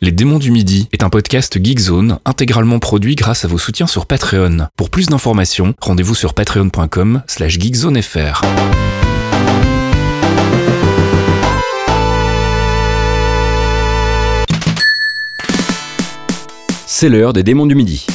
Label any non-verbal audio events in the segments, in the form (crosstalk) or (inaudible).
Les démons du midi est un podcast Geekzone intégralement produit grâce à vos soutiens sur Patreon. Pour plus d'informations, rendez-vous sur patreon.com slash geekzonefr. C'est l'heure des démons du midi.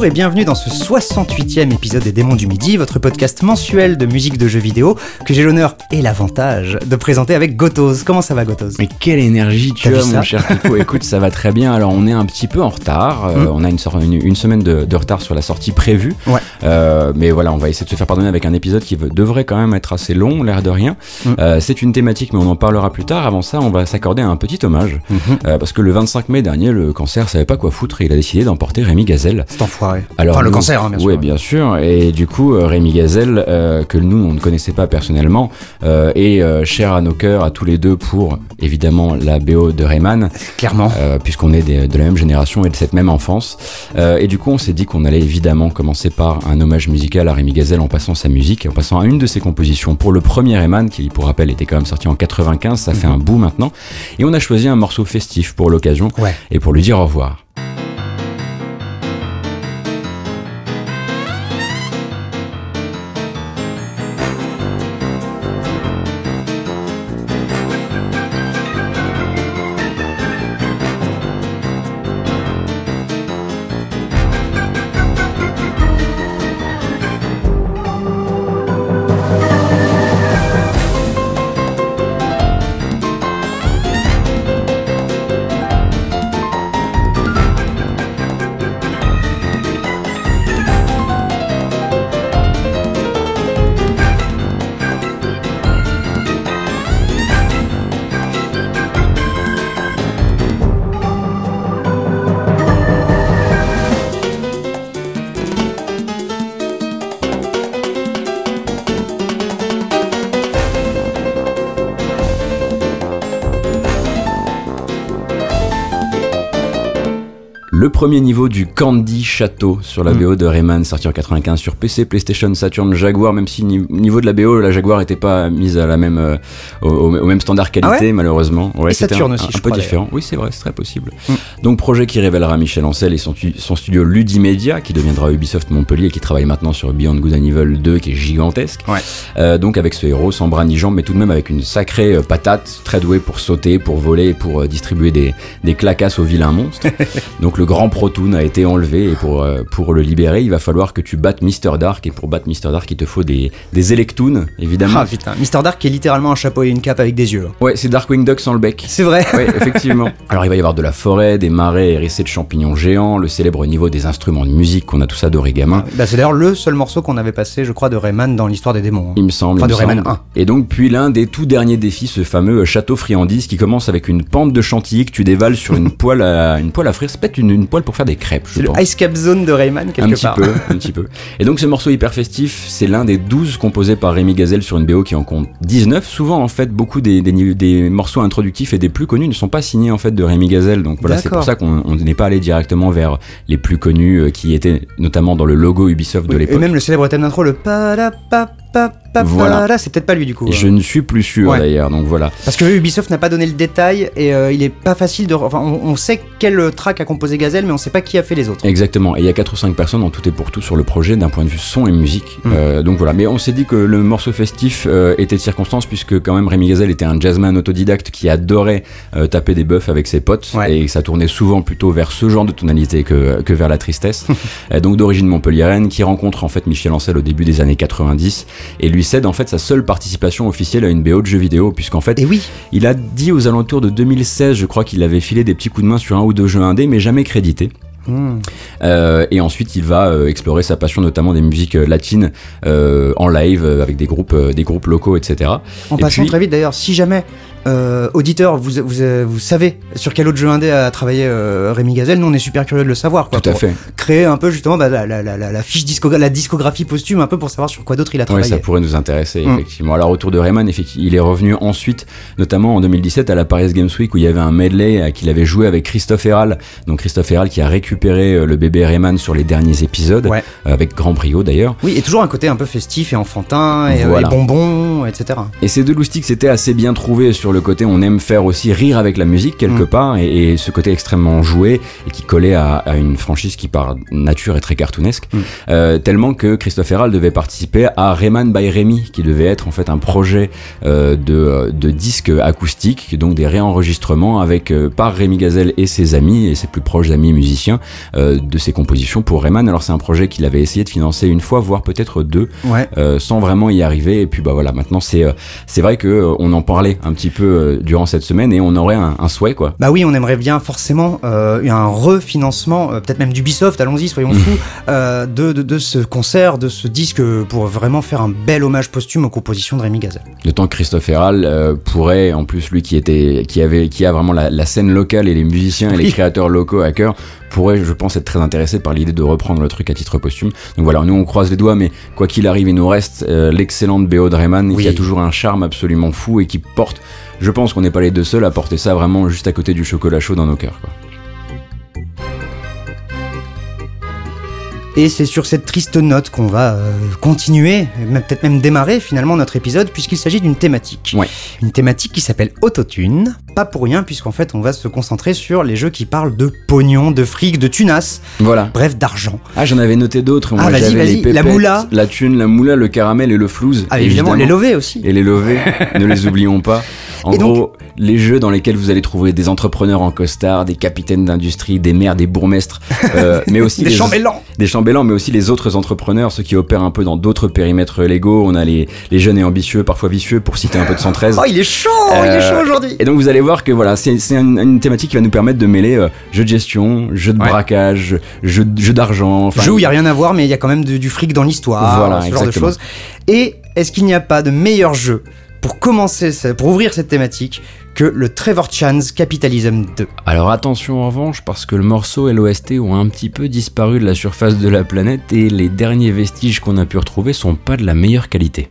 Bonjour et bienvenue dans ce 68e épisode des Démons du Midi, votre podcast mensuel de musique de jeux vidéo que j'ai l'honneur et l'avantage de présenter avec Gotos. Comment ça va Gotos? Mais quelle énergie tu as, mon cher Pico. Écoute, ça va très bien. Alors, on est un petit peu en retard. Euh, Mm. On a une, sor- une, une semaine de, de retard sur la sortie prévue. Ouais. Euh, mais voilà, on va essayer de se faire pardonner avec un épisode qui devrait quand même être assez long, l'air de rien. Mm. Euh, C'est une thématique, mais on en parlera plus tard. Avant ça, on va s'accorder un petit hommage. Mhm. Euh, parce que le 25 mai dernier, le cancer savait pas quoi foutre et il a décidé d'emporter Rémi Gazelle. Cet enfoiré. Alors, enfin, le nous- cancer, hein, bien sûr. Oui, bien sûr. Et du coup, euh, Rémi Gazelle, euh, que nous, on ne connaissait pas personnellement, euh, est euh, cher à nos cœurs, à tous les deux, pour évidemment la BO de Rayman, Clairement. puisqu'on est des- de la même génération et de cette même enfance. Et du coup, on s'est dit qu'on allait évidemment commencer par un hommage musical à Rémi Gazelle en passant sa musique en passant à une de ses compositions pour le premier Rayman, qui pour rappel était quand même sorti en 95, ça fait un bout maintenant. Et on a choisi un morceau festif pour l'occasion Ouais. et pour lui dire au revoir. Premier niveau du Candy Château sur la Mm. BO de Rayman, sorti en 95 sur PC, PlayStation, Saturn, Jaguar, même si ni- niveau de la BO, la Jaguar n'était pas mise à la même, euh, au, même standard qualité, Ah ouais? malheureusement. Ouais, c'était un, aussi, un peu crois, différent. Oui, c'est vrai, c'est très possible. Mm. Donc, projet qui révélera Michel Ancel et son, son studio Ludimedia, qui deviendra Ubisoft Montpellier, et qui travaille maintenant sur Beyond Good and Evil 2, qui est gigantesque. Ouais. Euh, donc, avec ce héros sans bras ni jambes, mais tout de même avec une sacrée euh, patate, très doué pour sauter, pour voler, pour euh, distribuer des, des clacasses aux vilains monstres. (laughs) Donc le grand Protoon a été enlevé et pour, pour le libérer, il va falloir que tu battes Mister Dark et pour battre Mister Dark, il te faut des, des Electoons, évidemment. Ah putain, Mister Dark qui est littéralement un chapeau et une cape avec des yeux. Ouais, c'est Darkwing Duck sans le bec. C'est vrai. Oui, effectivement. (laughs) Alors il va y avoir de la forêt, des marais hérissés de champignons géants, le célèbre niveau des instruments de musique qu'on a tous adoré gamin. Bah, c'est d'ailleurs le seul morceau qu'on avait passé, je crois, de Rayman dans l'histoire des démons. hein. Il me semble. Enfin, il de Rayman semble. 1. Et donc, puis l'un des tout derniers défis, ce fameux château friandise qui commence avec une pente de chantilly que tu dévales sur une (laughs) poêle à, une poêle à frire. C'est peut-être une, une poêle pour faire des crêpes, je pense. le Ice Cap Zone de Rayman, quelque un petit part. peu, (laughs) un petit peu. Et donc ce morceau hyper festif, c'est l'un des 12 composés par Rémi Gazelle sur une BO qui en compte 19. Souvent en fait, beaucoup des, des, des morceaux introductifs et des plus connus ne sont pas signés en fait de Rémi Gazelle. Donc voilà, c'est pour ça qu'on on n'est pas allé directement vers les plus connus euh, qui étaient notamment dans le logo Ubisoft de Et l'époque. même le célèbre thème d'intro, le pa Voilà. Là, c'est peut-être pas lui du coup. Et euh. je ne suis plus sûr Ouais. d'ailleurs, donc voilà. Parce que Ubisoft n'a pas donné le détail et euh, il est pas facile de. Enfin, on, on sait quel track a composé Gazelle, mais on sait pas qui a fait les autres. Exactement, et il y a 4 ou 5 personnes en tout et pour tout sur le projet d'un point de vue son et musique. Mm. Euh, donc voilà, mais on s'est dit que le morceau festif euh, était de circonstance puisque quand même Rémi Gazelle était un jazzman autodidacte qui adorait euh, taper des buffs avec ses potes Ouais. et ça tournait souvent plutôt vers ce genre de tonalité que, que vers la tristesse. (laughs) Euh, donc d'origine montpelliéraine qui rencontre en fait Michel Ancel au début des années 90 et lui cède en fait sa seule participation officielle à une BO de jeu vidéo puisqu'en fait Et oui, il a dit aux alentours de 2016 je crois qu'il avait filé des petits coups de main sur un ou deux jeux indés mais jamais crédité. Hmm. Euh, et ensuite, il va euh, explorer sa passion, notamment des musiques euh, latines en live avec des groupes, des groupes locaux, etc. en Et passant puis- très vite d'ailleurs, si jamais Euh, auditeur, vous, vous, vous, savez sur quel autre jeu indé a travaillé euh, Rémi Gazelle Nous, on est super curieux de le savoir. Quoi, Tout à fait. Créer un peu justement bah, la, la, la, la, fiche discographie, la discographie posthume, un peu pour savoir sur quoi d'autre il a travaillé. Oui, ça pourrait nous intéresser, mm. effectivement. Alors, autour de Rayman, il est revenu ensuite, notamment en 2017 à la Paris Games Week où il y avait un medley qu'il avait joué avec Christophe Herral. Donc, Christophe Herral qui a récupéré euh, le bébé Rayman sur les derniers épisodes, ouais. avec grand brio d'ailleurs. Oui, et toujours un côté un peu festif et enfantin, et, voilà. et bonbons, etc. Et ces deux loustiques, c'était assez bien trouvé sur le côté on aime faire aussi rire avec la musique quelque mm. part et, et, ce côté extrêmement joué et qui collait à, à, une franchise qui par nature est très cartoonesque mm. euh, tellement que Christophe Herald devait participer à Rayman by Rémi qui devait être en fait un projet euh, de, de disque acoustique donc des réenregistrements avec euh, par Rémi Gazelle et ses amis et ses plus proches amis musiciens de ses compositions pour Rayman alors c'est un projet qu'il avait essayé de financer une fois voire peut-être deux ouais. Sans vraiment y arriver et puis bah voilà maintenant c'est c'est vrai que on en parlait un petit peu durant cette semaine et on aurait un, un, souhait quoi. Bah oui, on aimerait bien forcément euh, un refinancement, euh, peut-être même d'Ubisoft, allons-y, soyons fous, euh, de, de, de, ce concert, de ce disque pour vraiment faire un bel hommage posthume aux compositions de Rémi Gazelle. D'autant que Christophe Herral euh, pourrait, en plus lui qui était, qui avait, qui a vraiment la, la scène locale et les musiciens et Oui. les créateurs locaux à cœur, pourrait, je pense, être très intéressé par l'idée de reprendre le truc à titre posthume. Donc voilà, nous on croise les doigts, mais quoi qu'il arrive, il nous reste euh, l'excellente BO de Rayman Oui. qui a toujours un charme absolument fou et qui porte, je pense qu'on n'est pas les deux seuls à porter ça vraiment juste à côté du chocolat chaud dans nos cœurs. Et c'est sur cette triste note qu'on va euh, continuer, peut-être même démarrer finalement notre épisode, puisqu'il s'agit d'une thématique. Ouais. Une thématique qui s'appelle Autotune. Pas pour rien, puisqu'en fait on va se concentrer sur les jeux qui parlent de pognon, de fric, de tunas, Voilà. bref d'argent. Ah, j'en avais noté d'autres. Ah, vas-y, vas-y. pépettes, La moula. la thune, la moula, le caramel et le flouze. Ah évidemment, les lovés aussi. et les lovés, (laughs) ne les oublions pas. En Et donc- gros, les jeux dans lesquels vous allez trouver des entrepreneurs en costard, des capitaines d'industrie, des maires, des bourgmestres, euh, mais aussi (laughs) Des les- chambellans des chambellans, mais aussi les autres entrepreneurs, ceux qui opèrent un peu dans d'autres périmètres légaux. On a les, les jeunes et ambitieux, parfois vicieux, pour citer un peu de 113. Oh il est chaud, il est Euh, chaud aujourd'hui Et donc vous allez voir que voilà, c'est c'est une, une thématique qui va nous permettre de mêler euh, jeux de gestion, jeux de Ouais. braquage, jeux, jeux d'argent. Jeu où il n'y a rien à voir, mais il y a quand même du, du fric dans l'histoire, Voilà, ce genre de choses. Et est-ce qu'il n'y a pas de meilleur jeu? Pour ouvrir cette thématique que le Trevor Chan's Capitalism 2 Alors attention en revanche, parce que le morceau et l'OST ont un petit peu disparu de la surface de la planète et les derniers vestiges qu'on a pu retrouver sont pas de la meilleure qualité.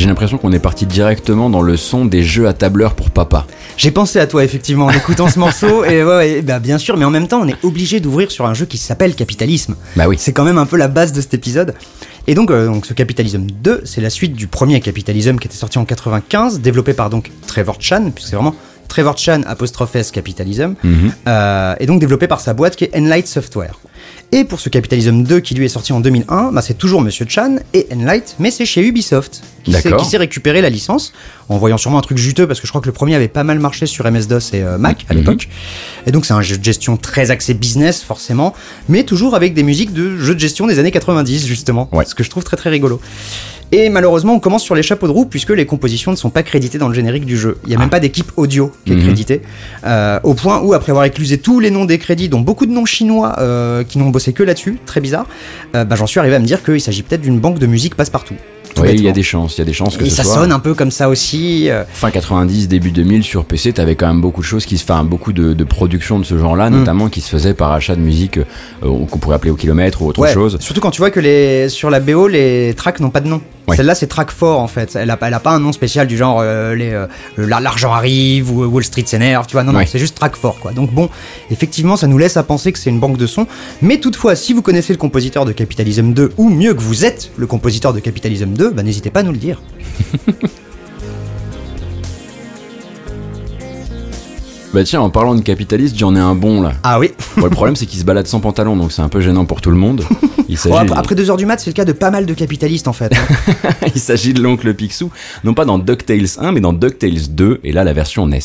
J'ai l'impression qu'on est parti directement dans le son des jeux à tableur pour papa. J'ai pensé à toi effectivement en écoutant ce (laughs) morceau et ouais, ouais, bah bien sûr, mais en même temps on est obligé d'ouvrir sur un jeu qui s'appelle Capitalisme. Bah oui. C'est quand même un peu la base de cet épisode. Et donc, euh, donc ce Capitalism 2, c'est la suite du premier Capitalism qui était sorti en 95, développé par donc Trevor Chan, puisque c'est vraiment Trevor Chan apostrophe S Capitalism, Mhm. euh, et donc développé par sa boîte qui est Enlight Software. Et pour ce Capitalism 2 qui lui est sorti en 2001, bah, c'est toujours Monsieur Chan et Enlight, mais c'est chez Ubisoft qui s'est- récupéré la licence en voyant sûrement un truc juteux parce que je crois que le premier avait pas mal marché sur MS-DOS et euh, Mac à Mhm. l'époque. Et donc c'est un jeu de gestion très axé business forcément, mais toujours avec des musiques de jeux de gestion des années 90 justement, Ouais. ce que je trouve très très rigolo. Et malheureusement, on commence sur les chapeaux de roue puisque les compositions ne sont pas créditées dans le générique du jeu. Il n'y a même pas d'équipe audio qui est Mhm. créditée. Euh, au point où, après avoir éclusé tous les noms des crédits, dont beaucoup de noms chinois euh, qui n'ont bossé que là-dessus, très bizarre, euh, bah, j'en suis arrivé à me dire qu'il s'agit peut-être d'une banque de musique passe-partout. Tout Oui, il y a des chances, il y a des chances que Et ce ça soit. sonne un peu comme ça aussi. Fin 90, début 2000 sur PC, t'avais quand même beaucoup de choses qui se, enfin beaucoup de, de productions de ce genre-là, Mm. notamment qui se faisaient par achat de musique euh, qu'on pourrait appeler au kilomètre ou autre ouais, chose. Surtout quand tu vois que les, sur la BO, les tracks n'ont pas de nom. Celle-là, c'est track 4 en fait. Elle a, pas- elle a pas un nom spécial du genre euh, les, euh, la- l'argent arrive ou Wall Street s'énerve, tu vois. Non, non, c'est juste track 4 quoi. Donc bon, effectivement, ça nous laisse à penser que c'est une banque de sons. Mais toutefois, si vous connaissez le compositeur de Capitalism 2, ou mieux que vous êtes le compositeur de Capitalism 2, bah, n'hésitez pas à nous le dire. (laughs) Bah tiens, en parlant de capitaliste, j'en ai un bon là. Ah oui. Bon, le problème c'est qu'il se balade sans pantalon, donc c'est un peu gênant pour tout le monde. Il (laughs) Bon, s'agit, après, après deux heures du mat, c'est le cas de pas mal de capitalistes en fait. (laughs) il s'agit de l'oncle Picsou, non pas dans DuckTales 1, mais dans DuckTales 2, et là la version NES.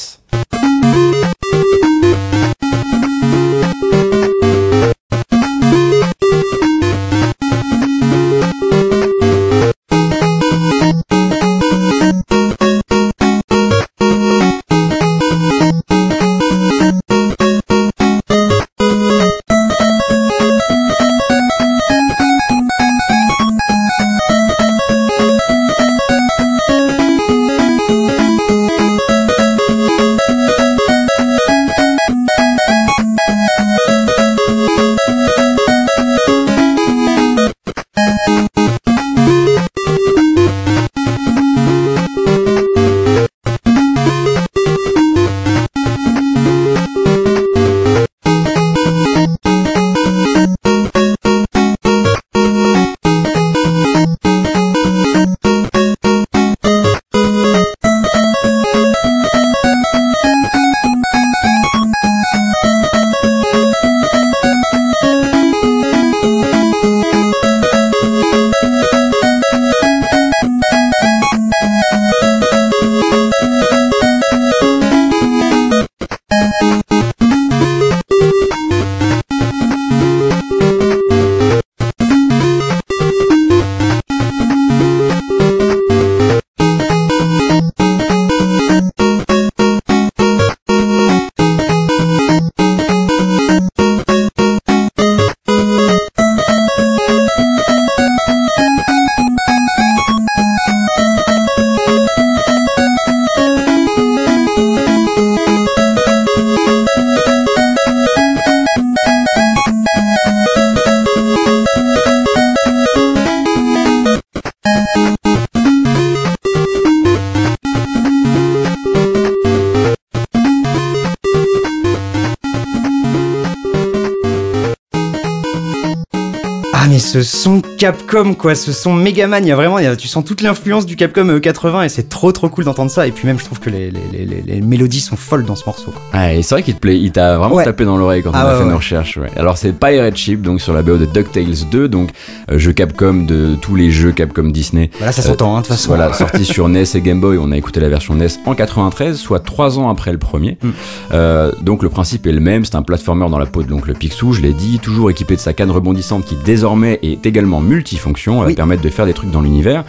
Capcom quoi, ce son Megaman, il y a vraiment, y tu sens toute l'influence du Capcom euh, 80 et c'est trop trop cool d'entendre ça. Et puis même je trouve que les, les, les, mélodies sont folles dans ce morceau. quoi. Ouais, et c'est vrai qu'il te plaît, il t'a vraiment Ouais. tapé dans l'oreille quand Ah on a ouais, fait nos recherches. Alors c'est Pirate Ship, donc sur la BO de DuckTales 2, donc euh, jeu Capcom de tous les jeux Capcom Disney. Voilà, ça s'entend hein, de toute façon. Voilà, sorti (laughs) sur NES et Game Boy, on a écouté la version NES en 93, soit 3 ans après le premier. Mm. Euh, donc le principe est le même, c'est un platformer dans la peau de l'oncle Picsou, je l'ai dit, toujours équipé de sa canne rebondissante qui désormais est également multifonction, elle Oui. va permettre de faire des trucs dans l'univers,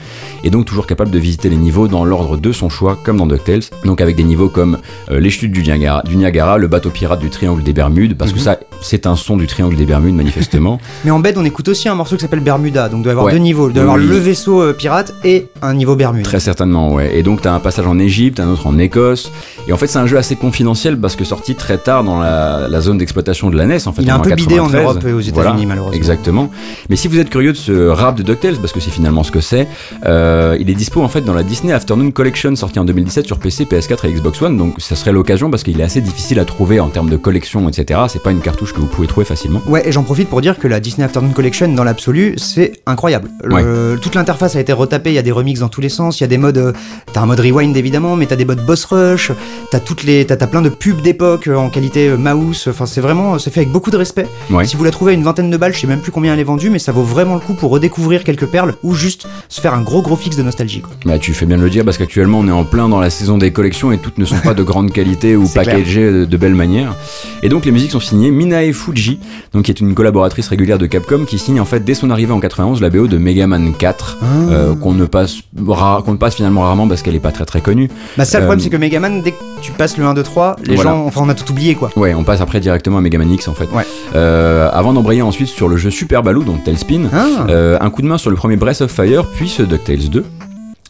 et donc toujours capable de visiter les niveaux dans l'ordre de son choix, comme dans DuckTales, donc avec des niveaux comme euh, les chutes du Niagara, du Niagara, le bateau pirate du triangle des Bermudes, parce que Mhm. ça c'est un son du triangle des Bermudes manifestement. (laughs) Mais en bed, on écoute aussi un morceau qui s'appelle Bermuda, donc il doit y avoir Ouais. deux niveaux. Il doit y avoir Oui. le vaisseau euh, pirate et un niveau Bermuda. Très certainement, ouais. Et donc t'as un passage en Égypte, un autre en Écosse. Et en fait c'est un jeu assez confidentiel parce que sorti très tard dans la, la zone d'exploitation de la NES. En fait, Il est un peu bidé en 93. Europe et aux États-Unis, Voilà, malheureusement. Exactement. Mais si vous êtes curieux de ce rap de DuckTales, parce que c'est finalement ce que c'est, euh, il est dispo en fait dans la Disney Afternoon Collection sortie en 2017 sur PC, PS4 et Xbox One. Donc ça serait l'occasion parce qu'il est assez difficile à trouver en termes de collection, etc. C'est pas une cartouche que vous pouvez trouver facilement. Ouais, et j'en profite pour dire que la Disney Afternoon Collection, dans l'absolu, c'est incroyable. Le- Toute l'interface a été retapée, il y a des remixes dans tous les sens, il y a des modes. euh, T'as un mode rewind évidemment, mais t'as des modes boss rush, t'as toutes les, t'as t'as plein de pubs d'époque euh, en qualité euh, mouse. Enfin, c'est vraiment, c'est fait avec beaucoup de respect. Ouais. Si vous la trouvez à une vingtaine de balles, je sais même plus combien elle est vendue, mais ça vaut vraiment le coup pour redécouvrir quelques perles ou juste se faire un gros gros fixe de nostalgie. Quoi. Bah, tu fais bien de le dire parce qu'actuellement on est en plein dans la saison des collections et toutes ne sont pas de grande qualité ou (laughs) packagées de, de belle manière. Et donc les musiques sont signées Minae Fuji, donc qui est une collaboratrice régulière de Capcom qui signe en fait dès son arrivée en 91 la BO de Mega Man 4 Ah. euh, qu'on ne passe qu'on ne passe finalement rarement parce qu'elle est pas très très connue. Bah ça, le Euh, problème, c'est que Megaman, dès que tu passes le 1, 2, 3, les Voilà. gens, enfin, on a tout oublié quoi. Ouais, on passe après directement à Mega Man X en fait. Ouais. Euh, avant d'embrayer ensuite sur le jeu Super Baloo, donc Tailspin, Ah. euh, un coup de main sur le premier Breath of Fire, puis ce DuckTales 2.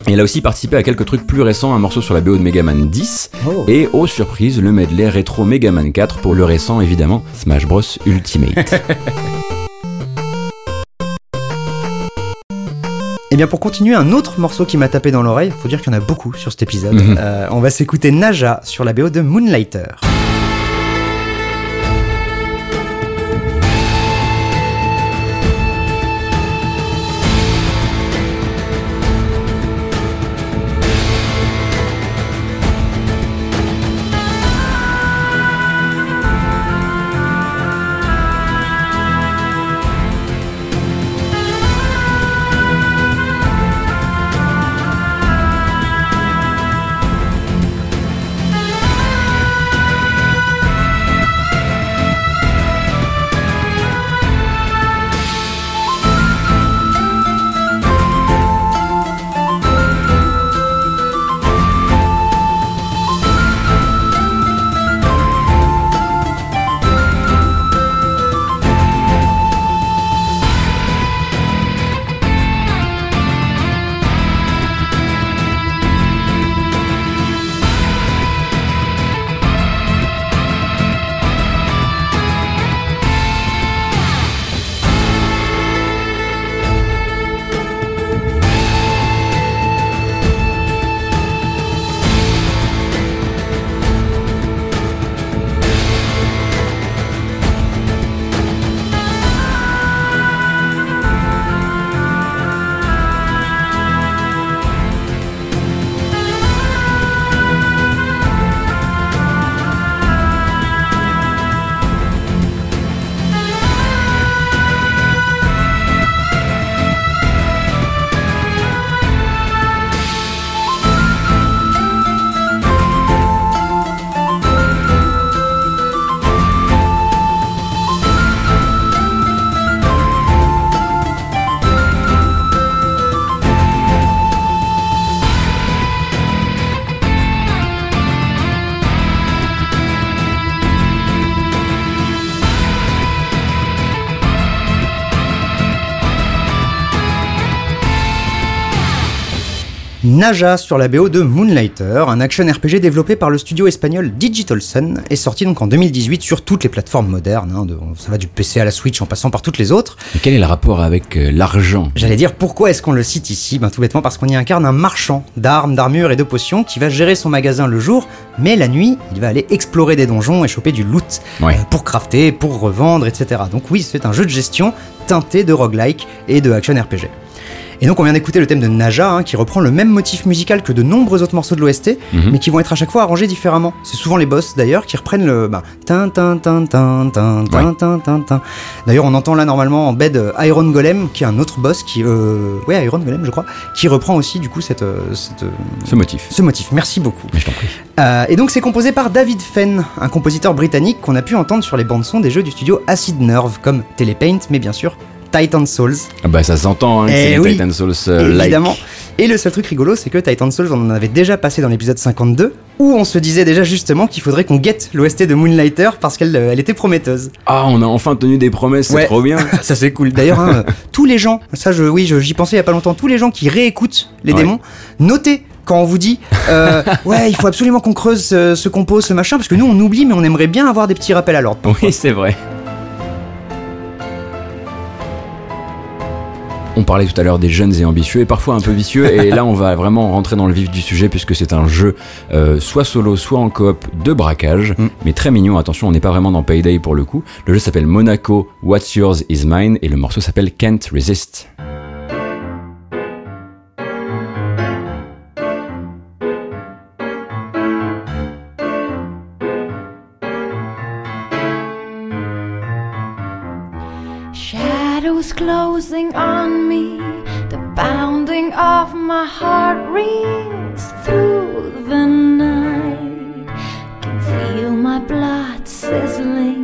Et elle a aussi participé à quelques trucs plus récents, un morceau sur la BO de Mega Man 10, Oh. et aux surprises, le medley rétro Mega Man 4 pour le récent évidemment Smash Bros Ultimate. (laughs) Et bien pour continuer, un autre morceau qui m'a tapé dans l'oreille, faut dire qu'il y en a beaucoup sur cet épisode. Mhm. Euh, on va s'écouter Naja sur la BO de Moonlighter. Naja sur la BO de Moonlighter, un action RPG développé par le studio espagnol Digital Sun, est sorti donc en 2018 sur toutes les plateformes modernes, hein, de- ça va du PC à la Switch en passant par toutes les autres. Mais quel est le rapport avec euh, l'argent? J'allais dire pourquoi est-ce qu'on le cite ici? Ben tout bêtement parce qu'on y incarne un marchand d'armes, d'armures et de potions qui va gérer son magasin le jour, mais la nuit, il va aller explorer des donjons et choper du loot Ouais. euh, pour crafter, pour revendre, etc. Donc oui, c'est un jeu de gestion teinté de roguelike et de action RPG. Et donc on vient d'écouter le thème de Naja, hein, qui reprend le même motif musical que de nombreux autres morceaux de l'OST, Mhm. mais qui vont être à chaque fois arrangés différemment. C'est souvent les boss d'ailleurs qui reprennent le ben, tin tin tin tin tin tin tin tin tin. D'ailleurs on entend là normalement en bed euh, Iron Golem, qui est un autre boss qui, euh, ouais Iron Golem je crois, qui reprend aussi du coup cette, euh, cette, euh, Ce motif. ce motif. Merci beaucoup. Mais je t'en prie. Euh, et donc c'est composé par David Fenn, un compositeur britannique qu'on a pu entendre sur les bandes son des jeux du studio Acid Nerve comme Telepaint, mais bien sûr Titan Souls. Ah bah ça s'entend, hein, Eh c'est oui. Titan Souls euh, like. Évidemment. Et le seul truc rigolo, c'est que Titan Souls, on en avait déjà passé dans l'épisode 52, où on se disait déjà justement qu'il faudrait qu'on guette l'OST de Moonlighter parce qu'elle euh, elle était prometteuse. Ah, on a enfin tenu des promesses, c'est Ouais. trop bien. (laughs) Ça c'est cool. D'ailleurs, hein, (laughs) tous les gens, ça je, oui, j'y pensais il y a pas longtemps, tous les gens qui réécoutent les Ouais. démons, notez quand on vous dit euh, (laughs) ouais, il faut absolument qu'on creuse ce, ce compo, ce machin, parce que nous on oublie, mais on aimerait bien avoir des petits rappels à l'ordre. oui, c'est vrai. On parlait tout à l'heure des jeunes et ambitieux et parfois un peu vicieux. et là, on va vraiment rentrer dans le vif du sujet puisque c'est un jeu euh, soit solo, soit en coop de braquage, Mm. mais très mignon. Attention, on n'est pas vraiment dans Payday pour le coup. Le jeu s'appelle Monaco, What's Yours is Mine et le morceau s'appelle Can't Resist. Closing on of my heart rings through the night. Can feel my blood sizzling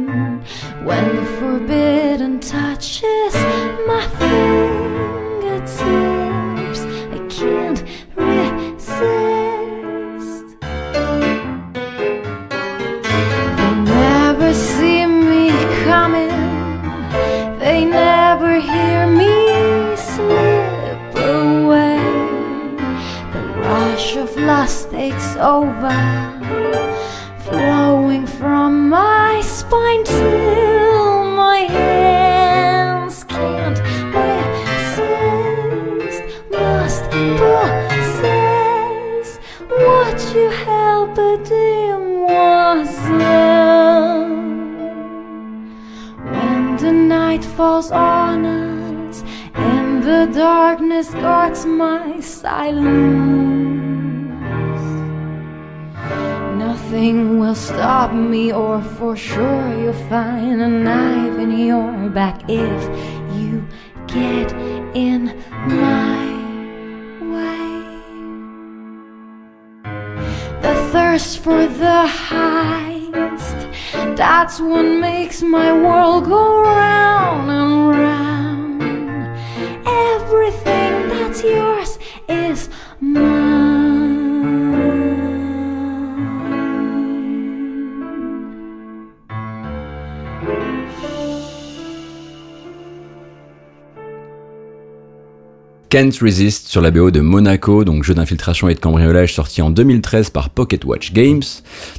silence, nothing will stop me, or for sure you'll find a knife in your back if you get in my way. The thirst for the heist. That's what makes my world go round and round. Everything that's yours Can't Resist sur la BO de Monaco, donc jeu d'infiltration et de cambriolage sorti en 2013 par Pocket Watch Games.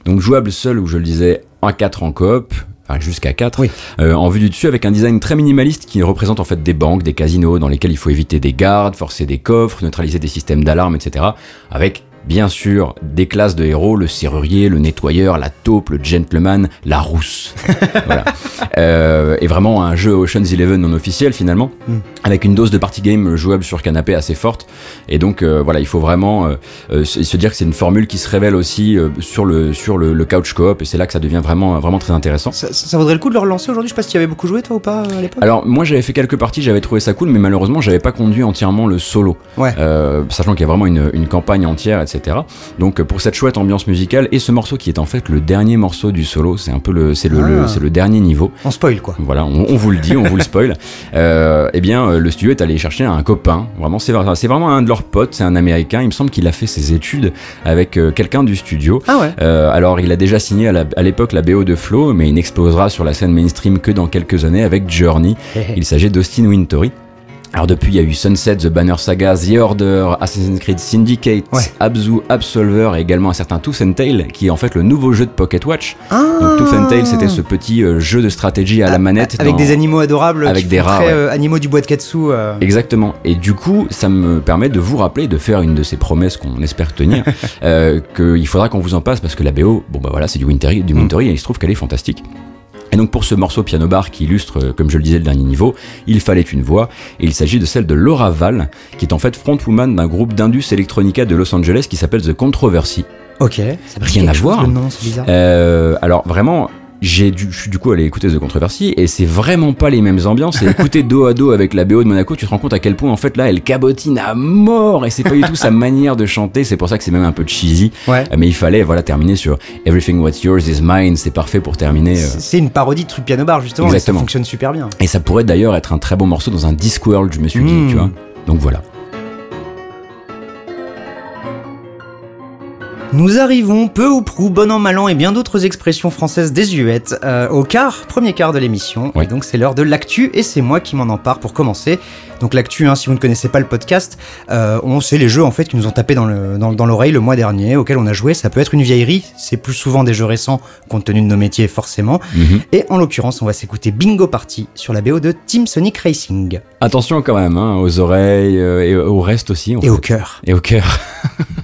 Donc jouable seul ou je le disais à 4 en coop, enfin jusqu'à 4, Oui. euh, en vue du dessus avec un design très minimaliste qui représente en fait des banques, des casinos dans lesquels il faut éviter des gardes, forcer des coffres, neutraliser des systèmes d'alarme, etc. Avec bien sûr des classes de héros, le serrurier, le nettoyeur, la taupe, le gentleman, la rousse. (laughs) voilà. Euh, et vraiment un jeu Ocean's Eleven non officiel finalement, Mm. avec une dose de party game jouable sur canapé assez forte. Et donc euh, voilà, il faut vraiment euh, se dire que c'est une formule qui se révèle aussi sur le sur le, le couch coop et c'est là que ça devient vraiment vraiment très intéressant. Ça, ça- ça vaudrait le coup de le relancer aujourd'hui? Je sais pas si tu y avais beaucoup joué toi ou pas à l'époque? Alors moi j'avais fait quelques parties, j'avais trouvé ça cool, mais malheureusement j'avais pas conduit entièrement le solo, Ouais. Sachant qu'il y a vraiment une, une campagne entière, etc. Donc euh, pour cette chouette ambiance musicale et ce morceau qui est en fait le dernier morceau du solo, c'est un peu le c'est le, le- Ah. c'est le dernier niveau. On spoil quoi. Voilà, on, on vous le dit, on vous le spoil. (laughs) Euh, eh bien, euh, le studio est allé chercher un copain. Vraiment, c'est c'est vraiment un de leurs potes. C'est un Américain. Il me semble qu'il a fait ses études avec euh, quelqu'un du studio. Ah ouais Euh, alors, il a déjà signé à la- à l'époque la BO de Flow, mais il n'explosera sur la scène mainstream que dans quelques années avec Journey. (laughs) Il s'agit d'Austin Wintory. Alors depuis, il y a eu Sunset, The Banner Saga, The Order, Assassin's Creed Syndicate, Ouais. Abzu, Absolver et également un certain Tooth and Tail, qui est en fait le nouveau jeu de Pocket Watch. Ah Donc Tooth and Tail, c'était ce petit euh, jeu de stratégie à la manette. Avec dans- des animaux adorables Avec qui des rats, ouais. euh, animaux du bois de Katsu. euh. Exactement. Et du coup, ça me permet de vous rappeler, de faire une de ces promesses qu'on espère tenir, (laughs) euh, qu'il faudra qu'on vous en passe parce que la BO, bon bah voilà, c'est du Wintery, du Mm. Wintery et il se trouve qu'elle est fantastique. Et donc pour ce morceau piano bar qui illustre, euh, comme je le disais, le dernier niveau, il fallait une voix, et il s'agit de celle de Laura Val, qui est en fait frontwoman d'un groupe d'Indus Electronica de Los Angeles qui s'appelle The Controversy. Ok. Ça Rien à voir. Nom. Euh, alors vraiment, j'ai dû, je suis du coup allé écouter The Controversy et c'est vraiment pas les mêmes ambiances. Et écouter (laughs) dos à dos avec la BO de Monaco, tu te rends compte à quel point en fait là elle cabotine à mort et c'est pas du tout sa (laughs) manière de chanter. C'est pour ça que c'est même un peu cheesy. Ouais. Euh, Mais il fallait voilà terminer sur Everything What's Yours is Mine. C'est parfait pour terminer. euh. C'est c'est une parodie de truc piano bar justement, et ça Exactement. fonctionne super bien. Et ça pourrait d'ailleurs être un très bon morceau dans un Discworld, je me suis dit, Mm. tu vois. Donc voilà. Nous arrivons, peu ou prou, bon an, mal an et bien d'autres expressions françaises désuètes, euh, au quart, premier quart de l'émission. Oui. Et donc c'est l'heure de l'actu et c'est moi qui m'en empare pour commencer. Donc l'actu, hein, si vous ne connaissez pas le podcast, euh, on sait les jeux en fait qui nous ont tapé dans le- dans- dans l'oreille le mois dernier, auxquels on a joué. Ça peut être une vieillerie, c'est plus souvent des jeux récents compte tenu de nos métiers forcément. Mhm. Et en l'occurrence, on va s'écouter Bingo Party sur la BO de Team Sonic Racing Attention quand même, hein, aux oreilles euh, et au reste aussi. en et fait. au cœur. Et au cœur. (laughs)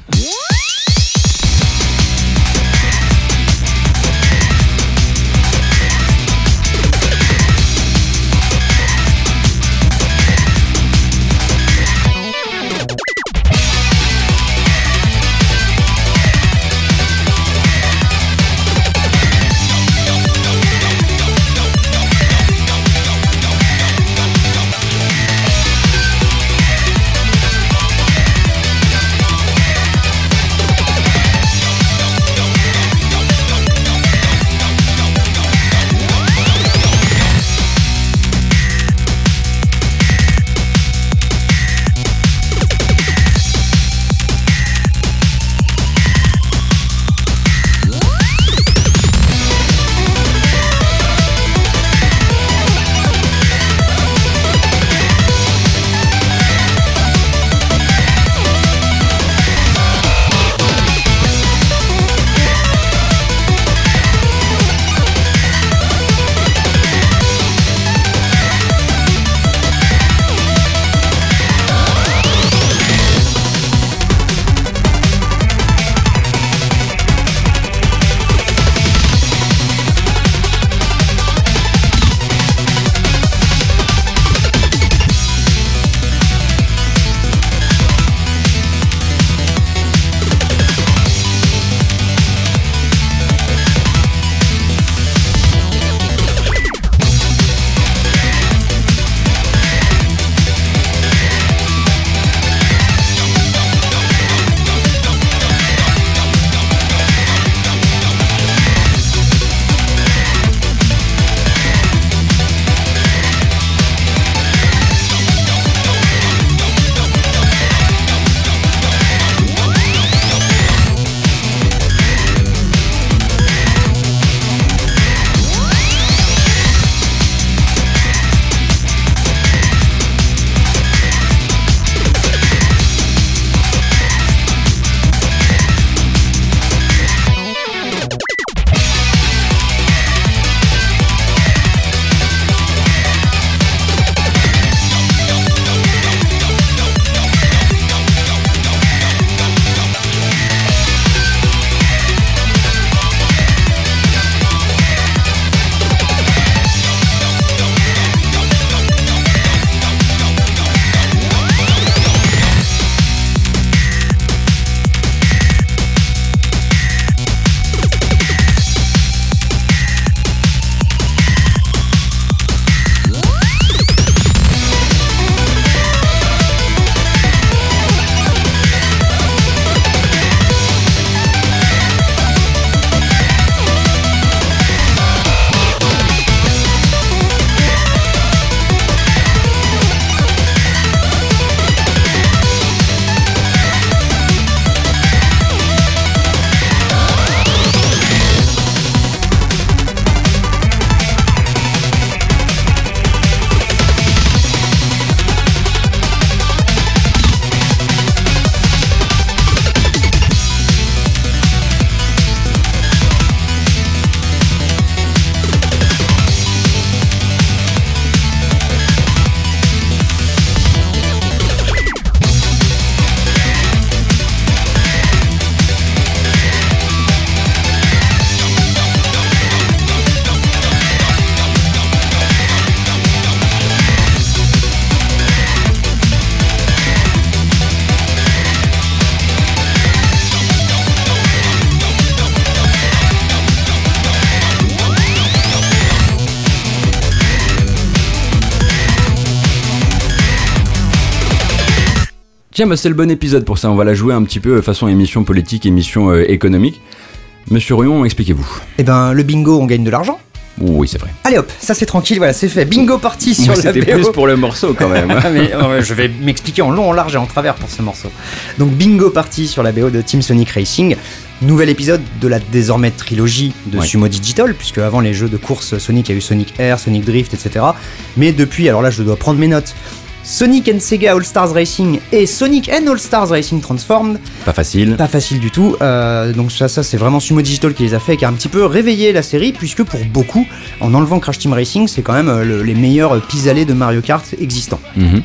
Tiens, bah, c'est le bon épisode pour ça. On va la jouer un petit peu euh, façon émission politique, émission euh, économique. Monsieur Rion, expliquez-vous. Eh ben, le bingo, on gagne de l'argent. Oui, c'est vrai. Allez hop, ça c'est tranquille, voilà, c'est fait. Bingo parti sur la C'était plus pour le morceau quand même. (laughs) Mais, euh, je vais m'expliquer en long, en large et en travers pour ce morceau. Donc bingo parti sur la BO de Team Sonic Racing. Nouvel épisode de la désormais trilogie de. Sumo Digital, puisque avant les jeux de course Sonic, il y a eu Sonic Air, Sonic Drift, etc. Mais depuis, alors là je dois prendre mes notes, Sonic and Sega All Stars Racing et Sonic and All Stars Racing Transformed, Pas facile. pas facile du tout. Euh, donc ça, ça c'est vraiment Sumo Digital qui les a fait, qui a un petit peu réveillé la série, puisque pour beaucoup, en enlevant Crash Team Racing, c'est quand même euh, le- les meilleurs pis-aller de Mario Kart existants. Mhm.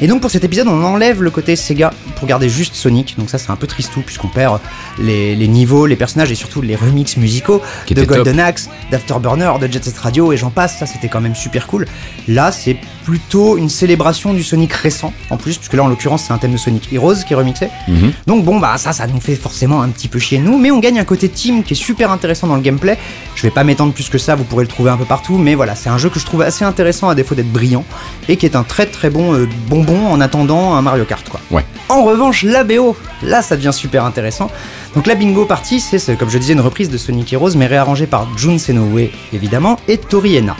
Et donc pour cet épisode, on enlève le côté Sega pour garder juste Sonic. Donc ça, c'est un peu tristou puisqu'on perd les, les niveaux, les personnages et surtout les remixes musicaux Qui de top. Golden Axe, d'Afterburner, de Jet Set Radio et j'en passe. Ça, c'était quand même super cool. Là, c'est plutôt une célébration du Sonic récent en plus, puisque là, en l'occurrence, c'est un thème de Sonic Heroes qui est remixé. Mhm. Donc bon bah ça ça nous fait forcément un petit peu chier nous mais on gagne un côté team qui est super intéressant dans le gameplay. Je vais pas m'étendre plus que ça, vous pourrez le trouver un peu partout mais voilà, c'est un jeu que je trouve assez intéressant à défaut d'être brillant et qui est un très très bon euh, bonbon en attendant un Mario Kart quoi. Ouais. En revanche, la BO, là ça devient super intéressant. Donc la Bingo Party, c'est c'est, comme je disais une reprise de Sonic Heroes mais réarrangée par Jun Senoue évidemment et Tori Ena.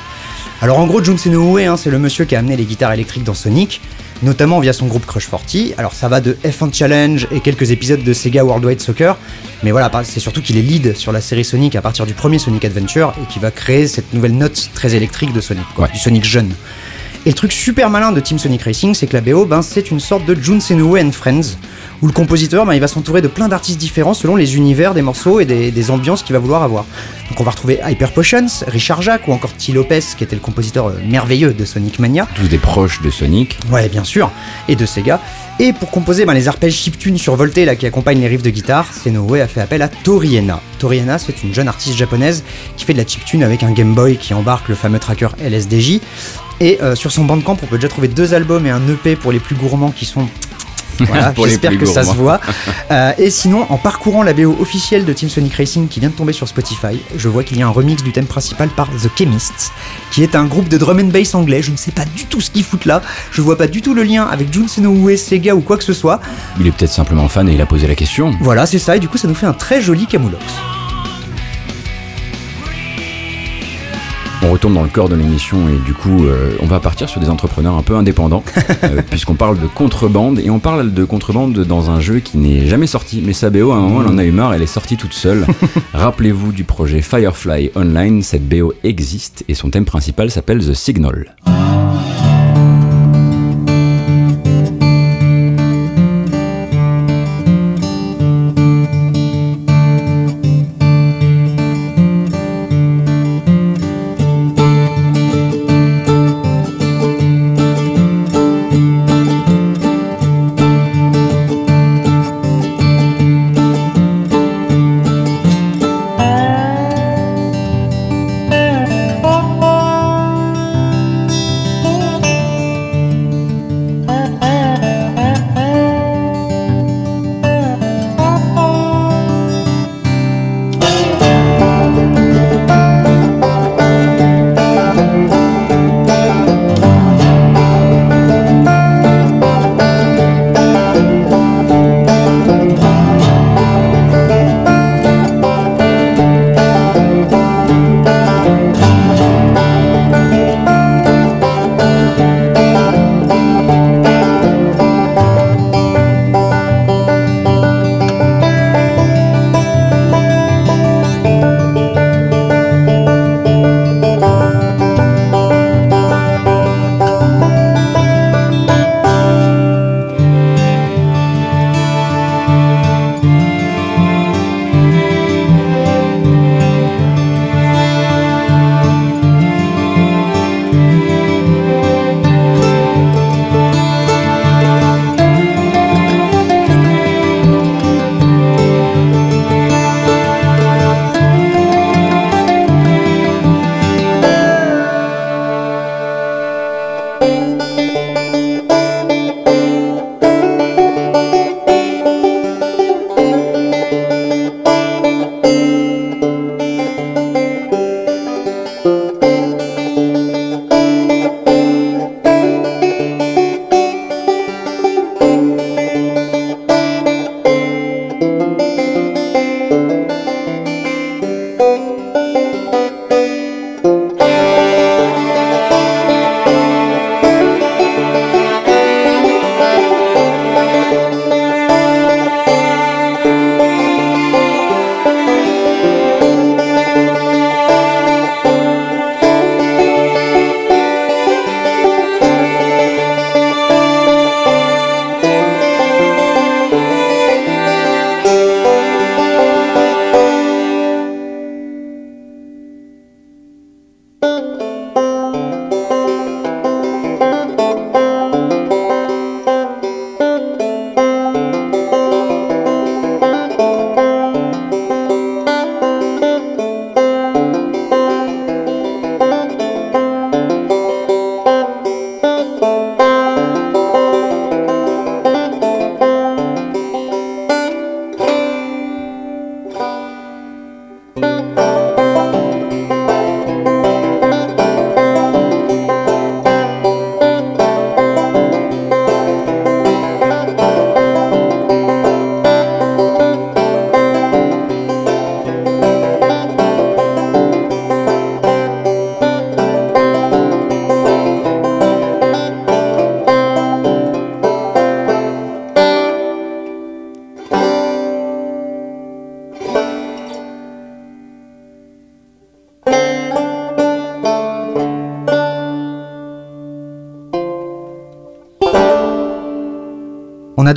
Alors en gros, Jun Senoue, hein, c'est le monsieur qui a amené les guitares électriques dans Sonic, notamment via son groupe Crush 40. Alors ça va de F1 Challenge et quelques épisodes de Sega Worldwide Soccer, mais voilà, c'est surtout qu'il est lead sur la série Sonic à partir du premier Sonic Adventure et qui va créer cette nouvelle note très électrique de Sonic, quoi, Ouais. du Sonic jeune. Et le truc super malin de Team Sonic Racing, c'est que la BO, ben, c'est une sorte de Jun Senoue and Friends, où le compositeur, ben, il va s'entourer de plein d'artistes différents selon les univers des morceaux et des, des ambiances qu'il va vouloir avoir. Donc on va retrouver Hyper Potions, Richard Jacques ou encore T. Lopez, qui était le compositeur euh, merveilleux de Sonic Mania. Tous des proches de Sonic. Ouais, bien sûr, et de Sega. Et pour composer ben, les arpèges chiptunes survoltés là, qui accompagnent les riffs de guitare, Senoue a fait appel à Toriena. Toriena, c'est une jeune artiste japonaise qui fait de la chiptune avec un Game Boy qui embarque le fameux tracker LSDJ. Et euh, sur son bandcamp, on peut déjà trouver deux albums et un EP pour les plus gourmands qui sont. (laughs) Voilà, j'espère que ça se voit. (laughs) Euh, et sinon, en parcourant la BO officielle de Team Sonic Racing qui vient de tomber sur Spotify, je vois qu'il y a un remix du thème principal par The Chemists, qui est un groupe de drum and bass anglais. Je ne sais pas du tout ce qu'ils foutent là. Je vois pas du tout le lien avec Jun Senoue, Sega ou quoi que ce soit. Il est peut-être simplement fan et il a posé la question. Voilà, c'est ça. Et du coup, ça nous fait un très joli camoulox. On retourne dans le corps de l'émission et du coup, euh, on va partir sur des entrepreneurs un peu indépendants, (laughs) euh, puisqu'on parle de contrebande et on parle de contrebande dans un jeu qui n'est jamais sorti. Mais sa BO, à un moment, elle en a eu marre, elle est sortie toute seule. (laughs) Rappelez-vous du projet Firefly Online, cette BO existe et son thème principal s'appelle The Signal.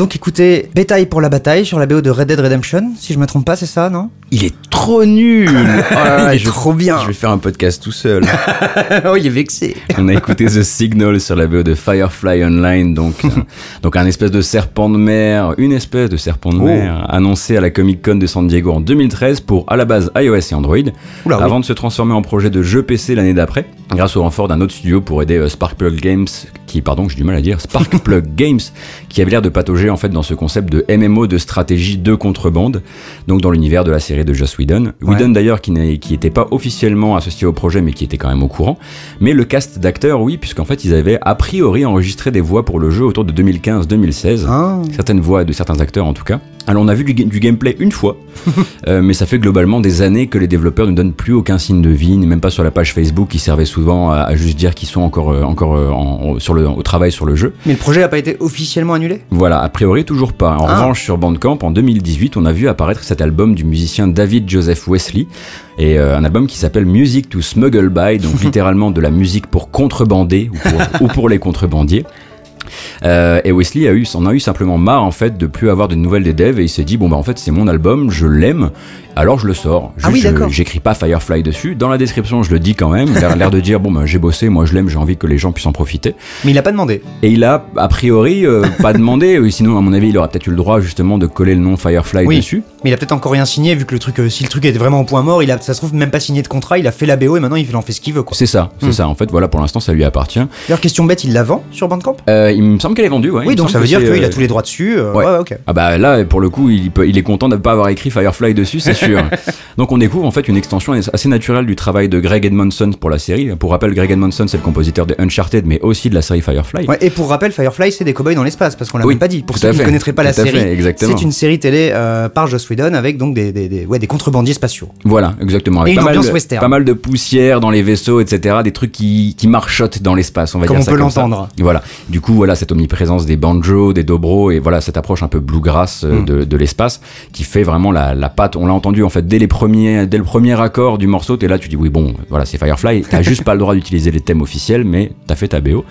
Donc écouté Bétail pour la bataille sur la BO de Red Dead Redemption, si je me trompe pas, c'est ça, non? Trop nul Oh là là, Il est je- trop bien. Je vais faire un podcast tout seul. (laughs) Oh, il est vexé. On a écouté The Signal sur la BO de Firefly Online, donc, euh, (laughs) donc un espèce de serpent de mer, une espèce de serpent de Oh. mer, annoncé à la Comic Con de San Diego en 2013 pour à la base iOS et Android, Oula, oui. avant de se transformer en projet de jeu PC l'année d'après, grâce au renfort d'un autre studio pour aider euh, Sparkplug Games, qui, pardon, j'ai du mal à dire, Sparkplug (laughs) Games, qui avait l'air de patauger en fait dans ce concept de MMO de stratégie de contrebande, donc dans l'univers de la série de Joss Whedon. Whedon d'ailleurs qui n'était pas officiellement associé au projet, mais qui était quand même au courant. Mais le cast d'acteurs, oui, puisqu'en fait ils avaient a priori enregistré des voix pour le jeu autour de 2015-2016. Ah. Certaines voix de certains acteurs en tout cas. Alors on a vu du, ga- du gameplay une fois, (laughs) euh, mais ça fait globalement des années que les développeurs ne donnent plus aucun signe de vie, même pas sur la page Facebook qui servait souvent à, à juste dire qu'ils sont encore, euh, encore euh, en- en- sur le, au travail sur le jeu. Mais le projet n'a pas été officiellement annulé? Voilà, a priori toujours pas. En Ah. revanche, sur Bandcamp, en 2018, on a vu apparaître cet album du musicien David Joseph Wesley, et un album qui s'appelle Music to Smuggle By, donc (laughs) littéralement de la musique pour contrebander ou pour, ou pour les contrebandiers. Euh, et Wesley a eu, en a eu simplement marre en fait de plus avoir de nouvelles des devs et il s'est dit bon bah en fait c'est mon album, je l'aime, alors je le sors. Ah oui, d'accord. J'écris pas Firefly dessus. Dans la description je le dis quand même, l'air l'air de dire bon bah j'ai bossé, moi je l'aime, j'ai envie que les gens puissent en profiter. Mais il a pas demandé. Et il a, a priori, euh, pas demandé, sinon, à mon avis, il aurait peut-être eu le droit, justement, de coller le nom Firefly Oui. dessus. Mais il a peut-être encore rien signé, vu que le truc, euh, si le truc était vraiment au point mort, il a, ça se trouve même pas signé de contrat, il a fait la BO et maintenant il en fait ce qu'il veut, quoi. C'est ça, c'est Hmm. ça. En fait, voilà, pour l'instant, ça lui appartient. D'ailleurs, question bête, il la vend sur Bandcamp? Il me semble qu'elle est vendue, ouais. Oui, donc ça veut dire qu'il a euh, tous les droits dessus. euh, ouais. ok. Ah bah là, pour le coup, il, peut- il est content de ne pas avoir écrit Firefly dessus, c'est sûr. (laughs) Donc on découvre en fait une extension assez naturelle du travail de Greg Edmondson pour la série. Pour rappel, Greg Edmondson, c'est le compositeur de Uncharted, mais aussi de la série Firefly. Ouais, et pour rappel, Firefly, c'est des cowboys dans l'espace, parce qu'on l'a Oui, même pas dit. Pour ceux qui ne connaîtraient pas la tout série, c'est une série télé euh, par Joss Whedon avec donc des, des, des- ouais, des contrebandiers spatiaux. Voilà, exactement. Avec Et une pas, mal, ambiance western. pas mal de poussière dans les vaisseaux, etc. Des trucs qui, qui marchotent dans l'espace, on va Comme dire on ça peut l'entendre. Voilà. Du coup, voilà, cette omniprésence des banjos, des dobro, et voilà, cette approche un peu bluegrass euh, Mm. de, de l'espace qui fait vraiment la, la patte. On l'a entendu, en fait, dès les premiers, dès le premier accord du morceau, t'es là, tu dis, oui, bon, voilà, c'est Firefly. T'as juste pas le droit d'utiliser les thèmes officiels, mais t'as fait ta BO.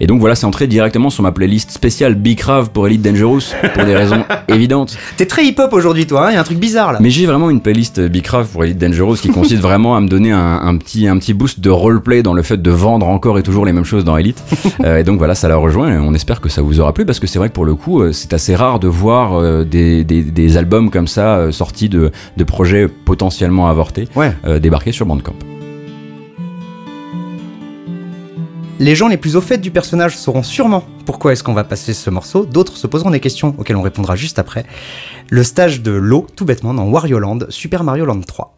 Et donc, voilà, c'est entré directement sur ma playlist spéciale Big Crave pour Elite Dangerous, pour des raisons (laughs) évidentes. T'es très hip-hop aujourd'hui, toi, il y a un truc bizarre là. Mais j'ai vraiment une playlist Bicraft pour Elite Dangerous qui consiste (laughs) vraiment à me donner un, un petit, un petit boost de roleplay dans le fait de vendre encore et toujours les mêmes choses dans Elite. (laughs) Euh, et donc voilà, ça la rejoint on espère que ça vous aura plu parce que c'est vrai que pour le coup, euh, c'est assez rare de voir euh, des, des, des albums comme ça euh, sortis de, de projets potentiellement avortés Ouais. euh, débarquer sur Bandcamp. Les gens les plus au fait du personnage sauront sûrement pourquoi est-ce qu'on va passer ce morceau. D'autres se poseront des questions auxquelles on répondra juste après. Le stage de l'eau, tout bêtement, dans Wario Land, Super Mario Land 3.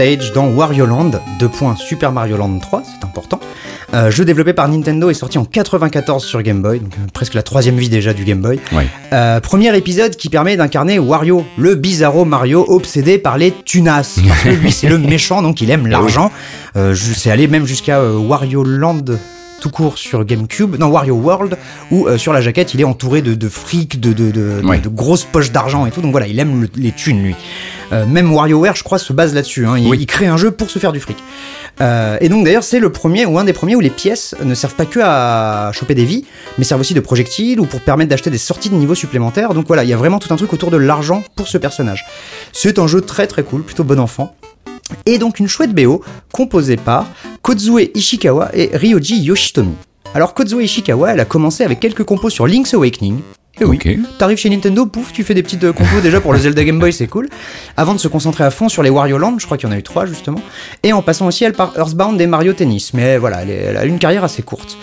Stage dans Wario Land, 2 points Super Mario Land 3, c'est important. Euh, jeu développé par Nintendo et sorti en 94 sur Game Boy, donc euh, presque la troisième vie déjà du Game Boy. Euh, premier épisode qui permet d'incarner Wario, le bizarro Mario obsédé par les tunas. (laughs) Parce que lui c'est le méchant, donc il aime l'argent. Euh, c'est allé même jusqu'à Wario Land tout court sur GameCube, non Wario World, où euh, sur la jaquette il est entouré de, de fric, de, de, de- Ouais. de grosses poches d'argent et tout, donc voilà, il aime le- les thunes lui. Euh, même WarioWare, je crois, se base là-dessus. hein. Il, Oui. il crée un jeu pour se faire du fric. Euh, et donc d'ailleurs, c'est le premier ou un des premiers où les pièces ne servent pas que à choper des vies, mais servent aussi de projectiles ou pour permettre d'acheter des sorties de niveau supplémentaires. Donc voilà, il y a vraiment tout un truc autour de l'argent pour ce personnage. C'est un jeu très très cool, plutôt bon enfant. Et donc une chouette BO composée par Kozue Ishikawa et Ryoji Yoshitomi. Alors Kozue Ishikawa, elle a commencé avec quelques compos sur Link's Awakening. Et oui. T'arrives chez Nintendo, pouf, tu fais des petites euh, compos déjà pour le Zelda Game Boy, c'est cool. Avant de se concentrer à fond sur les Wario Land, je crois qu'il y en a eu trois justement. Et en passant aussi elle par Earthbound et Mario Tennis. Mais voilà, elle, a une carrière assez courte.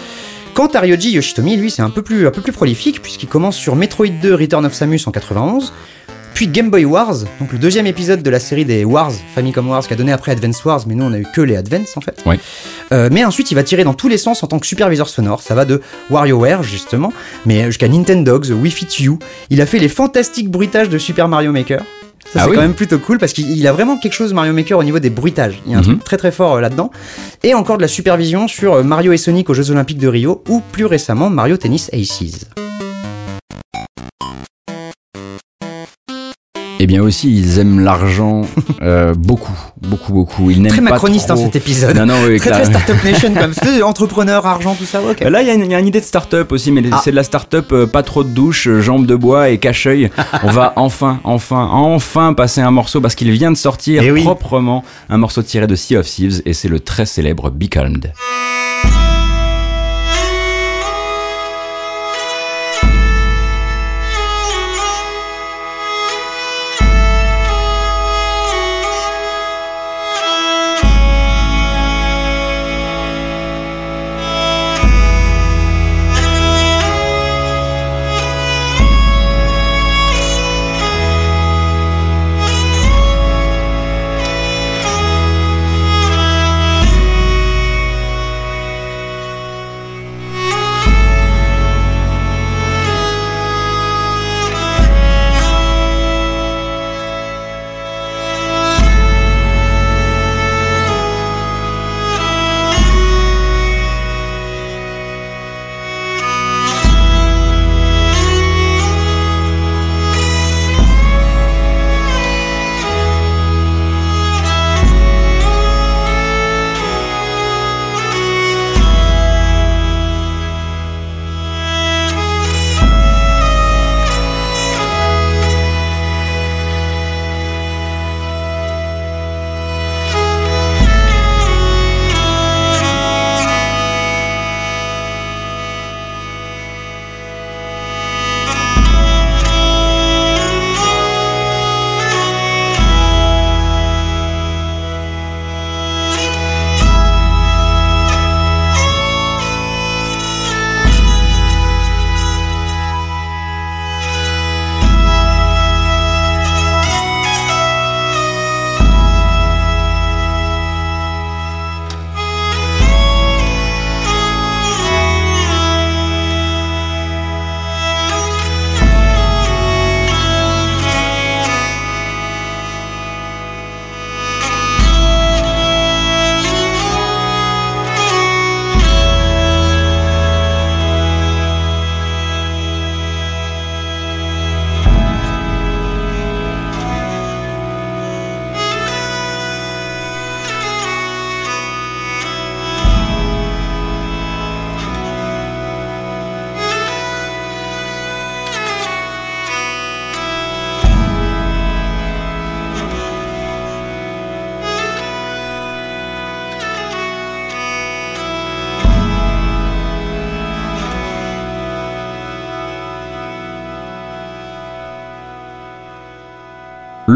Quant à Ryoji Yoshitomi, lui, c'est un peu plus, un peu plus prolifique puisqu'il commence sur Metroid 2 Return of Samus en 91. Puis Game Boy Wars, donc le deuxième épisode de la série des Wars, Famicom Wars, qui a donné après Advance Wars, mais nous on a eu que les Advance en fait. Ouais. Euh, mais ensuite il va tirer dans tous les sens en tant que superviseur sonore, ça va de WarioWare justement, mais jusqu'à Nintendogs, Wii Fit You. Il a fait les fantastiques bruitages de Super Mario Maker. Ça Ah c'est oui quand même plutôt cool parce qu'il il a vraiment quelque chose Mario Maker au niveau des bruitages. Il y a un Mhm. truc très très fort euh, là-dedans. Et encore de la supervision sur euh, Mario et Sonic aux Jeux Olympiques de Rio ou plus récemment Mario Tennis Aces. Eh bien aussi, ils aiment l'argent (laughs) euh, beaucoup, beaucoup, beaucoup. Ils n'aiment Très pas macroniste hein, cet épisode. Non, non, oui, Très très Startup Nation (laughs) comme entrepreneur, argent, tout ça, ok. Là, il y, a une- il y a une idée de start-up aussi, mais Ah. c'est de la start-up euh, pas trop de douche, euh, jambes de bois et cache-œil. (laughs) On va enfin, enfin, enfin passer un morceau parce qu'il vient de sortir Eh oui. proprement un morceau tiré de Sea of Thieves et c'est le très célèbre Be Calmed.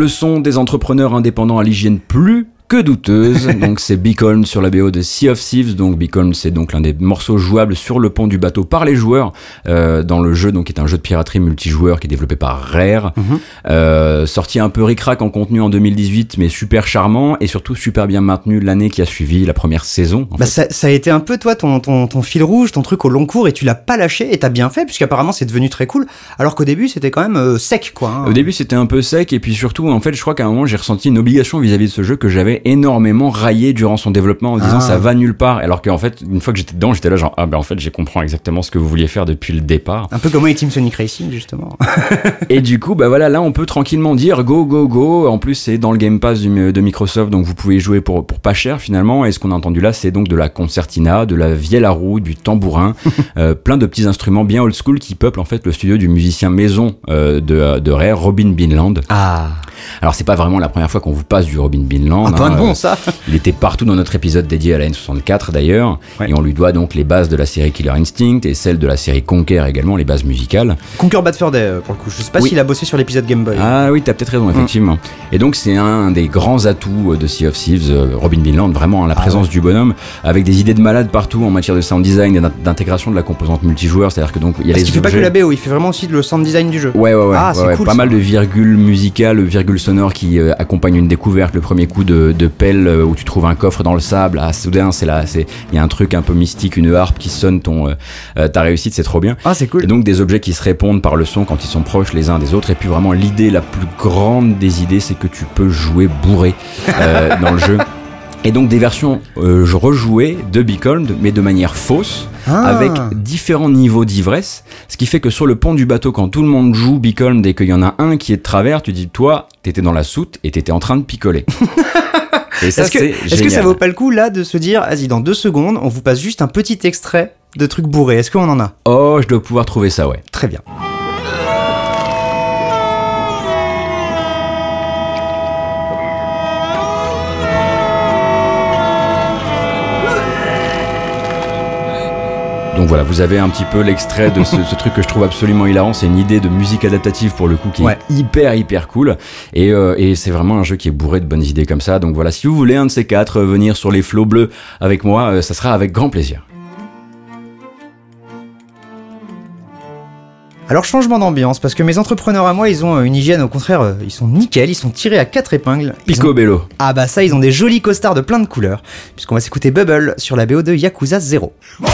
Le son des entrepreneurs indépendants à l'hygiène plus que douteuse. (laughs) donc c'est Beacon sur la BO de Sea of Thieves. Donc Beacon c'est donc l'un des morceaux jouables sur le pont du bateau par les joueurs euh, dans le jeu, donc qui est un jeu de piraterie multijoueur qui est développé par Rare. Mhm. Euh, sorti un peu ric-rac en contenu en 2018, mais super charmant et surtout super bien maintenu l'année qui a suivi la première saison. en Bah, fait. ça, ça a été un peu toi ton, ton, ton fil rouge, ton truc au long cours et tu l'as pas lâché et t'as bien fait puisqu'apparemment c'est devenu très cool alors qu'au début c'était quand même euh, sec quoi. hein. Au début, c'était un peu sec, et puis surtout, en fait, je crois qu'à un moment, j'ai ressenti une obligation vis-à-vis de ce jeu que j'avais énormément raillé durant son développement en disant Ah. ça va nulle part. Alors qu'en fait, une fois que j'étais dedans, j'étais là genre, ah ben en fait, j'ai compris exactement ce que vous vouliez faire depuis le départ. Un peu comme moi et Team Sonic Racing justement. (laughs) et du coup, bah voilà, là, on peut tranquillement dire go, go, go. En plus, c'est dans le Game Pass du- de Microsoft, donc vous pouvez jouer pour, pour pas cher finalement. Et ce qu'on a entendu là, c'est donc de la concertina, de la vielle à roue, du tambourin, (laughs) euh, plein de petits instruments bien old school qui peuplent en fait le studio du musicien maison euh, de, de Rare, Robin Binland. Ah, Alors c'est pas vraiment la première fois qu'on vous passe du Robin Binland. un point de bon euh, ça. Il était partout dans notre épisode dédié à la N64 d'ailleurs, Ouais. et on lui doit donc les bases de la série Killer Instinct et celles de la série Conquer également, les bases musicales. Conquer Bad Fur Day euh, pour le coup. Je sais pas Oui. s'il a bossé sur l'épisode Game Boy. Ah oui, t'as peut-être raison, Mm. effectivement. Et donc c'est un des grands atouts de Sea of Thieves, euh, Robin Binland, vraiment hein, la Ah présence du bonhomme, avec des idées de malade partout en matière de sound design et d'in- d'intégration de la composante multijoueur, c'est-à-dire que donc il y a Parce les fait pas que la BO, il fait vraiment aussi le sound design du jeu. Ouais, ouais, ouais. Ah, ouais, cool, Pas ça. mal de virgules musicales, virgules sonores qui euh, accompagnent une découverte. Le premier coup de, de pelle euh, où tu trouves un coffre dans le sable. Ah, soudain, c'est là, c'est, il y a un truc un peu mystique, une harpe qui sonne ton, euh, euh, ta réussite, c'est trop bien. Ah, c'est cool. Et donc des objets qui se répondent par le son quand ils sont proches les uns des autres. Et puis vraiment l'idée la plus grande des idées, c'est que tu peux jouer bourré euh, (laughs) dans le jeu. Et donc des versions euh, rejouées de Beacon, mais de manière fausse, Ah. avec différents niveaux d'ivresse. Ce qui fait que sur le pont du bateau, quand tout le monde joue Beacon, dès qu'il y en a un qui est de travers, tu dis toi, t'étais dans la soute et t'étais en train de picoler. (laughs) Est-ce que, ça vaut pas le coup là de se dire, vas-y, dans deux secondes, on vous passe juste un petit extrait de trucs bourrés Est-ce qu'on en a? Oh, je dois pouvoir trouver ça, ouais. Très bien. Donc voilà, vous avez un petit peu l'extrait de ce, ce truc que je trouve absolument hilarant. C'est une idée de musique adaptative pour le coup qui Ouais. est hyper hyper cool. Et, euh, et c'est vraiment un jeu qui est bourré de bonnes idées comme ça. Donc voilà, si vous voulez un de ces quatre euh, venir sur les flots bleus avec moi, euh, ça sera avec grand plaisir. Alors changement d'ambiance, parce que mes entrepreneurs à moi, ils ont une hygiène, au contraire, ils sont nickel, ils sont tirés à quatre épingles. Ils ont- Picobello. Ah bah ça, ils ont des jolis costards de plein de couleurs, puisqu'on va s'écouter Bubble sur la BO de Yakuza 0.「パ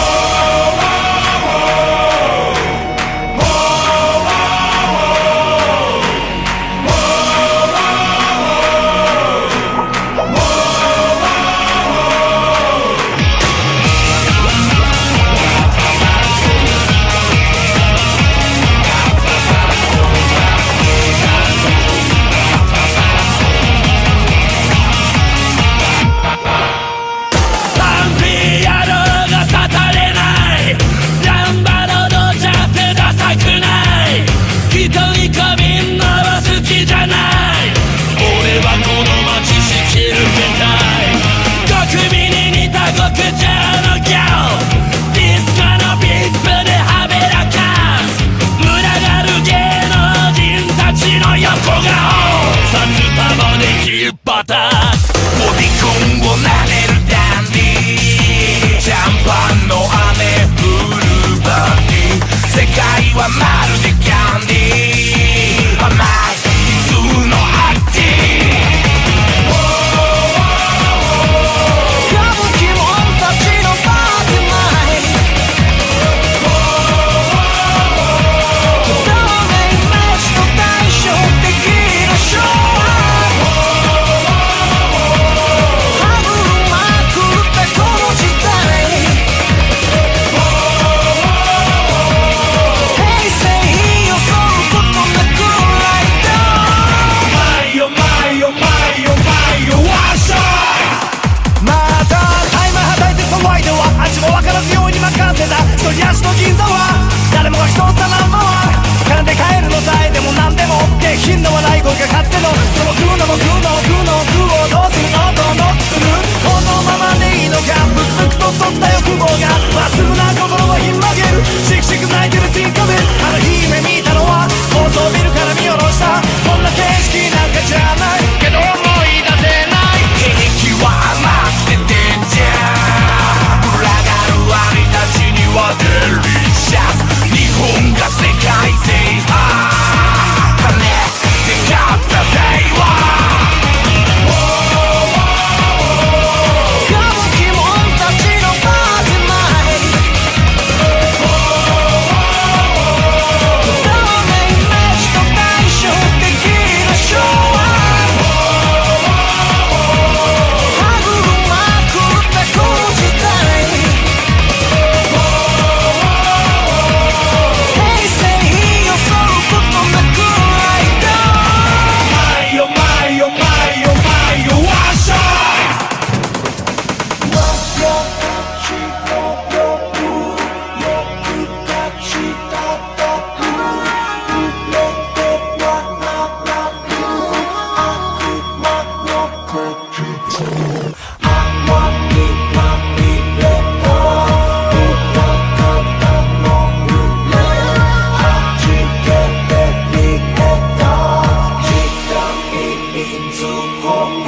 祖国。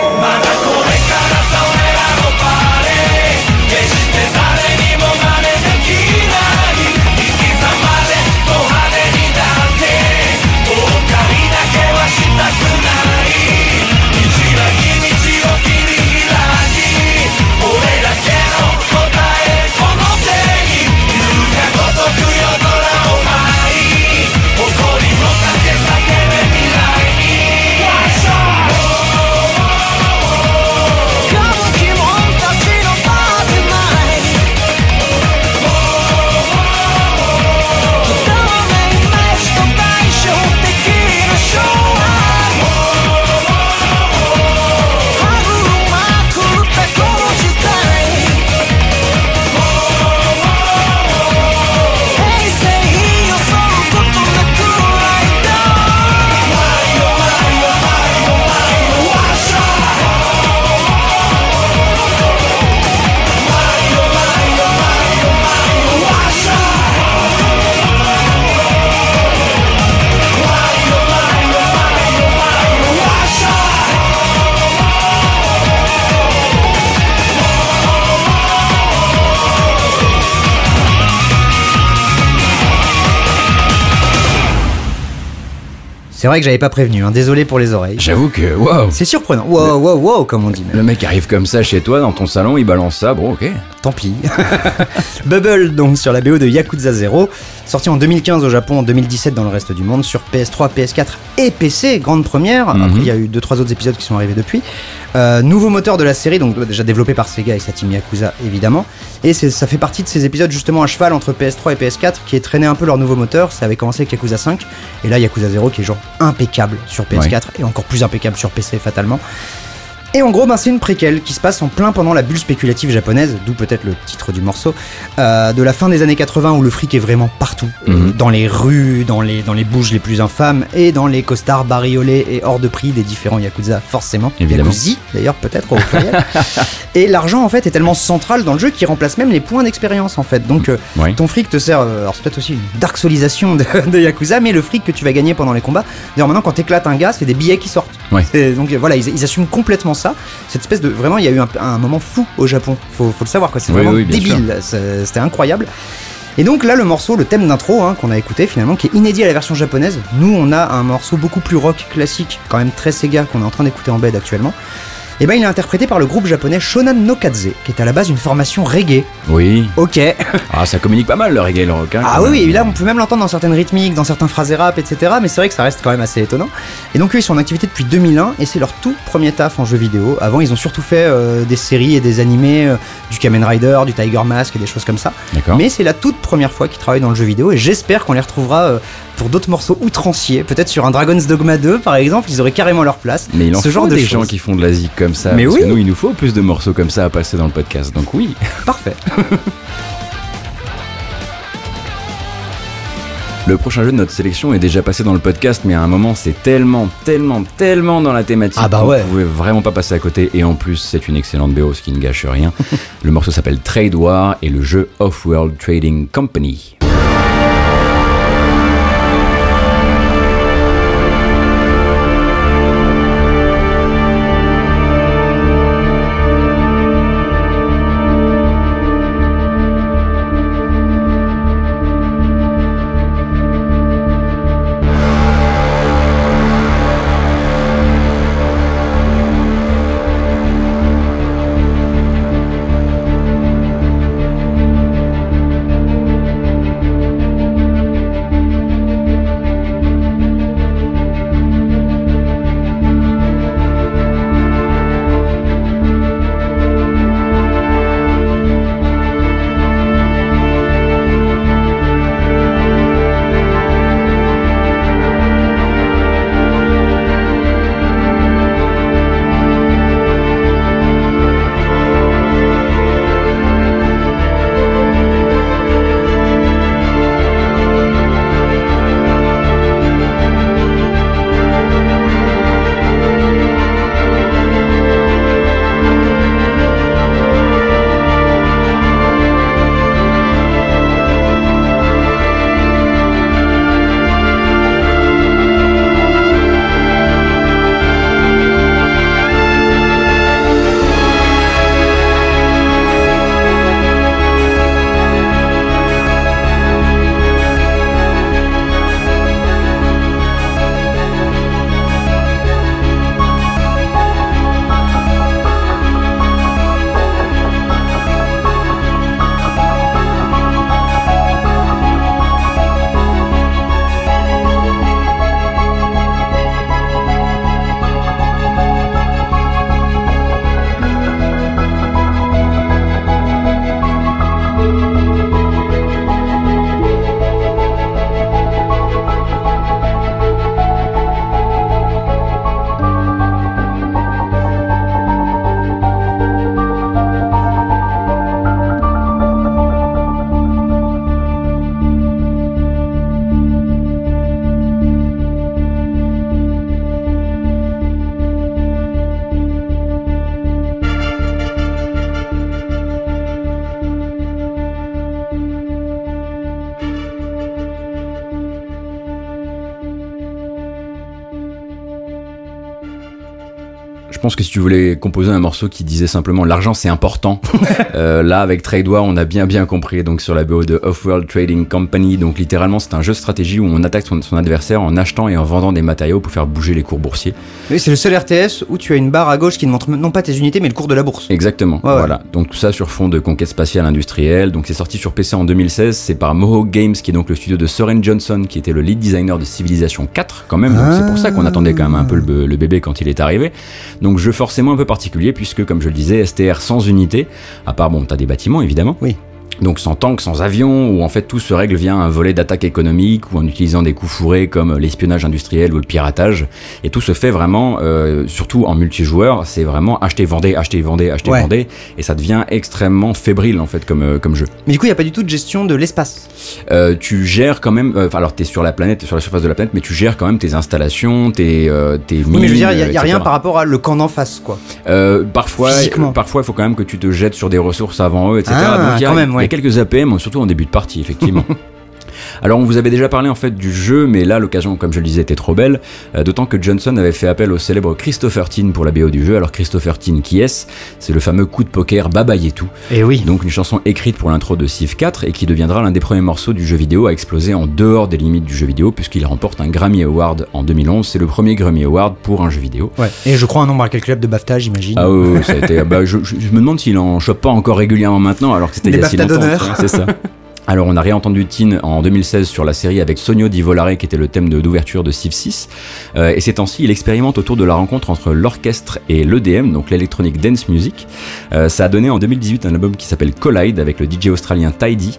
Vrai que j'avais pas prévenu, hein. désolé pour les oreilles. J'avoue que, waouh C'est surprenant. Wow, wow, wow, comme on dit. même. Le mec arrive comme ça chez toi, dans ton salon, il balance ça, bon ok. Tant pis. (laughs) Bubble, donc sur la BO de Yakuza 0, sorti en 2015 au Japon, en 2017 dans le reste du monde, sur PS3, PS4 et PC, grande première. Mhm. Après, il y a eu 2-3 autres épisodes qui sont arrivés depuis. Euh, nouveau moteur de la série, donc déjà développé par Sega et sa team Yakuza évidemment. Et ça fait partie de ces épisodes justement à cheval entre PS3 et PS4 qui est traîné un peu leur nouveau moteur. Ça avait commencé avec Yakuza 5 et là Yakuza 0 qui est genre impeccable sur PS4 et encore plus impeccable sur PC fatalement. Et en gros, ben, c'est une préquelle qui se passe en plein pendant la bulle spéculative japonaise, d'où peut-être le titre du morceau, euh, de la fin des années 80 où le fric est vraiment partout, Mhm. dans les rues, dans les, dans les bouges les plus infâmes et dans les costards bariolés et hors de prix des différents Yakuza, forcément. Évidemment. Yakuzi, d'ailleurs, peut-être au pluriel. (laughs) et l'argent, en fait, est tellement central dans le jeu qu'il remplace même les points d'expérience, en fait. Donc, euh, ton fric te sert, euh, alors c'est peut-être aussi une dark solisation de, (laughs) de Yakuza, mais le fric que tu vas gagner pendant les combats, d'ailleurs maintenant quand t'éclates un gars, c'est des billets qui sortent. Ouais. Et donc voilà, ils, ils assument complètement ça. Cette espèce de, vraiment, il y a eu un, un moment fou au Japon, faut, faut le savoir quoi, c'est Oui, vraiment oui, débile, c'était incroyable. Et donc là, le morceau, le thème d'intro hein, qu'on a écouté finalement, qui est inédit à la version japonaise, nous on a un morceau beaucoup plus rock classique, quand même très Sega, qu'on est en train d'écouter en bed actuellement. Et ben il est interprété par le groupe japonais Shonan no Kaze, qui est à la base une formation reggae. Oui. Ok. (laughs) Ah, ça communique pas mal le reggae et le rock. hein, Ah oui, oui, et là on peut même l'entendre dans certaines rythmiques, dans certains phrasés rap, etc. Mais c'est vrai que ça reste quand même assez étonnant. Et donc eux ils sont en activité depuis 2001 et c'est leur tout premier taf en jeu vidéo. Avant ils ont surtout fait euh, des séries et des animés, euh, du Kamen Rider, du Tiger Mask et des choses comme ça. D'accord. Mais c'est la toute première fois qu'ils travaillent dans le jeu vidéo et j'espère qu'on les retrouvera euh, pour d'autres morceaux outranciers. Peut-être sur un Dragon's Dogma 2 par exemple, ils auraient carrément leur place. Mais il en Ce faut genre de des choses. gens qui font de la zik comme ça. Mais parce oui. que nous, il nous faut plus de morceaux comme ça à passer dans le podcast. Donc oui. (laughs) Parfait. (laughs) Le prochain jeu de notre sélection est déjà passé dans le podcast, mais à un moment, c'est tellement, tellement, tellement dans la thématique Ah bah ouais. pouvait vraiment pas passer à côté. Et en plus, c'est une excellente BO, ce qui ne gâche rien. (laughs) le morceau s'appelle Trade War et le jeu Off-World Trading Company. Pense que si tu voulais composer un morceau qui disait simplement l'argent c'est important, (laughs) euh, là avec Tradewar on a bien bien compris. Donc sur la BO de Off-World Trading Company, donc littéralement c'est un jeu de stratégie où on attaque son, son adversaire en achetant et en vendant des matériaux pour faire bouger les cours boursiers. Oui, c'est le seul RTS où tu as une barre à gauche qui ne montre non pas tes unités mais le cours de la bourse. Exactement. Ouais, ouais. voilà. Donc tout ça sur fond de conquête spatiale industrielle. Donc c'est sorti sur PC en 2016. C'est par Mohawk Games qui est donc le studio de Soren Johnson qui était le lead designer de Civilization 4 quand même. C'est pour ça qu'on attendait quand même un peu le, le bébé quand il est arrivé. Donc jeu forcément un peu particulier puisque comme je le disais STR sans unité. À part bon t'as des bâtiments évidemment. Oui. Donc sans tank, sans avion, où en fait tout se règle via un volet d'attaque économique ou en utilisant des coups fourrés comme l'espionnage industriel ou le piratage. Et tout se fait vraiment, euh, surtout en multijoueur, c'est vraiment acheter, vendez, acheter, vendez, acheter, Ouais. vendez. Et ça devient extrêmement fébrile en fait comme, euh, comme jeu. Mais du coup, il n'y a pas du tout de gestion de l'espace. Euh, tu gères quand même, euh, enfin alors t'es sur la planète, t'es sur la surface de la planète, mais tu gères quand même tes installations, tes, euh, tes Oui, mais je veux dire, il n'y a, mines, y a rien par rapport à le camp d'en face, quoi. Euh, parfois, parfois, il faut quand même que tu te jettes sur des ressources avant eux, etc. Ah, Donc il y, a- quand même, ouais. Quelques APM, surtout en début de partie, effectivement. (laughs) Alors on vous avait déjà parlé en fait du jeu, mais là l'occasion, comme je le disais, était trop belle. euh, D'autant que Johnson avait fait appel au célèbre Christopher Tin pour la BO du jeu. Alors Christopher Tin, qui est-ce? C'est le fameux coup de poker Baba Yetu. Et oui. Donc une chanson écrite pour l'intro de Civ 4 et qui deviendra l'un des premiers morceaux du jeu vidéo à exploser en dehors des limites du jeu vidéo puisqu'il remporte un Grammy Award en 2011. C'est le premier Grammy Award pour un jeu vidéo. Ouais. Et je crois un nombre incalculable de BAFTA, j'imagine. Ah oui, ça a été. (laughs) bah, je, je- je me demande s'il en chope pas encore régulièrement maintenant, alors que c'était il y a si longtemps. d'honneur. C'est ça. (laughs) Alors on a réentendu Tin en 2016 sur la série avec Sonio Di Volare qui était le thème de- d'ouverture de Civ 6 Euh, et ces temps-ci il expérimente autour de la rencontre entre l'orchestre et l'EDM donc l'Electronic Dance Music. Euh, ça a donné en 2018 un album qui s'appelle Collide avec le DJ australien Tidy.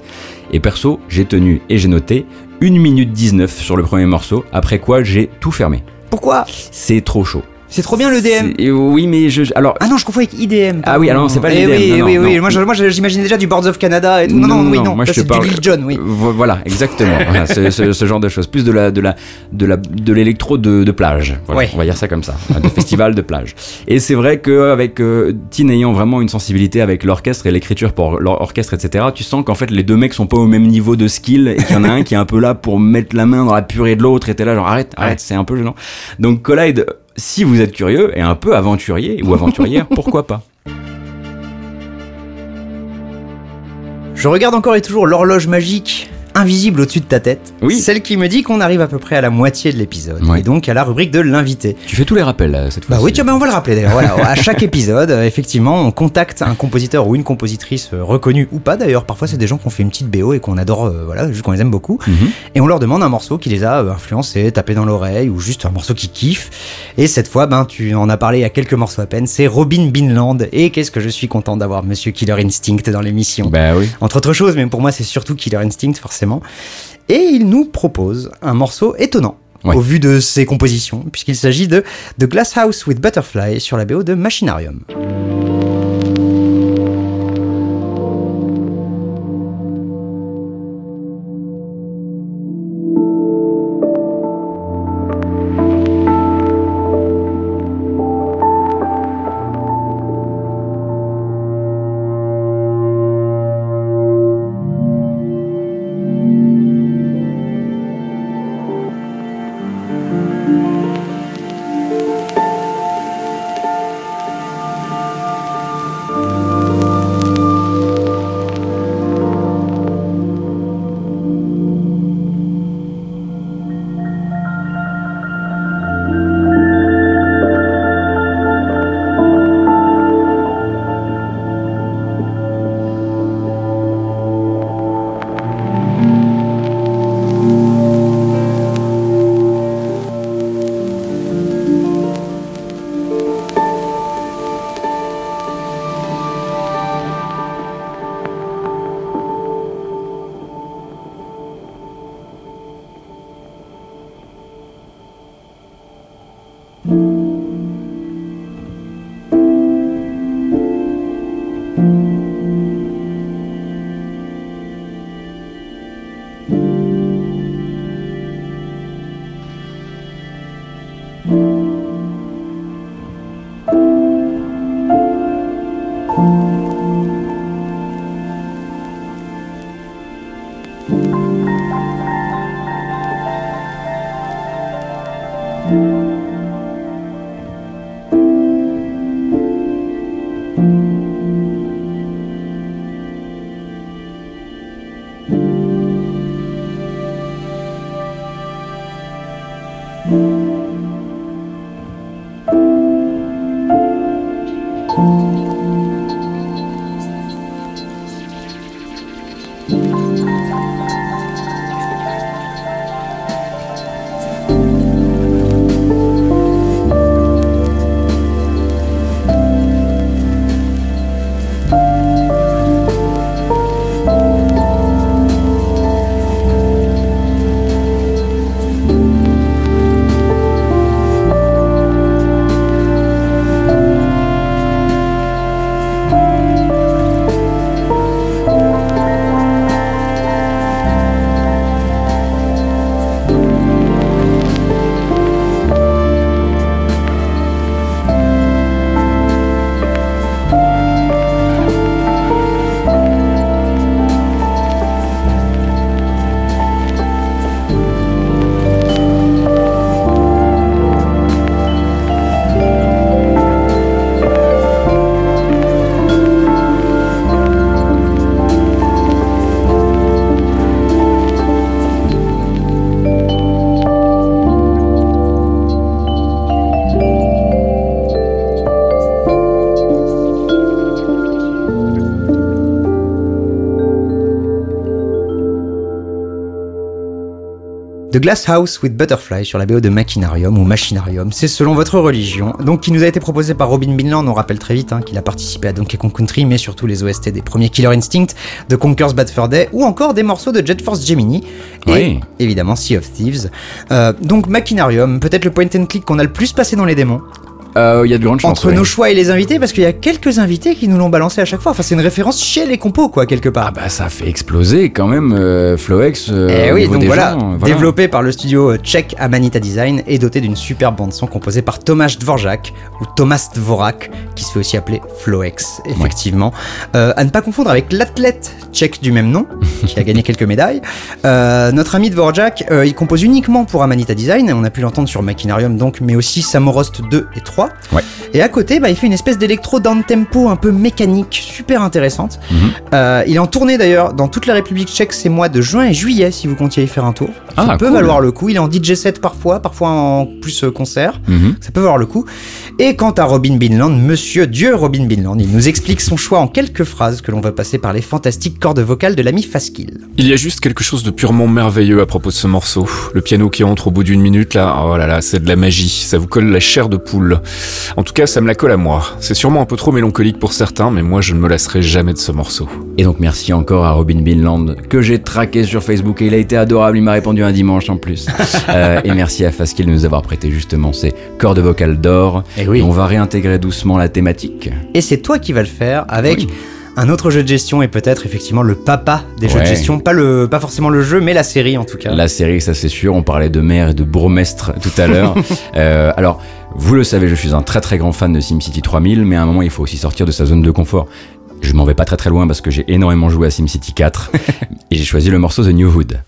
Et perso j'ai tenu et j'ai noté 1 minute 19 sur le premier morceau après quoi j'ai tout fermé. Pourquoi? C'est trop chaud C'est trop bien le DM. C'est- oui mais je alors Ah non, je confonds avec IDM. Ah oui, alors non, c'est pas Eh l'IDM, Oui, non, oui, non, oui. non. Moi, je- moi, je- j'imaginais déjà du Boards of Canada et tout. Non, non, oui, non. moi Ça, je te c'est parle. du Lil Jon, oui. Vo- Voilà, exactement. (laughs) Voilà, ce, ce- ce genre de choses, plus de la de la de la de l'électro de, de plage. Voilà, Ouais. On va dire ça comme ça, de festival de plage. Et c'est vrai que avec euh, Tin ayant vraiment une sensibilité avec l'orchestre et l'écriture pour l'orchestre, etc. Tu sens qu'en fait les deux mecs sont pas au même niveau de skill et qu'il y en a un qui est un peu là pour mettre la main dans la purée de l'autre et t'es là genre arrête, arrête, c'est un peu gênant. Donc Collide, si vous êtes curieux et un peu aventurier ou aventurière, (laughs) pourquoi pas? Je regarde encore et toujours l'horloge magique invisible au-dessus de ta tête. Oui. Celle qui me dit qu'on arrive à peu près à la moitié de l'épisode. Et donc à la rubrique de l'invité. Tu fais tous les rappels là, cette fois. Bah oui, tiens, bah on va le rappeler d'ailleurs. Voilà, (laughs) à chaque épisode, effectivement, on contacte un compositeur ou une compositrice euh, reconnue ou pas d'ailleurs. Parfois, c'est des gens qui ont fait une petite BO et qu'on adore, euh, voilà, juste qu'on les aime beaucoup. Mhm. Et on leur demande un morceau qui les a euh, influencés, tapé dans l'oreille ou juste un morceau qui kiffe. Et cette fois, ben, tu en as parlé il y a quelques morceaux à peine. C'est Robin Binland. Et qu'est-ce que je suis content d'avoir Monsieur Killer Instinct dans l'émission. Bah oui. Entre autres choses, mais pour moi, c'est surtout Killer Instinct, forcément. Et il nous propose un morceau étonnant. Ouais. Au vu de ses compositions, puisqu'il s'agit de The Glass House with Butterfly sur la BO de Machinarium. Glass House with Butterfly sur la BO de Machinarium ou Machinarium, c'est selon votre religion, donc qui nous a été proposé par Robin Binland, on rappelle très vite hein, qu'il a participé à Donkey Kong Country, mais surtout les OST des premiers Killer Instinct, de Conker's Bad Fur Day, ou encore des morceaux de Jet Force Gemini, et Oui. évidemment Sea of Thieves. Euh, donc Machinarium, peut-être le point and click qu'on a le plus passé dans les démons, Euh, Il y a de grandes chances. entre ouais. nos choix et les invités, parce qu'il y a quelques invités qui nous l'ont balancé à chaque fois, enfin c'est une référence chez les compos quoi, quelque part. Ah bah ça fait exploser quand même euh, Floex. euh, Eh au oui, donc des voilà, gens, euh, voilà. développé par le studio euh, tchèque Amanita Design et doté d'une superbe bande-son composée par Tomáš Dvorak ou Tomas Dvorak, qui se fait aussi appeler Floex, effectivement. Euh, à ne pas confondre avec l'athlète tchèque du même nom, (laughs) qui a gagné quelques médailles. Euh, notre ami Dvorak, euh, il compose uniquement pour Amanita Design, on a pu l'entendre sur Machinarium donc, mais aussi Samorost 2 et 3. Ouais. Et à côté, bah, il fait une espèce d'électro down tempo un peu mécanique, super intéressante. Mhm. Euh, il est en tournée d'ailleurs dans toute la République tchèque ces mois de juin et juillet si vous comptiez y faire un tour. Ça Ah, peut cool. valoir le coup. Il est en DJ set parfois, parfois en plus euh, concert. Mhm. Ça peut valoir le coup. Et quant à Robin Binland, monsieur Dieu Robin Binland, il nous explique son choix en quelques phrases que l'on va passer par les fantastiques cordes vocales de l'ami Faskill. Il y a juste quelque chose de purement merveilleux à propos de ce morceau. Le piano qui entre au bout d'une minute là, oh là là, c'est de la magie. Ça vous colle la chair de poule. En tout cas, ça me la colle à moi. C'est sûrement un peu trop mélancolique pour certains, mais moi je ne me lasserai jamais de ce morceau. Et donc merci encore à Robin Binland que j'ai traqué sur Facebook et il a été adorable, il m'a répondu un dimanche en plus. (laughs) Euh, et merci à Faskill de nous avoir prêté justement ces cordes vocales d'or. Oui. On va réintégrer doucement la thématique. Et c'est toi qui vas le faire avec Oui. un autre jeu de gestion et peut-être effectivement le papa des jeux de gestion. Pas, le, pas forcément le jeu, mais la série en tout cas. La série, ça c'est sûr, on parlait de maire et de bourgmestre tout à l'heure. (laughs) Euh, alors, vous le savez, je suis un très très grand fan de SimCity 3000, mais à un moment il faut aussi sortir de sa zone de confort. Je m'en vais pas très très loin parce que j'ai énormément joué à SimCity 4 (laughs) et j'ai choisi le morceau The New Hood.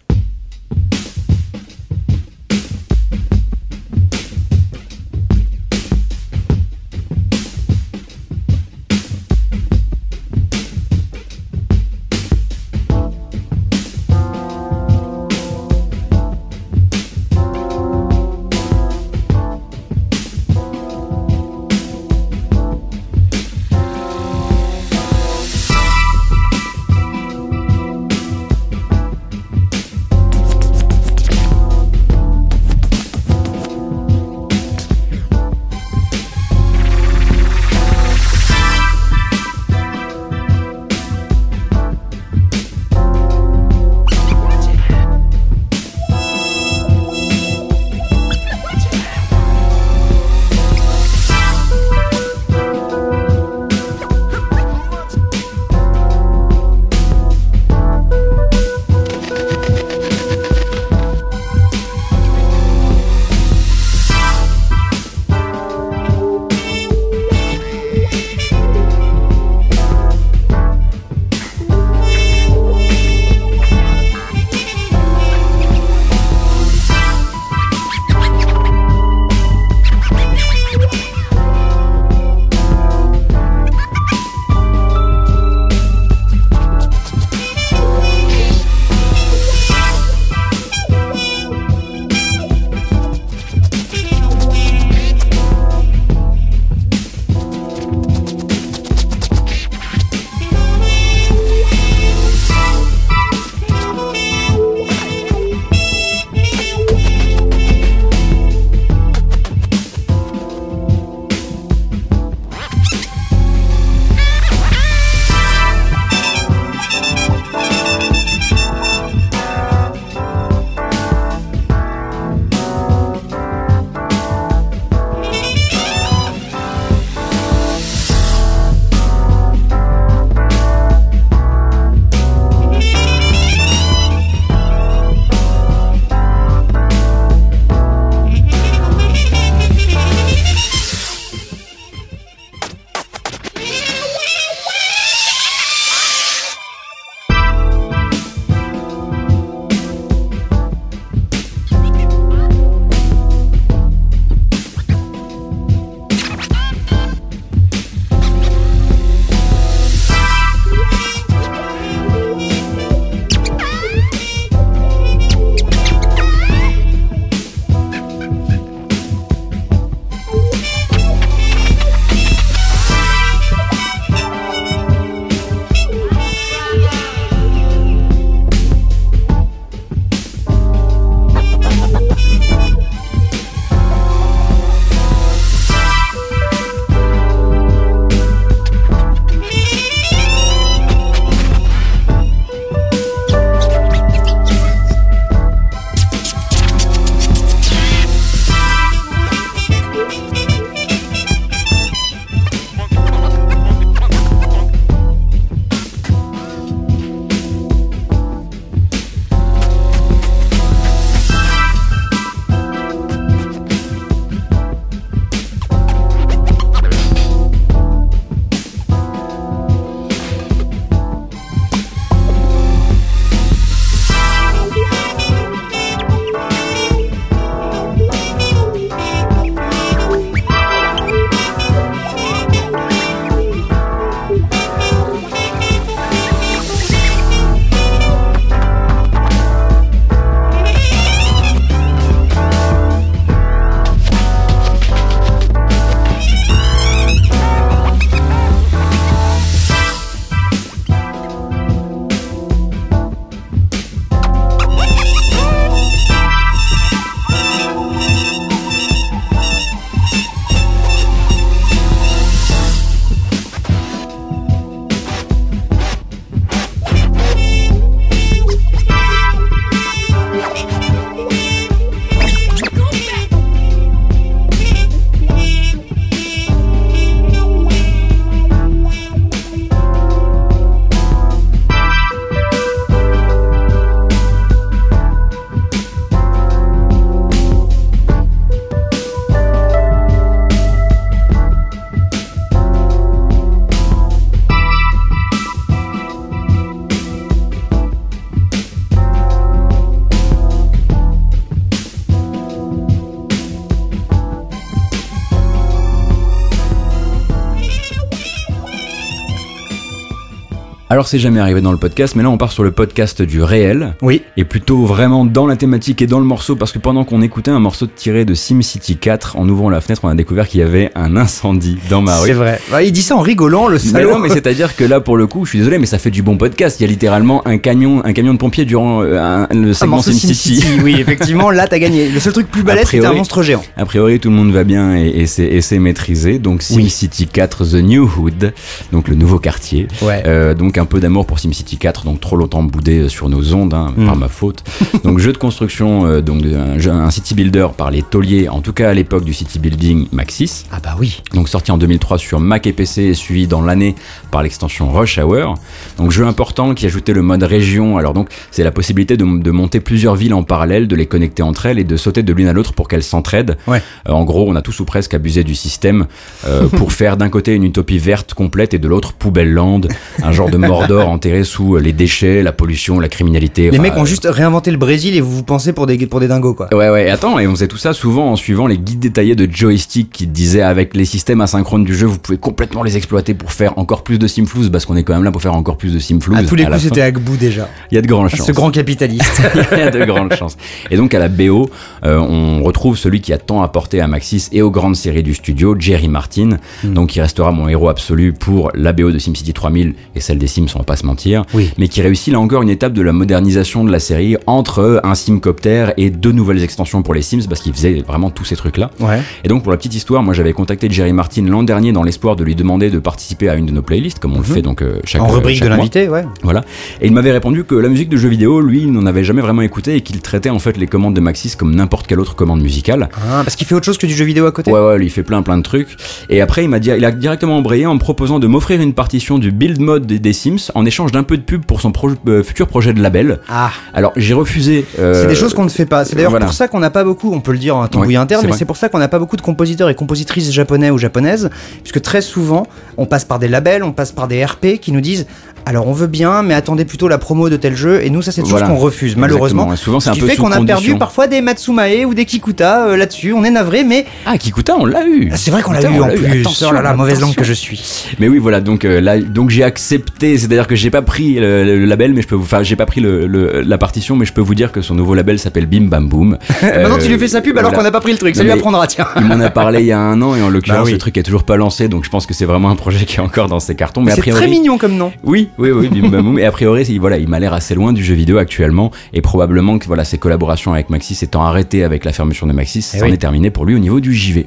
Alors c'est jamais arrivé dans le podcast, mais là on part sur le podcast du réel. Oui. Et plutôt vraiment dans la thématique et dans le morceau, parce que pendant qu'on écoutait un morceau tiré de SimCity 4, en ouvrant la fenêtre, on a découvert qu'il y avait un incendie dans ma rue. C'est vrai. Ouais, il dit ça en rigolant, le Mais salaud. non, mais c'est-à-dire que là, pour le coup, je suis désolé, mais ça fait du bon podcast. Il y a littéralement un camion, un camion de pompiers durant euh, un- le segment SimCity. SimCity, oui, (laughs) effectivement, là t'as gagné. Le seul truc plus balèze, c'était un monstre géant. A priori, tout le monde va bien et, et c'est maîtrisé. Donc Oui. SimCity 4 The New Hood, donc le nouveau quartier. Ouais. Euh, donc un peu d'amour pour SimCity 4, donc trop longtemps boudé sur nos ondes, hein, Mm. par ma faute. (laughs) donc jeu de construction, euh, donc un, jeu- un city builder par les tauliers, en tout cas à l'époque du city building Maxis. Ah bah oui. Donc sorti en 2003 sur Mac et PC et suivi dans l'année par l'extension Rush Hour. Donc jeu important qui ajoutait le mode région. Alors donc c'est la possibilité de, de monter plusieurs villes en parallèle, de les connecter entre elles et de sauter de l'une à l'autre pour qu'elles s'entraident. Ouais. Euh, en gros, on a tous ou presque abusé du système euh, pour (laughs) faire d'un côté une utopie verte complète et de l'autre poubelle land, un genre de (laughs) Mordor enterré sous euh, les déchets, la pollution, la criminalité. Les Enfin, mecs ont euh, juste réinventé le Brésil et vous vous pensez pour des, pour des dingos, quoi. Ouais ouais attends et on faisait tout ça souvent en suivant les guides détaillés de joystick qui disaient avec les systèmes asynchrones du jeu vous pouvez complètement les exploiter pour faire encore plus de simflouz parce qu'on est quand même là pour faire encore plus de simflouz. À tous les coups, c'était Agbou déjà. Il y a de grandes chances. Ce grand capitaliste. (laughs) Il y a de grandes chances. Et donc à la BO, euh, on retrouve celui qui a tant apporté à Maxis et aux grandes séries du studio, Jerry Martin, Hmm. donc qui restera mon héros absolu pour la BO de SimCity 3000 et celle des Sims, on va pas se mentir, Oui. mais qui réussit là encore une étape de la modernisation de la série entre un Simcopter et deux nouvelles extensions pour les Sims parce qu'il faisait vraiment tous ces trucs-là. Ouais. Et donc pour la petite histoire, moi j'avais contacté Jerry Martin l'an dernier dans l'espoir de lui demander de participer à une de nos playlists, comme on le fait donc euh, chaque Mhm. En rubrique chaque de l'invité, ouais. Voilà. Et il m'avait répondu que la musique de jeux vidéo, lui, il n'en avait jamais vraiment écouté et qu'il traitait en fait les commandes de Maxis comme n'importe quelle autre commande musicale. Ah, parce qu'il fait autre chose que du jeu vidéo à côté. Ouais, ouais, lui, il fait plein plein de trucs. Et après, il m'a dit, il a directement embrayé en me proposant de m'offrir une partition du build mode des, des Sims en échange d'un peu de pub pour son pro- euh, futur projet de label. Ah. Alors, j'ai refusé. euh, C'est des choses qu'on ne fait pas. C'est d'ailleurs voilà. pour ça qu'on n'a pas beaucoup, on peut le dire en tambouille Ouais, interne, mais c'est pour ça qu'on n'a pas beaucoup de compositeurs et compositrices japonais ou japonaises, puisque très souvent, on passe par des labels, on passe par des RP qui nous disent alors on veut bien, mais attendez plutôt la promo de tel jeu, et nous, ça c'est des Voilà. qu'on refuse, malheureusement. Et souvent, c'est Ce un qui peu fait qu'on a perdu parfois des Matsumae ou des Kikuta euh, là-dessus, on est navré, mais Ah, Kikuta, on l'a eu. Ah, c'est vrai qu'on l'a eu on en plus. Attention, oh là là, mauvaise langue que je suis. Mais oui, voilà, donc euh, là, donc j'ai accepté, c'est-à-dire que j'ai pas pris le, le label, mais je peux vous, enfin, j'ai pas pris le, le- la partition, mais je peux vous dire que son nouveau label s'appelle Bim Bam Boom. (laughs) Maintenant, tu Euh, lui fais sa pub alors voilà. qu'on n'a pas pris le truc, ça Non, lui apprendra, tiens. Il m'en a parlé il y a un an et en (laughs) l'occurrence Bah oui. le truc est toujours pas lancé, donc je pense que c'est vraiment un projet qui est encore dans ses cartons. Mais C'est très mignon comme nom. oui, oui, oui, Bim Bam. Et a priori, il- voilà, il m'a l'air assez loin du jeu vidéo actuellement et probablement que voilà, ses collaborations avec Maxis étant arrêtées avec la fermeture de Maxis, Eh c'en oui. est terminé pour lui au niveau du JV.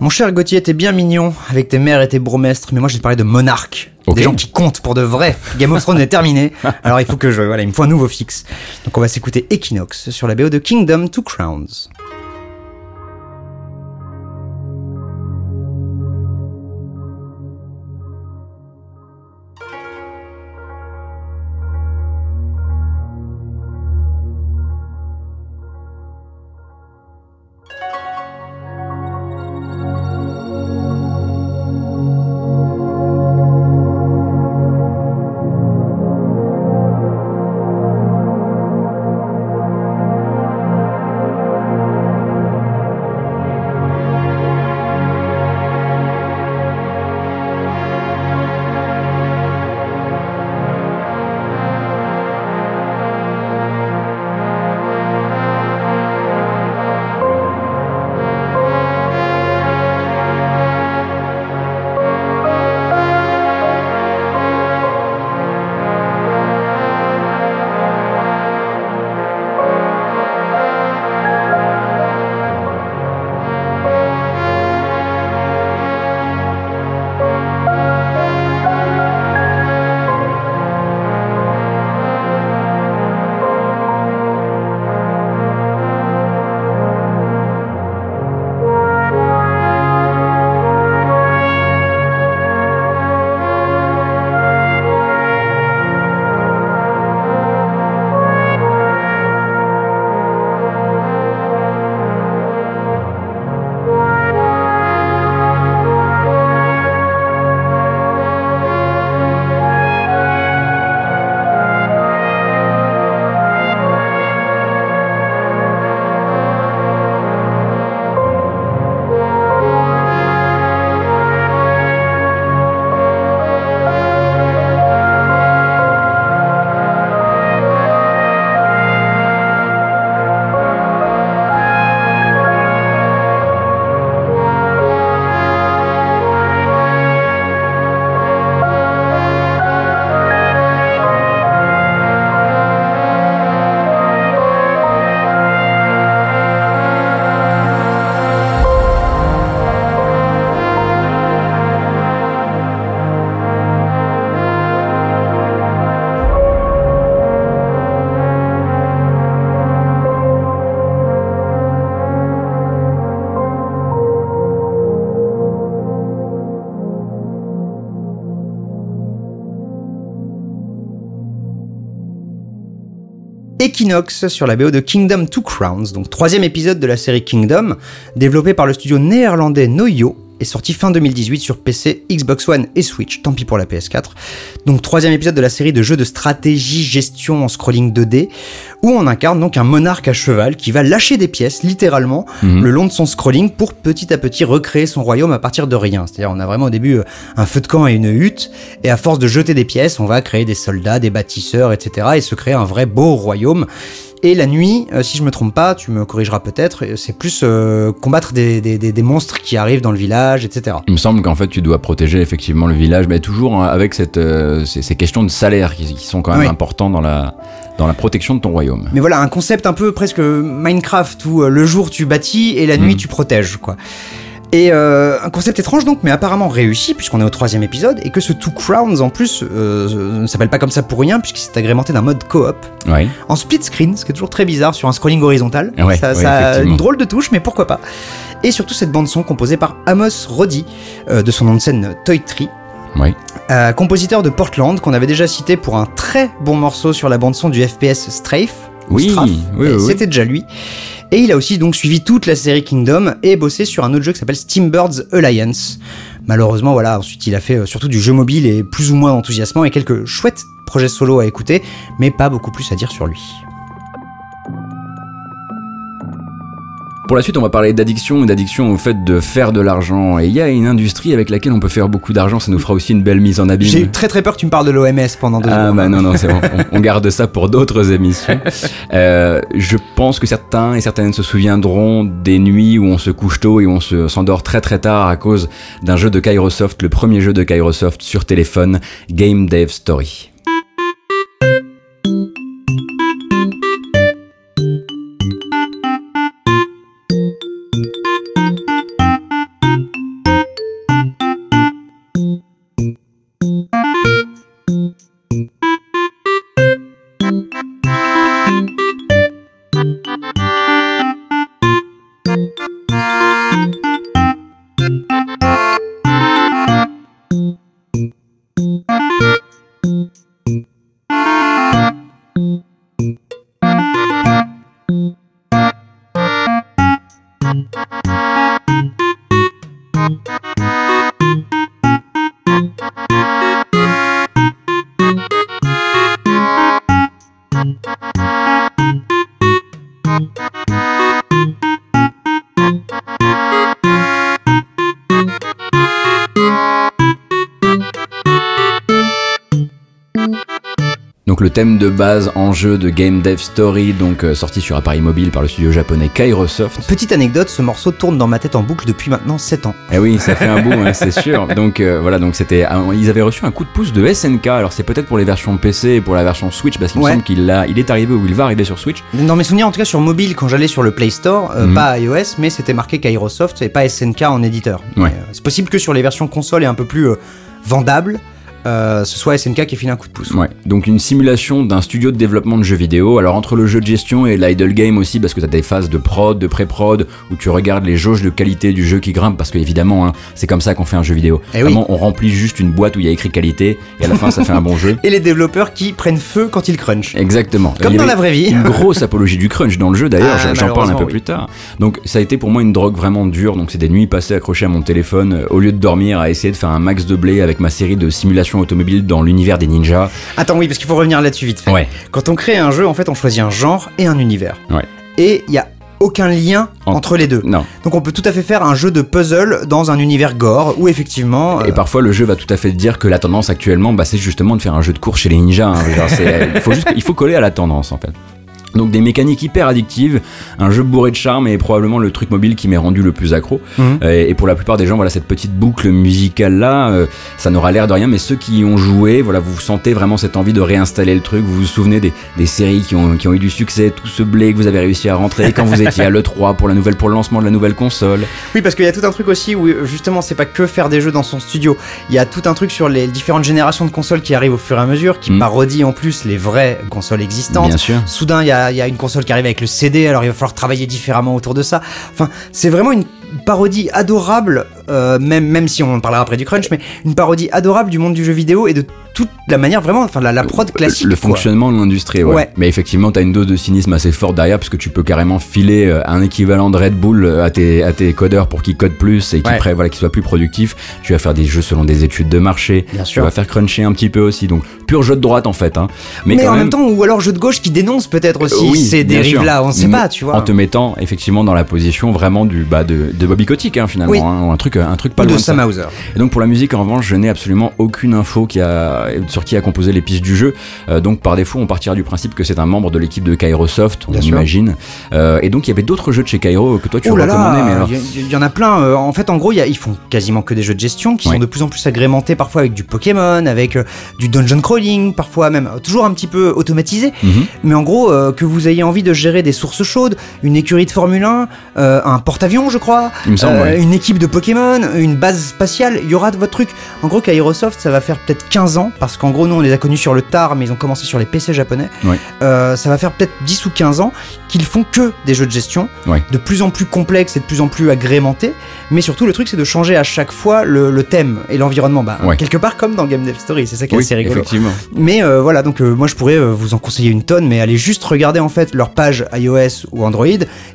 Mon cher Gauthier, t'es bien mignon avec tes mères et tes bourgmestres, mais moi je vais te parler de monarques. Des gens qui comptent pour de vrai. Game of Thrones est terminé. (laughs) Alors il faut que je. Voilà, il me faut un nouveau fixe. Donc on va s'écouter Equinox sur la BO de Kingdom to Crowns. Sur la BO de Kingdom Two Crowns, donc troisième épisode de la série Kingdom, développé par le studio néerlandais Noyo est sorti fin 2018 sur PC, Xbox One et Switch, tant pis pour la PS4. Donc troisième épisode de la série de jeux de stratégie gestion en scrolling 2D, où on incarne donc un monarque à cheval qui va lâcher des pièces, littéralement, Mhm. le long de son scrolling pour petit à petit recréer son royaume à partir de rien. C'est-à-dire on a vraiment au début euh, un feu de camp et une hutte, et à force de jeter des pièces, on va créer des soldats, des bâtisseurs, etc. et se créer un vrai beau royaume. Et la nuit, euh, si je me trompe pas, tu me corrigeras peut-être, euh, c'est plus euh, combattre des, des- des- des monstres qui arrivent dans le village, etc. Il me semble qu'en fait tu dois protéger effectivement le village, mais toujours hein, avec cette, euh, ces, ces questions de salaire qui, qui sont quand même Oui. importantes dans la, dans la protection de ton royaume. Mais voilà, un concept un peu presque Minecraft où le jour tu bâtis et la nuit Mhm. tu protèges, quoi. Et euh, un concept étrange donc, mais apparemment réussi puisqu'on est au troisième épisode et que ce Two Crowns en plus euh, ne s'appelle pas comme ça pour rien puisqu'il s'est agrémenté d'un mode coop Ouais. en split screen, ce qui est toujours très bizarre sur un scrolling horizontal. Ouais, ça, ouais, ça a effectivement. une drôle de touche, mais pourquoi pas. Et surtout cette bande son composée par Amos Roddy euh, de son nom de scène Toy Tree. Euh, compositeur de Portland qu'on avait déjà cité pour un très bon morceau sur la bande son du FPS Strafe. ou Oui, oui, oui. C'était déjà lui. Et il a aussi donc suivi toute la série Kingdom et bossé sur un autre jeu qui s'appelle Steambirds Alliance. Malheureusement, voilà, ensuite il a fait euh, surtout du jeu mobile et plus ou moins enthousiasmant et quelques chouettes projets solo à écouter, mais pas beaucoup plus à dire sur lui. Pour la suite, on va parler d'addiction et d'addiction au fait de faire de l'argent. Et il y a une industrie avec laquelle on peut faire beaucoup d'argent, ça nous fera aussi une belle mise en abîme. J'ai eu très très peur que tu me parles de l'OMS pendant deux Ah secondes. bah non non c'est bon, on, on garde ça pour d'autres émissions. (laughs) Euh, je pense que certains et certaines se souviendront des nuits où on se couche tôt et où on se s'endort très très tard à cause d'un jeu de Kairosoft, le premier jeu de Kairosoft sur téléphone, Game Dev Story. Donc le thème de base en jeu de Game Dev Story, donc euh, sorti sur appareil mobile par le studio japonais Kairosoft. Petite anecdote, ce morceau tourne dans ma tête en boucle depuis maintenant 7 ans. Eh oui, ça fait un bout, hein, (laughs) c'est sûr. Donc euh, voilà, donc c'était, un- ils avaient reçu un coup de pouce de SNK. Alors c'est peut-être pour les versions PC et pour la version Switch, parce qu'il Ouais. me semble qu'il il est arrivé ou il va arriver sur Switch. Dans mes souvenirs, en tout cas sur mobile, quand j'allais sur le Play Store, euh, Mhm. pas iOS, mais c'était marqué Kairosoft et pas SNK en éditeur. Ouais. Euh, C'est possible que sur les versions console et un peu plus vendables, euh, ce soit SNK qui filé un coup de pouce. Ouais. Donc une simulation d'un studio de développement de jeux vidéo. Alors entre le jeu de gestion et l'idle game aussi, parce que t'as des phases de prod, de pré-prod, où tu regardes les jauges de qualité du jeu qui grimpent, parce qu'évidemment, hein, c'est comme ça qu'on fait un jeu vidéo. Eh oui. Vraiment, on remplit juste une boîte où il y a écrit qualité, et à la fin, ça fait un bon jeu. (laughs) Et les développeurs qui prennent feu quand ils crunchent. Exactement. Comme dans la vraie vie. Une grosse (laughs) apologie du crunch dans le jeu d'ailleurs, Ah, j'en- parle un peu oui. plus tard. Donc ça a été pour moi une drogue vraiment dure, donc c'est des nuits passées accrochées à mon téléphone, euh, au lieu de dormir, à essayer de faire un max de blé avec ma série de simulations automobiles dans l'univers des ninjas. Attends, oui, parce qu'il faut revenir là-dessus vite fait. Ouais. Quand on crée un jeu, en fait, on choisit un genre et un univers. Ouais. Et il y a aucun lien En- entre les deux. Non. Donc on peut tout à fait faire un jeu de puzzle dans un univers gore où effectivement... Et euh, parfois le jeu va tout à fait dire que la tendance actuellement, bah, c'est justement de faire un jeu de course chez les ninjas. hein. Genre, c'est- il, faut juste, il faut coller à la tendance en fait. Donc des mécaniques hyper addictives, un jeu bourré de charme et probablement le truc mobile qui m'est rendu le plus accro. Mhm. Euh, et pour la plupart des gens, voilà cette petite boucle musicale là, euh, ça n'aura l'air de rien, mais ceux qui y ont joué, voilà, vous sentez vraiment cette envie de réinstaller le truc. Vous vous souvenez des, des séries qui ont, qui ont eu du succès, tout ce blé que vous avez réussi à rentrer quand vous étiez à l'E3 pour la nouvelle pour le lancement de la nouvelle console. Oui, parce qu'il y a tout un truc aussi où euh, justement c'est pas que faire des jeux dans son studio. Il y a tout un truc sur les différentes générations de consoles qui arrivent au fur et à mesure, qui Mm. parodient en plus les vraies consoles existantes. Bien sûr. Soudain, il y a, il y a une console qui arrive avec le CD, alors il va falloir travailler différemment autour de ça. Enfin, c'est vraiment une parodie adorable, euh, même, même si on en parlera après du crunch, mais une parodie adorable du monde du jeu vidéo et de toute la manière vraiment, enfin la, la prod classique. le fonctionnement de l'industrie, ouais. Ouais. Mais effectivement, t'as une dose de cynisme assez forte derrière, parce que tu peux carrément filer euh, un équivalent de Red Bull euh, à tes, à tes codeurs pour qu'ils codent plus et qu'ils Ouais. voilà, qu'ils soient plus productifs. Tu vas faire des jeux selon des études de marché. Bien Tu sûr. vas faire cruncher un petit peu aussi. Donc, pur jeu de droite en fait. Hein. Mais, en même temps, ou alors jeu de gauche qui dénonce peut-être aussi Euh, oui, ces dérives-là, on sait Mais pas, tu vois. En te mettant effectivement dans la position vraiment du bah, de, de Bobby Kotick hein, finalement, Oui. hein, un truc, un truc pas Ou de loin de. Sam Hauser. Et donc pour la musique en revanche, je n'ai absolument aucune info qui a, sur qui a composé les pistes du jeu. Euh, donc par défaut, on partira du principe que c'est un membre de l'équipe de Kairosoft, on Bien imagine. Euh, et donc il y avait d'autres jeux de chez Kairo que toi tu Oh là recommandais, mais là, alors. il y, en a plein. euh, en fait, en gros, il y a- ils font quasiment que des jeux de gestion qui Ouais. sont de plus en plus agrémentés parfois avec du Pokémon, avec euh, du dungeon crawling, parfois même euh, toujours un petit peu automatisé. Mhm. Mais en gros, euh, que vous ayez envie de gérer des sources chaudes, une écurie de Formule 1, euh, un porte-avions, je crois, semble, euh, ouais. une équipe de Pokémon, une base spatiale, il y aura de votre truc. En gros, Kairosoft, ça va faire peut-être 15 ans, parce qu'en gros, nous, on les a connus sur le tard, mais ils ont commencé sur les PC japonais. Euh, ça va faire peut-être 10 ou 15 ans qu'ils font que des jeux de gestion, de plus en plus complexes et de plus en plus agrémentés. Mais surtout, le truc, c'est de changer à chaque fois le, le thème et l'environnement. Bah. Quelque part comme dans Game Dev Story, c'est ça qui est assez rigolo. effectivement. Mais euh, voilà, donc euh, moi je pourrais vous en conseiller une tonne, mais allez juste regarder en fait leur page iOS ou Android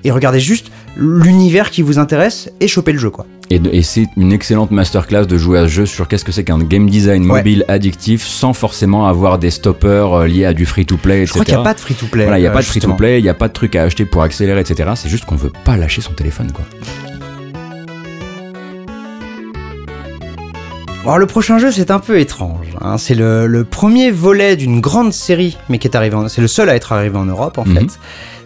et regardez juste l'univers qui vous intéresse et choper le jeu quoi. Et, c'est une excellente masterclass de jouer à ce jeu sur qu'est-ce que c'est qu'un game design Ouais. mobile addictif sans forcément avoir des stoppers euh, liés à du free-to-play, etc. Je crois qu'il n'y a pas de free-to-play. Voilà, il n'y a euh, pas de free-to-play, il n'y a pas de truc à acheter pour accélérer, etc. C'est juste qu'on veut pas lâcher son téléphone, quoi. Alors le prochain jeu c'est un peu étrange. hein. C'est le, le premier volet d'une grande série, mais qui est arrivé, en- c'est le seul à être arrivé en Europe en Mhm. fait.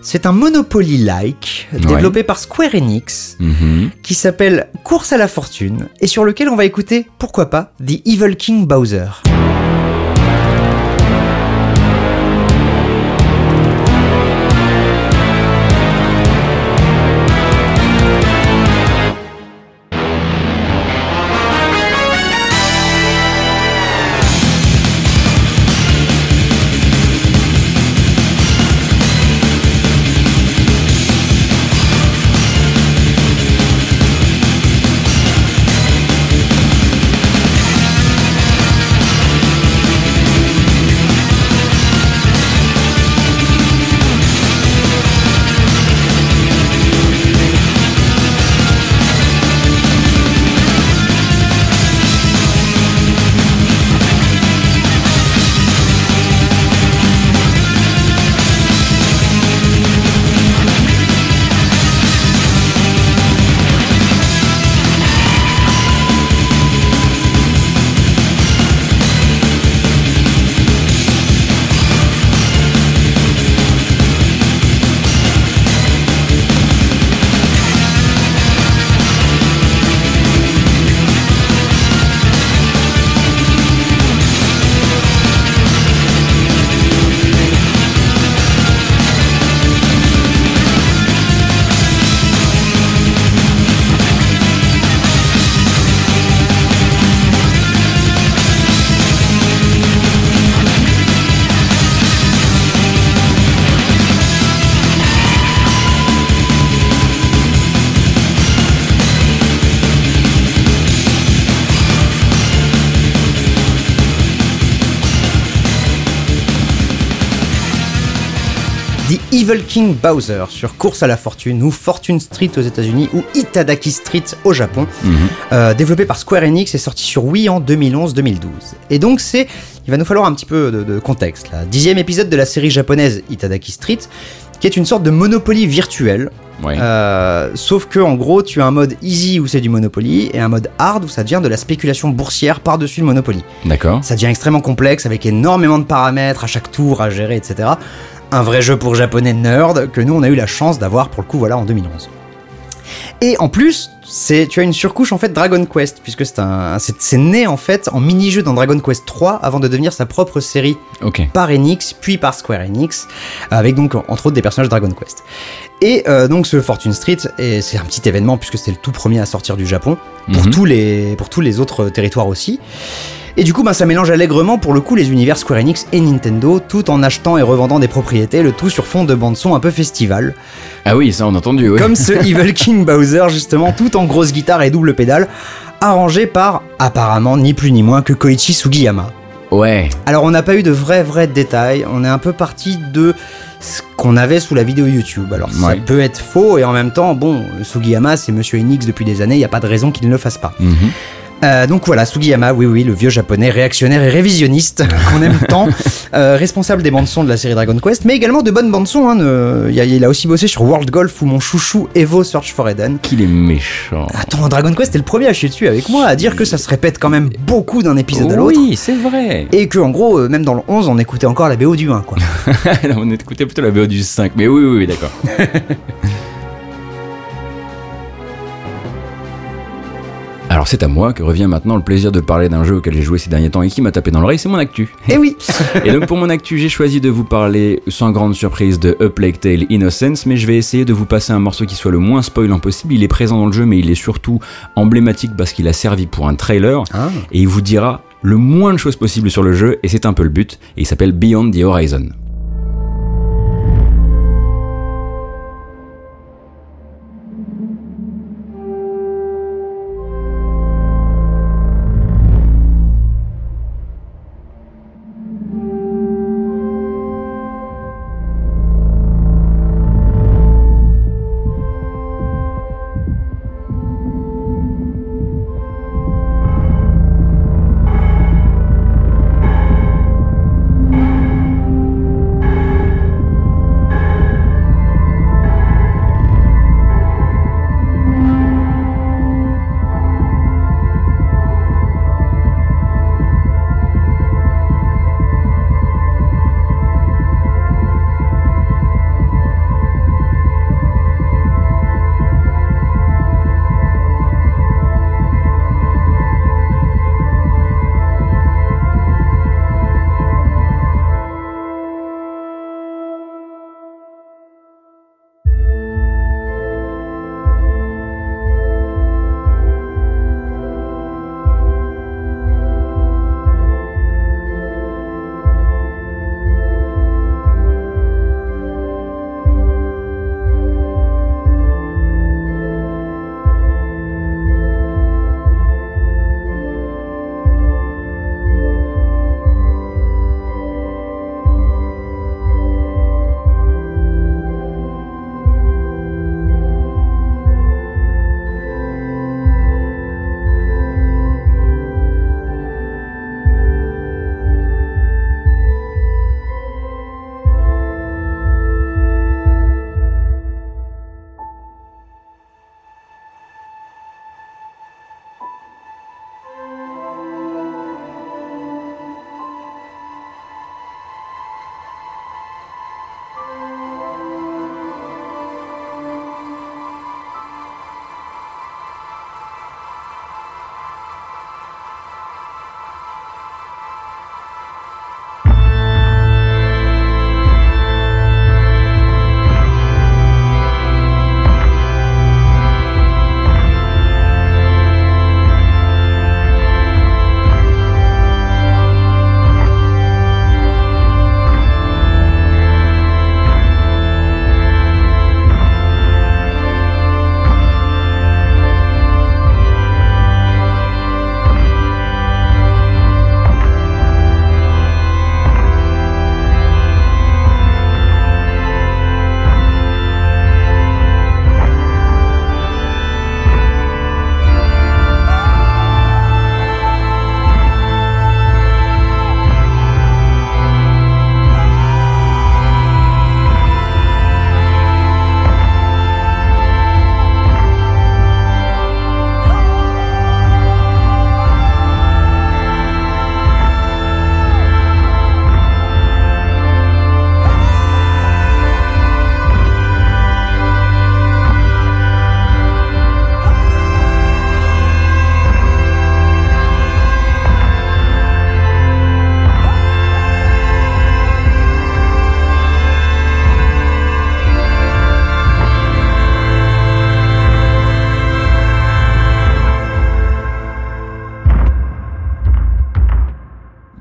C'est un Monopoly-like développé par Square Enix Mhm. qui s'appelle Course à la fortune et sur lequel on va écouter, pourquoi pas, The Evil King Bowser. Evil King Bowser sur Course à la Fortune ou Fortune Street aux États-Unis ou Itadaki Street au Japon, Mhm. euh, développé par Square Enix et sorti sur Wii en 2011-2012. Et donc c'est, il va nous falloir un petit peu de, de contexte là. Dixième épisode de la série japonaise Itadaki Street, qui est une sorte de Monopoly virtuel. Ouais. Euh, sauf que en gros, tu as un mode easy où c'est du Monopoly et un mode hard où ça devient de la spéculation boursière par-dessus le Monopoly. D'accord. Ça devient extrêmement complexe avec énormément de paramètres à chaque tour à gérer, etc. Un vrai jeu pour japonais nerd que nous on a eu la chance d'avoir pour le coup voilà en 2011. Et en plus, c'est tu as une surcouche en fait Dragon Quest puisque c'est un c'est né en fait en mini-jeu dans Dragon Quest 3 avant de devenir sa propre série par Enix, puis par Square Enix, avec donc entre autres des personnages Dragon Quest. Et euh, donc ce Fortune Street, et c'est un petit événement puisque c'est le tout premier à sortir du Japon, pour, Mhm. tous, les, pour tous les autres territoires aussi. Et du coup, ben, ça mélange allègrement pour le coup les univers Square Enix et Nintendo, tout en achetant et revendant des propriétés, le tout sur fond de bande-son un peu festival. Ah oui, ça on a entendu, oui. Comme ce (laughs) Evil King Bowser, justement, tout en grosse guitare et double pédale, arrangé par, apparemment, ni plus ni moins que Koichi Sugiyama. Ouais. Alors on n'a pas eu de vrais vrais détails, on est un peu parti de ce qu'on avait sous la vidéo YouTube. Alors ça Ouais. peut être faux et en même temps, bon, Sugiyama c'est Monsieur Enix depuis des années, il n'y a pas de raison qu'il ne le fasse pas. Mhm. Euh, donc voilà, Sugiyama, oui oui, le vieux japonais réactionnaire et révisionniste (laughs) qu'on aime tant, euh, responsable des bandes son de la série Dragon Quest, mais également de bonnes bandes son. Hein, ne- il, a, il a aussi bossé sur World Golf ou mon chouchou Evo Search for Eden. Qu'il est méchant. Attends, Dragon Quest est le premier à chier dessus avec moi, à dire que ça se répète quand même beaucoup d'un épisode à l'autre. Oui, c'est vrai. Et que en gros, euh, même dans le 11, on écoutait encore la BO du 1, quoi. (laughs) On écoutait plutôt la VO du 5. Mais oui, oui, oui, d'accord. (laughs) Alors c'est à moi que revient maintenant le plaisir de parler d'un jeu auquel j'ai joué ces derniers temps et qui m'a tapé dans l'oreille, c'est mon actu. Eh oui (laughs) Et donc pour mon actu, j'ai choisi de vous parler sans grande surprise de A Plague Tale Innocence, mais je vais essayer de vous passer un morceau qui soit le moins spoilant possible. Il est présent dans le jeu, mais il est surtout emblématique parce qu'il a servi pour un trailer Ah. et il vous dira le moins de choses possible sur le jeu et c'est un peu le but. Et il s'appelle Beyond the Horizon.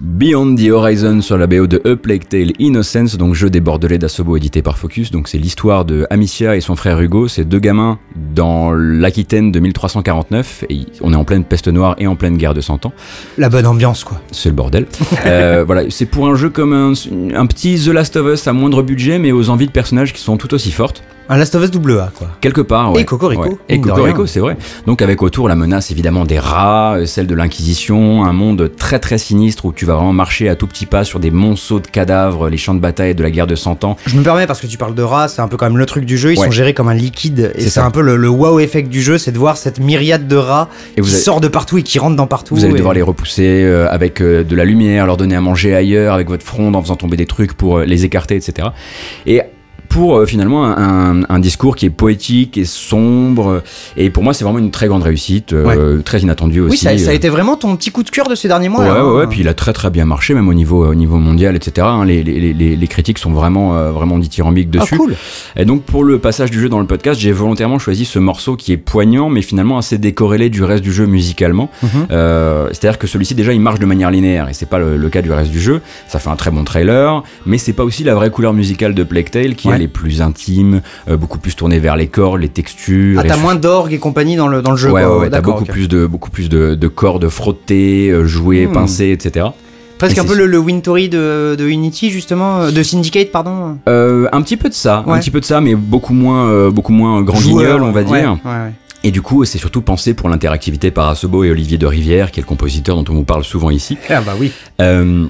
Beyond the Horizon sur la BO de A Plague Tale Innocence, donc jeu des Bordelais d'Assobo édité par Focus. Donc c'est l'histoire de Amicia et son frère Hugo, ces deux gamins dans l'Aquitaine de 1349. Et on est en pleine peste noire et en pleine guerre de 100 ans. La bonne ambiance, quoi. C'est le bordel. (laughs) euh, voilà, c'est pour un jeu comme un, un petit The Last of Us à moindre budget, mais aux envies de personnages qui sont tout aussi fortes. Un Last of Us double A, quoi. Quelque part, ouais. Et Cocorico, Ouais. Et Cocorico, c'est vrai. Donc avec autour la menace évidemment des rats, euh, celle de l'inquisition, un monde très très sinistre où tu vas vraiment marcher à tout petits pas sur des monceaux de cadavres, les champs de bataille de la guerre de 100 ans. Je me permets parce que tu parles de rats, c'est un peu quand même le truc du jeu. Ils Ouais. sont gérés comme un liquide et C'est un peu le, le wow effect du jeu, c'est de voir cette myriade de rats Et vous qui avez- sort de partout et qui rentrent dans partout. Vous allez et- devoir les repousser euh, avec euh, de la lumière, leur donner à manger ailleurs, avec votre fronde en faisant tomber des trucs pour les écarter, etc. Et pour euh, finalement un, un discours qui est poétique et sombre. euh, Et pour moi, c'est vraiment une très grande réussite, euh, très inattendue aussi. Oui, ça, ça a euh. été vraiment ton petit coup de cœur de ces derniers mois. Ouais, là, ouais, hein. ouais, puis il a très très bien marché, même au niveau, au niveau mondial, etc. hein. Les, les, les, les critiques sont vraiment, euh, vraiment dithyrambiques Ah, dessus. cool. Et donc pour le passage du jeu dans le podcast, j'ai volontairement choisi ce morceau qui est poignant, mais finalement assez décorrélé du reste du jeu musicalement. Euh, C'est-à-dire que celui-ci déjà il marche de manière linéaire et c'est pas le, le cas du reste du jeu. Ça fait un très bon trailer, mais c'est pas aussi la vraie couleur musicale de Plague Tale qui Ouais. est plus intime, euh, beaucoup plus tournée vers les corps, les textures. Ah, t'as moins d'orgue et compagnie dans le, dans le jeu. Ouais, quoi. ouais, t'as D'accord, beaucoup plus de beaucoup plus de, de cordes frottées, euh, jouées, Hmm. pincées, etc. Presque un peu le, le Wintory de, de Unity, justement, euh, de Syndicate, pardon. Euh, un petit peu de ça, un petit peu de ça, mais beaucoup moins, euh, beaucoup moins grand Joueur, guignol, on va ouais, dire. ouais, ouais. Et du coup, c'est surtout pensé pour l'interactivité par Asobo et Olivier de Rivière, qui est le compositeur dont on vous parle souvent ici. Ah bah oui. Euh,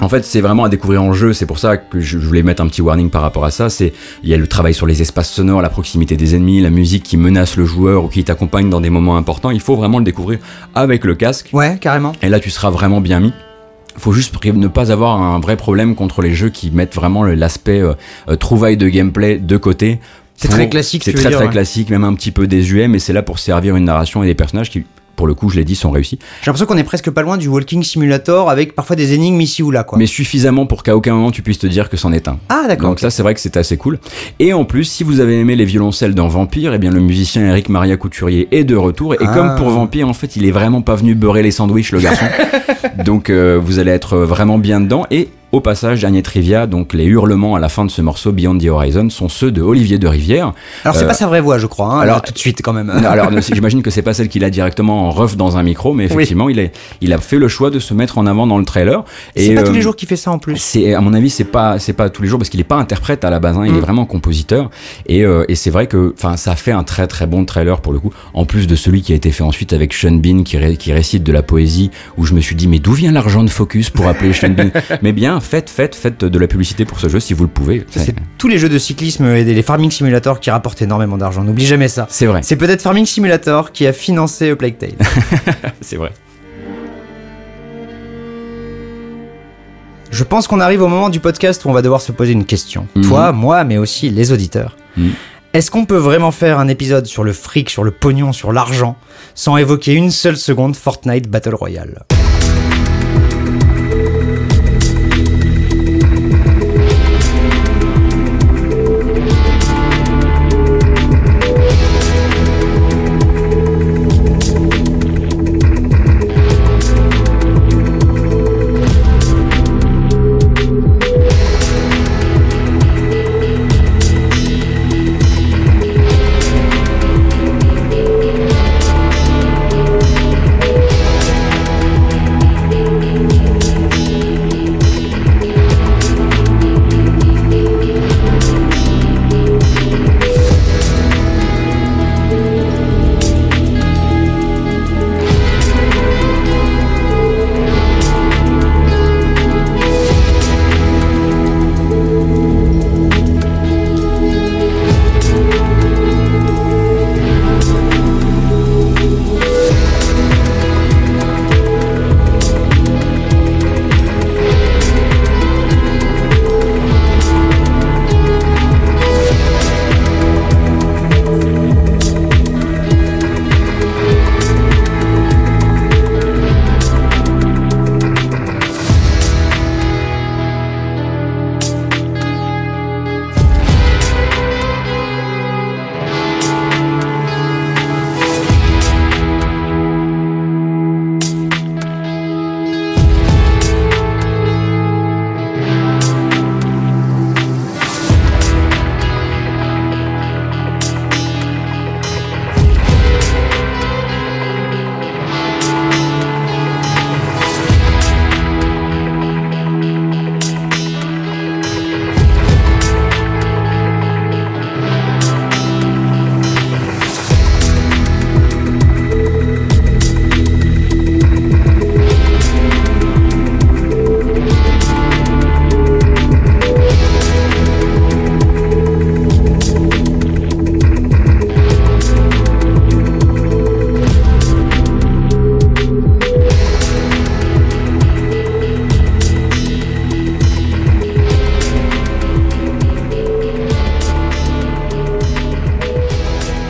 en fait, c'est vraiment à découvrir en jeu. C'est pour ça que je voulais mettre un petit warning par rapport à ça. C'est il y a le travail sur les espaces sonores, la proximité des ennemis, la musique qui menace le joueur ou qui t'accompagne dans des moments importants. Il faut vraiment le découvrir avec le casque. Ouais, carrément. Et là, tu seras vraiment bien mis. Faut juste ne pas avoir un vrai problème contre les jeux qui mettent vraiment l'aspect euh, euh, trouvaille de gameplay de côté. C'est très classique, C'est très dire, très ouais. classique, même un petit peu désuet, mais c'est là pour servir une narration et des personnages qui, pour le coup, je l'ai dit, sont réussis. J'ai l'impression qu'on est presque pas loin du Walking Simulator avec parfois des énigmes ici ou là, quoi. Mais suffisamment pour qu'à aucun moment tu puisses te dire que c'en est un. Ah, d'accord. Donc ça c'est vrai que c'est assez cool. Et en plus, si vous avez aimé les violoncelles dans Vampire, eh bien le musicien Eric Maria Couturier est de retour. Et Ah. comme pour Vampire, en fait, il est vraiment pas venu beurrer les sandwichs, le garçon. (laughs) donc euh, vous allez être vraiment bien dedans. Et au passage, dernier trivia, donc les hurlements à la fin de ce morceau Beyond the Horizon sont ceux de Olivier de Rivière. Alors, c'est euh, pas sa vraie voix, je crois, hein, alors- là, tout de suite, quand même. Non, Alors (laughs) ne- j'imagine que c'est pas celle qu'il a directement en ref dans un micro, mais effectivement il, est, il a fait le choix de se mettre en avant dans le trailer. c'est pas tous euh, les jours qu'il fait ça en plus. c'est à mon avis c'est pas c'est pas tous les jours parce qu'il est pas interprète à la base hein, il Mm. est vraiment compositeur et, euh, et c'est vrai que enfin ça fait un très très bon trailer pour le coup en plus de celui qui a été fait ensuite avec Sean Bean qui, ré- qui récite de la poésie où je me suis dit mais d'où vient l'argent de Focus pour appeler Sean Bean? (laughs) Mais bien faites faites faites de la publicité pour ce jeu si vous le pouvez C'est tous les jeux de cyclisme et les Farming Simulator qui rapportent énormément d'argent. N'oublie jamais ça. c'est vrai C'est peut-être Farming Simulator qui a financé Plague Tale. (laughs) c'est vrai Je pense qu'on arrive au moment du podcast où on va devoir se poser une question. Mhm. Toi, moi, mais aussi les auditeurs. Mhm. Est-ce qu'on peut vraiment faire un épisode sur le fric, sur le pognon, sur l'argent, sans évoquer une seule seconde Fortnite Battle Royale?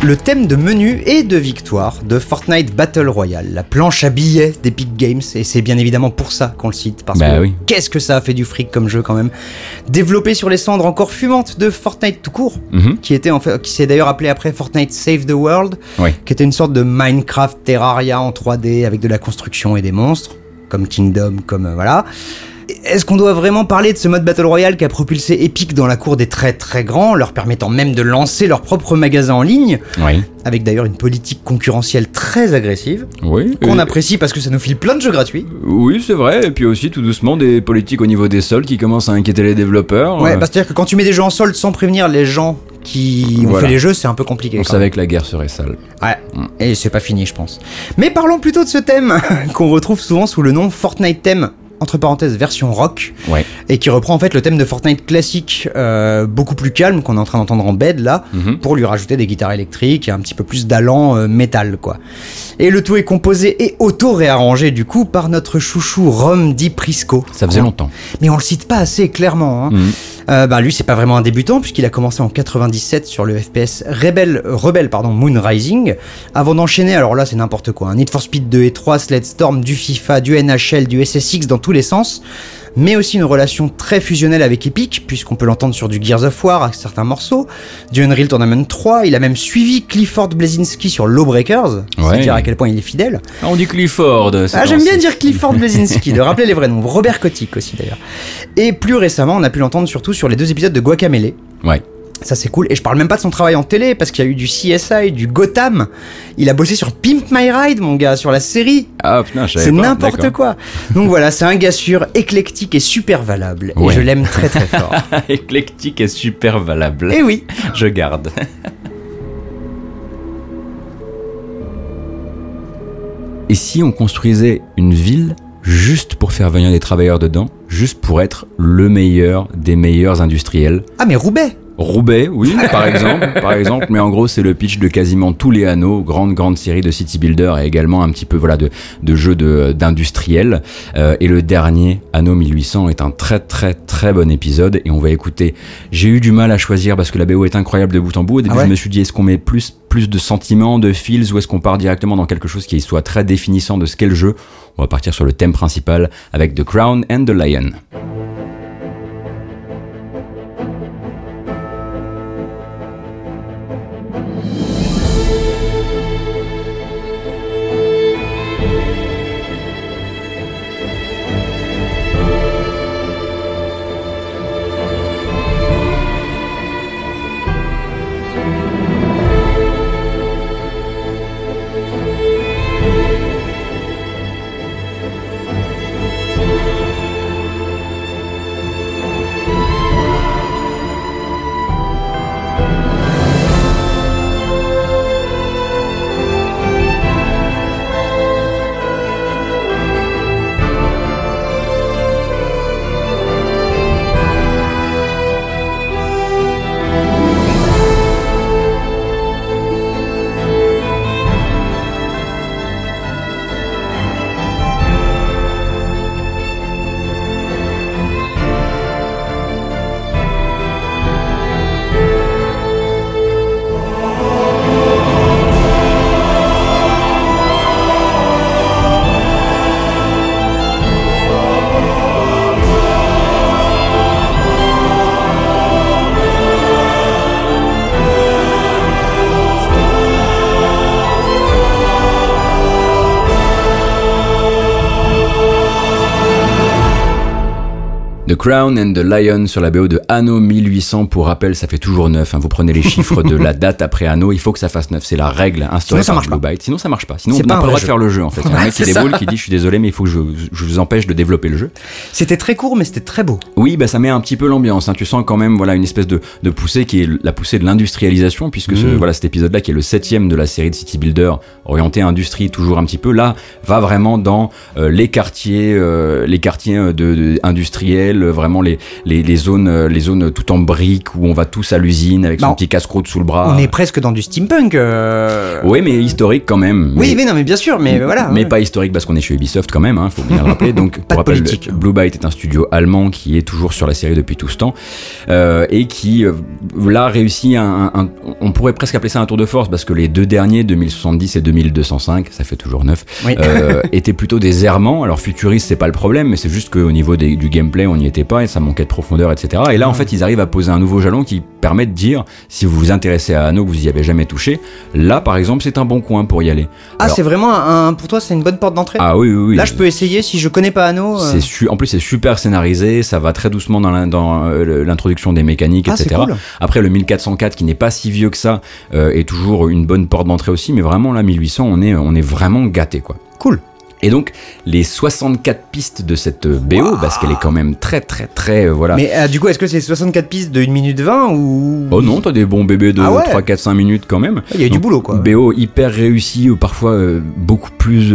Le thème de menu et de victoire de Fortnite Battle Royale, la planche à billets d'Epic Games, et c'est bien évidemment pour ça qu'on le cite, parce Bah que oui. qu'est-ce que ça a fait du fric comme jeu quand même? Développé sur les cendres encore fumantes de Fortnite tout court, Mhm. qui était en fait, qui s'est d'ailleurs appelé après Fortnite Save the World, qui était une sorte de Minecraft Terraria en 3D avec de la construction et des monstres, comme Kingdom, comme euh, voilà. Est-ce qu'on doit vraiment parler de ce mode Battle Royale qui a propulsé Epic dans la cour des très très grands, leur permettant même de lancer leur propre magasin en ligne, Oui. avec d'ailleurs une politique concurrentielle très agressive, Oui. qu'on Et- apprécie parce que ça nous file plein de jeux gratuits. Oui, c'est vrai. Et puis aussi, tout doucement, des politiques au niveau des soldes qui commencent à inquiéter les développeurs. Ouais, bah, c'est-à-dire que quand tu mets des jeux en solde sans prévenir les gens qui ont Voilà. fait les jeux, c'est un peu compliqué. on savait que la guerre serait sale. Ouais, et c'est pas fini, je pense. Mais parlons plutôt de ce thème (laughs) qu'on retrouve souvent sous le nom Fortnite Theme, entre parenthèses version rock, Ouais. et qui reprend en fait le thème de Fortnite classique, euh, beaucoup plus calme qu'on est en train d'entendre en bed là, Mhm. pour lui rajouter des guitares électriques et un petit peu plus d'allant euh, métal quoi. Et le tout est composé et auto-réarrangé du coup par notre chouchou Rom Di Prisco. Ça faisait longtemps. Mais on le cite pas assez clairement. Hein. Mhm. Euh, bah lui c'est pas vraiment un débutant puisqu'il a commencé en 97 sur le FPS Rebel, Rebel pardon, Moon Rising. Avant d'enchaîner alors là c'est n'importe quoi un Need for Speed 2 et 3 Sled Storm du FIFA du NHL du SSX dans tous les sens mais aussi une relation très fusionnelle avec Epic puisqu'on peut l'entendre sur du Gears of War avec certains morceaux du Unreal Tournament 3 il a même suivi Clifford Blazinski sur Lawbreakers c'est Ouais. dire à quel point il est fidèle Ah, on dit Clifford. c'est ah, j'aime bien dire Clifford (laughs) Blazinski, de rappeler les vrais noms. Robert Kotick aussi d'ailleurs. Et plus récemment, on a pu l'entendre surtout sur les deux épisodes de Guacamele. Ouais. Ça c'est cool. Et je parle même pas de son travail en télé parce qu'il y a eu du CSI, du Gotham. Il a bossé sur Pimp My Ride, mon gars, sur la série. Ah putain, je C'est n'importe quoi. Donc (laughs) voilà, c'est un gars sûr, éclectique et super valable. Et je l'aime très très fort. (laughs) Éclectique et super valable. Et oui. Je garde. (laughs) Et si on construisait une ville juste pour faire venir des travailleurs dedans, juste pour être le meilleur des meilleurs industriels? Ah mais Roubaix. Roubaix, oui, par exemple, par exemple, mais en gros, c'est le pitch de quasiment tous les anneaux, grande grande série de city builder et également un petit peu voilà de de jeux de d'industriels. Euh, et le dernier, Anno 1800, est un très très très bon épisode et on va écouter. J'ai eu du mal à choisir parce que la BO est incroyable de bout en bout. Au début, Ah ouais je me suis dit est-ce qu'on met plus plus de sentiments, de feels ou est-ce qu'on part directement dans quelque chose qui soit très définissant de ce qu'est le jeu? On va partir sur le thème principal avec The Crown and the Lion. Crown and the Lion sur la BO de Anno 1800. Pour rappel, ça fait toujours 9. Vous prenez les chiffres de la date après Anno, il faut que ça fasse 9. C'est la règle instaurée Sinon, par Blue Byte. Sinon, ça marche pas. Sinon, on n'a pas le droit de faire le jeu en fait. Il y a un mec qui déboule qui dit Je suis désolé, mais il faut que je, je vous empêche de développer le jeu. C'était très court mais c'était très beau. Oui, bah ça met un petit peu l'ambiance. hein. Tu sens quand même voilà une espèce de, de poussée qui est la poussée de l'industrialisation, puisque ce, Mm. voilà cet épisode-là qui est le septième de la série de City Builder, orienté industrie toujours un petit peu, là va vraiment dans euh, les quartiers, euh, les quartiers euh, de, de- industriels, vraiment les, les, les zones, euh, les zones tout en briques où on va tous à l'usine avec son Bah, petit casse-croûte sous le bras. On est presque dans du steampunk. euh. Oui, mais historique quand même. Oui, mais non, mais bien sûr, mais voilà. Mais ouais. pas historique parce qu'on est chez Ubisoft quand même, hein, faut bien le rappeler. Donc, (laughs) Pas de pour rappel, politique. Blue Byte est un studio allemand qui est toujours sur la série depuis tout ce temps euh, et qui là réussit un, un- on pourrait presque appeler ça un tour de force parce que les deux derniers, 2070 et 2205, ça fait toujours neuf, Oui. euh, (laughs) étaient plutôt des errements. Alors futuriste, c'est pas le problème, mais c'est juste qu'au niveau des- du gameplay, on n'y était pas et ça manquait de profondeur, etc. Et là, en fait, ils arrivent à poser un nouveau jalon qui permet de dire, si vous vous intéressez à Anno, que vous y avez jamais touché, là, par exemple, c'est un bon coin pour y aller. Ah, c'est vraiment un. Pour toi, c'est une bonne porte d'entrée? Ah oui, oui, oui. Là, je peux essayer si je connais pas Anno. euh. C'est en plus c'est super scénarisé, ça va très doucement dans euh, l'introduction des mécaniques, Ah, etc. cool. Après le 1404 qui n'est pas si vieux que ça euh, est toujours une bonne porte d'entrée aussi, mais vraiment là 1800 on est on est vraiment gâté quoi. Cool. Et donc les 64 pistes de cette BO, parce qu'elle est quand même très très très euh, voilà. Mais euh, du coup, est-ce que c'est 64 pistes de 1 minute 20 ou? Oh non, t'as des bons bébés de Ah ouais 3, 4, 5 minutes quand même. Il y a eu du boulot, quoi. BO hyper réussi, ou parfois euh, beaucoup plus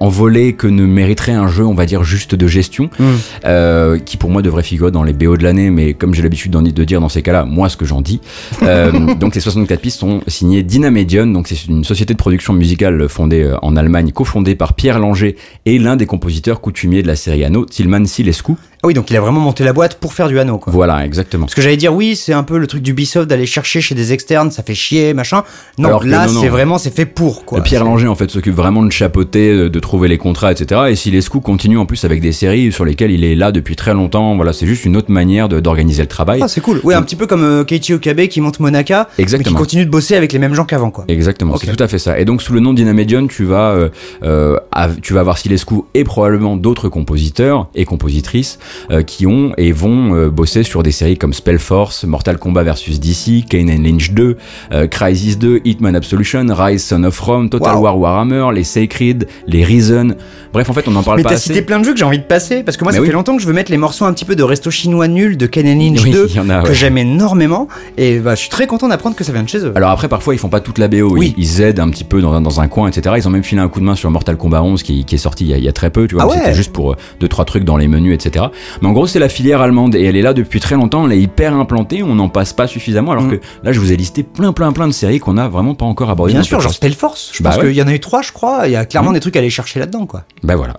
envolé que ne mériterait un jeu, on va dire, juste de gestion, Hmm. qui pour moi devrait figurer dans les BO de l'année, mais comme j'ai l'habitude de dire dans ces cas-là, moi ce que j'en dis. (laughs) Donc les 64 pistes sont signées Dynamedion, donc c'est une société de production musicale fondée en Allemagne, cofondée par Pierre Langer et l'un des compositeurs coutumiers de la série Anno, Tilman Silescu. Ah oui, donc il a vraiment monté la boîte pour faire du Anno, quoi. Voilà, exactement. Parce que j'allais dire, oui, c'est un peu le truc d'Ubisoft d'aller chercher chez des externes, ça fait chier, machin. Non, Alors là, c'est vraiment, c'est fait pour, quoi. Pierre Langer en fait s'occupe vraiment de chapeauter, euh, de trouver les contrats, etc. Et Silescu continue en plus avec des séries sur lesquelles il est là depuis très longtemps. Voilà, c'est juste une autre manière d'organiser le travail. Ah, c'est cool. Ouais, un petit peu comme euh, Keiichi Okabe qui monte Monaka, mais qui Exactement. continue de bosser avec les mêmes gens qu'avant, quoi. Exactement, c'est tout à fait ça. Et donc sous le nom Dynamedion, tu vas, euh, euh, tu vas avoir Silescu et probablement d'autres compositeurs et compositrices euh, qui ont et vont euh, bosser sur des séries comme Spellforce, Mortal Kombat vs DC, Kane and Lynch 2, euh, Crysis 2, Hitman Absolution, Rise Son of Rome, Total Wow. War Warhammer, les Sacred, les Reason. Bref, en fait, on n'en parle Mais pas t'as assez. cité plein de jeux que j'ai envie de passer, parce que moi, Mais ça oui. fait longtemps que je veux mettre les morceaux un petit peu de resto chinois nul de Ken and Lynch Oui, 2, il y en a, que j'aime énormément, et bah, je suis très content d'apprendre que ça vient de chez eux. Alors après, parfois, ils font pas toute la BO. Oui. Ils, ils aident un petit peu dans, un- dans un coin, etc. Ils ont même filé un coup de main sur Mortal Kombat 11 qui, qui est sorti il y, a, il y a très peu, tu vois. Ah mais ouais. C'était juste pour euh, deux trois trucs dans les menus, etc. Mais en gros, c'est la filière allemande et elle est là depuis très longtemps. Elle est hyper implantée. On n'en passe pas suffisamment. Alors Mm. que là, je vous ai listé plein, plein, plein de séries qu'on a vraiment pas encore abordées. Bien sûr, genre. Spellforce, je Bah pense ouais. qu'il y en a eu trois, je crois, il y a clairement Mhm. des trucs à aller chercher là-dedans, quoi. Bah voilà.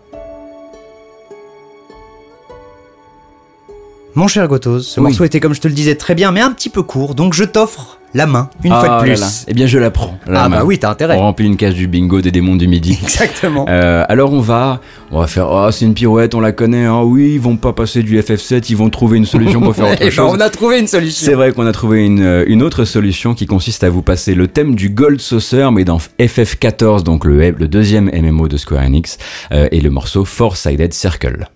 Mon cher Gotos, ce Oui. morceau était, comme je te le disais, très bien, mais un petit peu court, donc je t'offre la main, une Ah fois de plus. là. Eh bien, je la prends. la Ah main. bah oui, t'as intérêt. On remplit une case du bingo des démons du midi. (laughs) Exactement. Euh, alors on va, on va faire, oh c'est une pirouette, on la connaît, ah oui ils vont pas passer du FF7, ils vont trouver une solution pour faire (laughs) Eh autre ben, chose. on a trouvé une solution. C'est vrai qu'on a trouvé une, euh, une autre solution qui consiste à vous passer le thème du Gold Saucer, mais dans FF14, donc le, le deuxième MMO de Square Enix, euh, et le morceau Four-Sided Circle.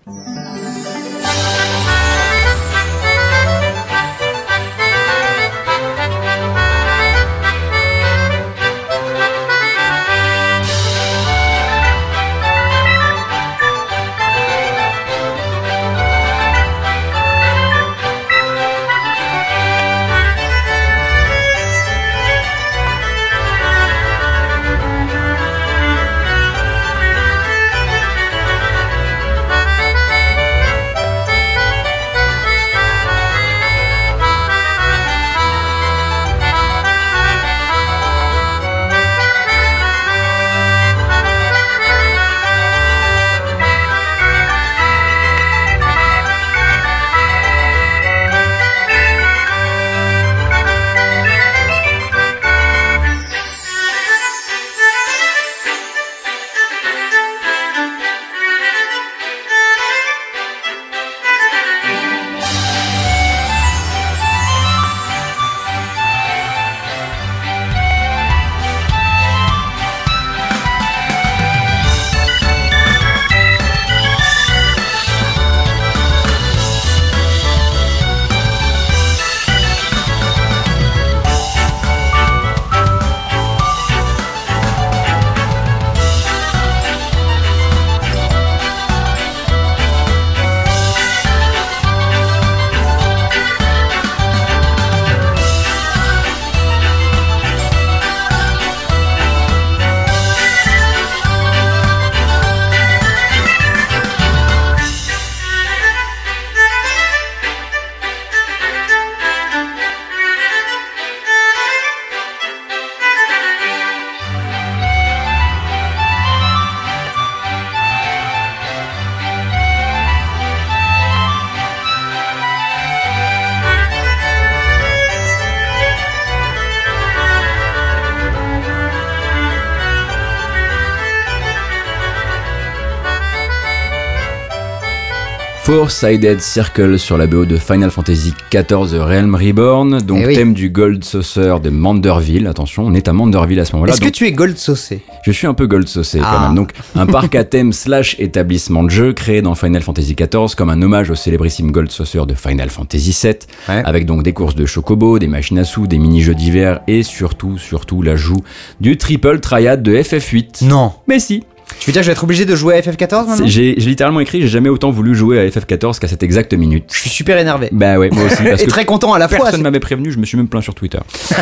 Four-Sided Circle sur la BO de Final Fantasy XIV Realm Reborn, donc Eh oui. thème du Gold Saucer de Manderville. Attention, on est à Manderville à ce moment-là. Est-ce que tu es gold saucé? Je suis un peu gold saucé quand Ah. même. Donc, un parc à (laughs) thème slash établissement de jeu créé dans Final Fantasy XIV comme un hommage au célébrissime Gold Saucer de Final Fantasy VII, Ouais. avec donc des courses de chocobo, des machines à sous, des mini-jeux d'hiver et surtout, surtout l'ajout du triple triad de FF8. Non. Mais si, Tu veux dire que je vais être obligé de jouer à FF14 maintenant j'ai littéralement écrit, j'ai jamais autant voulu jouer à FF14 qu'à cette exacte minute. Je suis super énervé. Bah ouais, moi aussi. Parce (laughs) Et que très content à la fois. Personne m'avait prévenu, je me suis même plaint sur Twitter.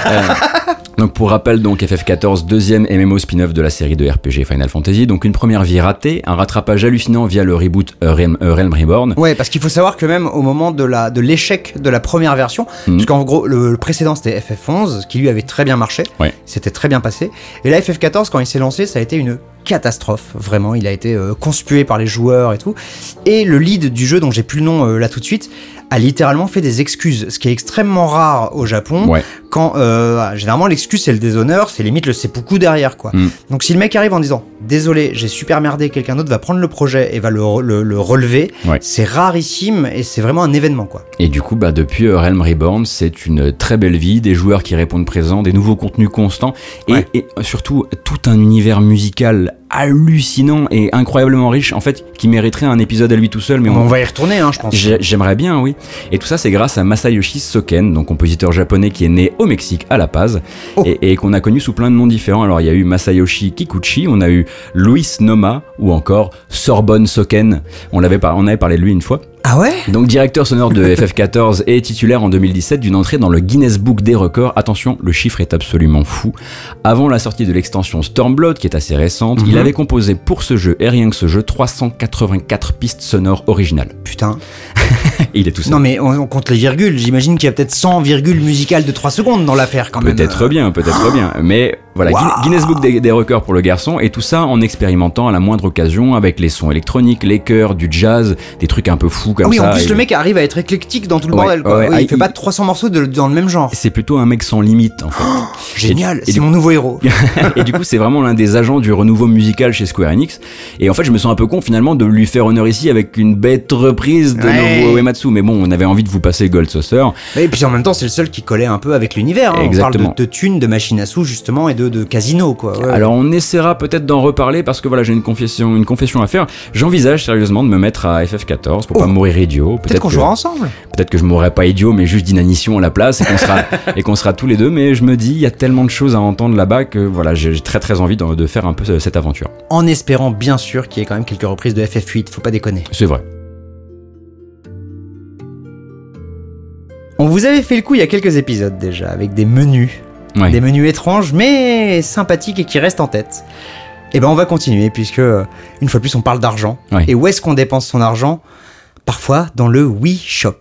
Euh, (laughs) donc pour rappel, donc FF14, deuxième MMO spin-off de la série de RPG Final Fantasy. Donc une première vie ratée, un rattrapage hallucinant via le reboot Realm, Realm Reborn. Ouais, parce qu'il faut savoir que même au moment de la de l'échec de la première version, Mhm. parce qu'en gros le, le précédent c'était FF11 qui lui avait très bien marché, Ouais. c'était très bien passé, et là FF14 quand il s'est lancé ça a été une catastrophe, vraiment, il a été euh, conspué par les joueurs et tout, et le lead du jeu dont j'ai plus le nom euh, là tout de suite a littéralement fait des excuses, ce qui est extrêmement rare au Japon, Ouais. quand euh, généralement l'excuse c'est le déshonneur, c'est limite le seppuku derrière quoi. Mm. Donc si le mec arrive en disant désolé j'ai super merdé, quelqu'un d'autre va prendre le projet et va le, le- le relever, Ouais. c'est rarissime et c'est vraiment un événement quoi. Et du coup, bah, depuis euh, Realm Reborn, c'est une très belle vie, des joueurs qui répondent présents, des nouveaux contenus constants, et, Ouais. et surtout tout un univers musical hallucinant et incroyablement riche, en fait, qui mériterait un épisode à lui tout seul, mais on va y retourner hein, je pense. J'ai- J'aimerais bien, oui. Et tout ça, c'est grâce à Masayoshi Soken, donc compositeur japonais qui est né au Mexique, à La Paz, Oh. et, et qu'on a connu sous plein de noms différents. Alors, il y a eu Masayoshi Kikuchi, on a eu Luis Noma, ou encore Sorbonne Soken. On, on avait parlé de lui une fois. Ah ouais Donc, directeur sonore de FF14 et titulaire en 2017 d'une entrée dans le Guinness Book des records. Attention, le chiffre est absolument fou. Avant la sortie de l'extension Stormblood, qui est assez récente, il Mhm. avait composé pour ce jeu, et rien que ce jeu, 384 pistes sonores originales. Putain. Et (laughs) il est tout seul. Non mais on, on compte les virgules, j'imagine qu'il y a peut-être 100 virgules musicales de 3 secondes dans l'affaire quand même. Peut-être bien, peut-être bien. Mais voilà, Guinness Book des, des records pour le garçon, et tout ça en expérimentant à la moindre occasion avec les sons électroniques, les chœurs, du jazz, des trucs un peu fous comme Ah oui, ça. en plus et- le mec arrive à être éclectique dans tout le Ouais, bordel quoi. ouais, Oui, ah, il fait il- pas 300 morceaux de- dans le même genre. C'est plutôt un mec sans limite en fait. Génial, c'est mon nouveau héros. (laughs) et du coup, c'est vraiment l'un des agents du renouveau musical chez Square Enix. Et en fait, je me sens un peu con finalement de lui faire honneur ici avec une bête reprise de Ouais. Nobuo Uematsu. Mais bon, on avait envie de vous passer Gold Saucer. Et puis en même temps, c'est le seul qui collait un peu avec l'univers. hein. On parle de, de thunes, de machines à sous justement et de, de casino quoi. Ouais. Alors on essaiera peut-être d'en reparler parce que voilà j'ai une confession, une confession à faire. J'envisage sérieusement de me mettre à FF14 pour Oh. pas mourir idiot. peut-être qu'on jouera ensemble. Peut-être que je mourrai pas idiot mais juste d'inanition à la place et qu'on sera (laughs) et qu'on sera tous les deux. Mais je me dis il y a tellement de choses à entendre là-bas que voilà j'ai très très envie de, de faire un peu ce- cette aventure. En espérant bien sûr qu'il y ait quand même quelques reprises de FF8, faut pas déconner. C'est vrai. On vous avait fait le coup il y a quelques épisodes déjà, avec des menus. Ouais. Des menus étranges mais sympathiques et qui restent en tête. Et ben on va continuer puisque euh, une fois de plus on parle d'argent. Ouais. Et où est-ce qu'on dépense son argent? Parfois dans le Wii Shop.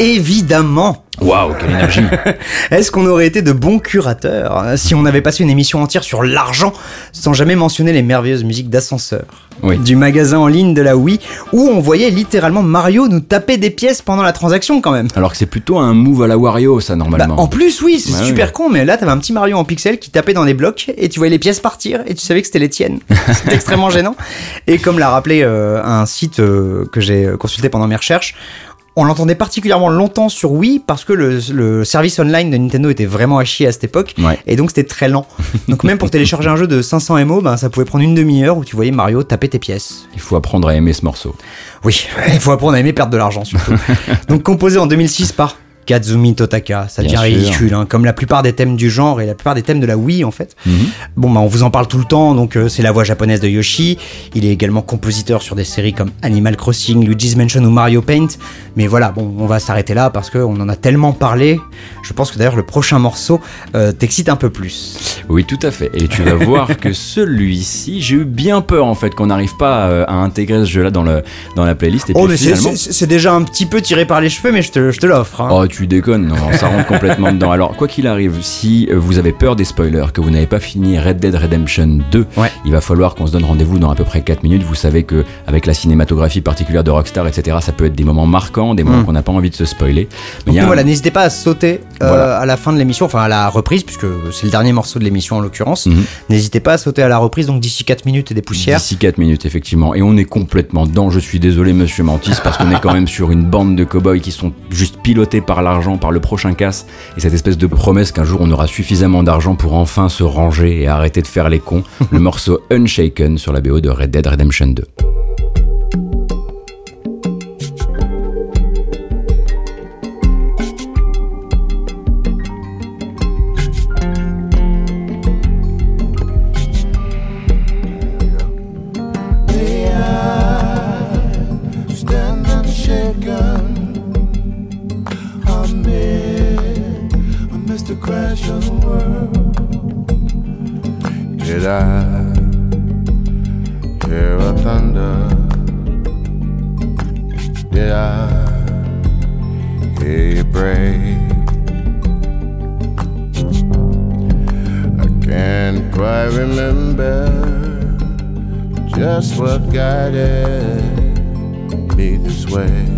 Évidemment Waouh, quelle énergie (laughs) Est-ce qu'on aurait été de bons curateurs hein, si on avait passé une émission entière sur l'argent sans jamais mentionner les merveilleuses musiques d'ascenseur Oui. du magasin en ligne de la Wii où on voyait littéralement Mario nous taper des pièces pendant la transaction quand même? Alors que c'est plutôt un move à la Wario, ça, bah, normalement. en plus, oui, c'est Ouais, super oui. con, mais là, t'avais un petit Mario en pixel qui tapait dans des blocs et tu voyais les pièces partir et tu savais que c'était les tiennes. (laughs) C'était extrêmement gênant. Et comme l'a rappelé euh, un site euh, que j'ai consulté pendant mes recherches, on l'entendait particulièrement longtemps sur Wii parce que le, le service online de Nintendo était vraiment à chier à cette époque Ouais. et donc c'était très lent. Donc même pour télécharger un jeu de 500 MO, ben, ça pouvait prendre une demi-heure où tu voyais Mario taper tes pièces. Il faut apprendre à aimer ce morceau. Oui, (laughs) il faut apprendre à aimer perdre de l'argent surtout. (laughs) Donc composé en 2006 par Kazumi Totaka, ça devient ridicule, hein, comme la plupart des thèmes du genre et la plupart des thèmes de la Wii en fait. Mhm. Bon bah on vous en parle tout le temps, donc euh, c'est la voix japonaise de Yoshi. Il est également compositeur sur des séries comme Animal Crossing, Luigi's Mansion ou Mario Paint. Mais voilà, bon on va s'arrêter là parce qu'on en a tellement parlé. Je pense que d'ailleurs le prochain morceau euh, t'excite un peu plus. Oui, tout à fait. Et tu vas voir que celui-ci, j'ai eu bien peur en fait qu'on n'arrive pas euh, à intégrer ce jeu-là dans, le, dans la playlist. Et oh puis mais c'est- finalement... c'est c'est déjà un petit peu tiré par les cheveux, mais je te, je te l'offre. hein. Oh, tu déconnes, non, ça rentre complètement dedans. Alors, quoi qu'il arrive, si vous avez peur des spoilers, que vous n'avez pas fini Red Dead Redemption 2, Ouais. il va falloir qu'on se donne rendez-vous dans à peu près 4 minutes. Vous savez que avec la cinématographie particulière de Rockstar, etc., ça peut être des moments marquants, des moments Mm. qu'on n'a pas envie de se spoiler. Mais Donc un- voilà, n'hésitez pas à sauter euh, Voilà. à la fin de l'émission, enfin à la reprise, puisque c'est le dernier morceau de l'émission en l'occurrence. Mhm. N'hésitez pas à sauter à la reprise, donc d'ici 4 minutes et des poussières. D'ici 4 minutes, effectivement. Et on est complètement dedans. Je suis désolé, monsieur Mantis, parce qu'on est quand même sur une bande de cow-boys qui sont juste pilotés par l'argent, par le prochain casse. Et cette espèce de promesse qu'un jour on aura suffisamment d'argent pour enfin se ranger et arrêter de faire les cons. (laughs) le morceau Unshaken sur la BO de Red Dead Redemption 2. I hear a thunder? Hear you? I can't quite remember just what guided me this way.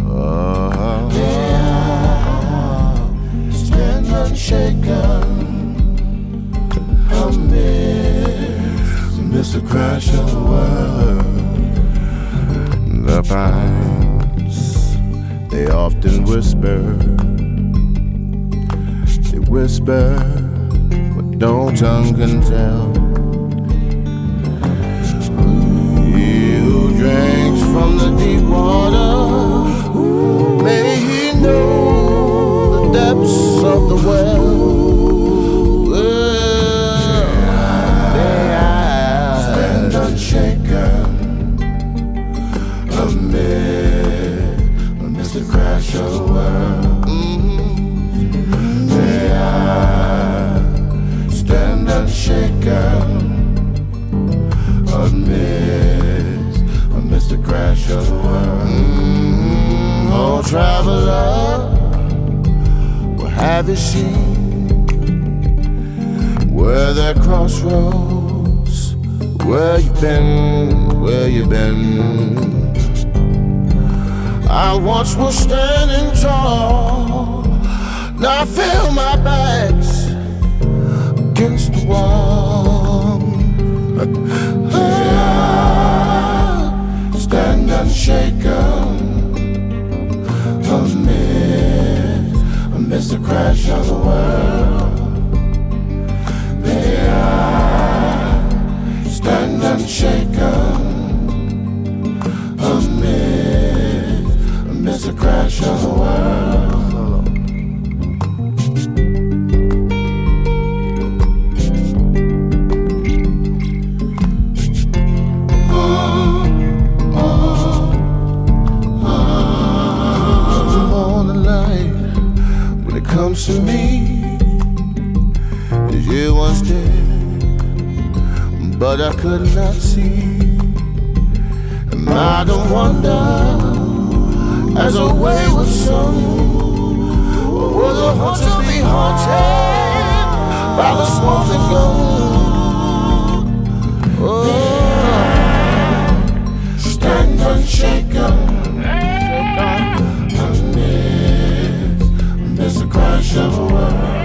Oh, stand unshaken. Amidst the crash of the world, the pines they often whisper. They whisper what no tongue can tell. He who drinks from the deep water, may he know the depths of the. Well, unshaken amidst, amidst the crash of the world. Mm, oh, traveler, what have you seen? Where there crossroads? Where you been? Where you been? I once was standing tall. Now I feel my back's against the wall. (laughs) stand unshaken amid, amidst the crash of the world. May I stand unshaken amid, amidst the crash of the world. To me you once did, but I could not see. And I don't wonder as a wayward son Will the hunter be haunted by the smoking gun? Oh, stand unshaken. The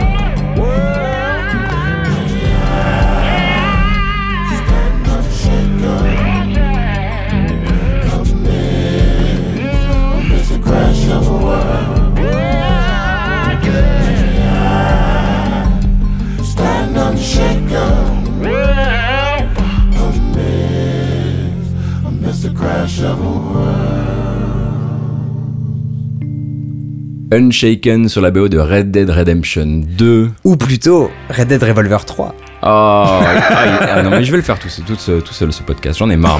Unshaken sur la BO de Red Dead Redemption 2. Ou plutôt Red Dead Revolver 3. Ah, ah, ah, non mais je vais le faire tout, tout, seul ce podcast, j'en ai marre.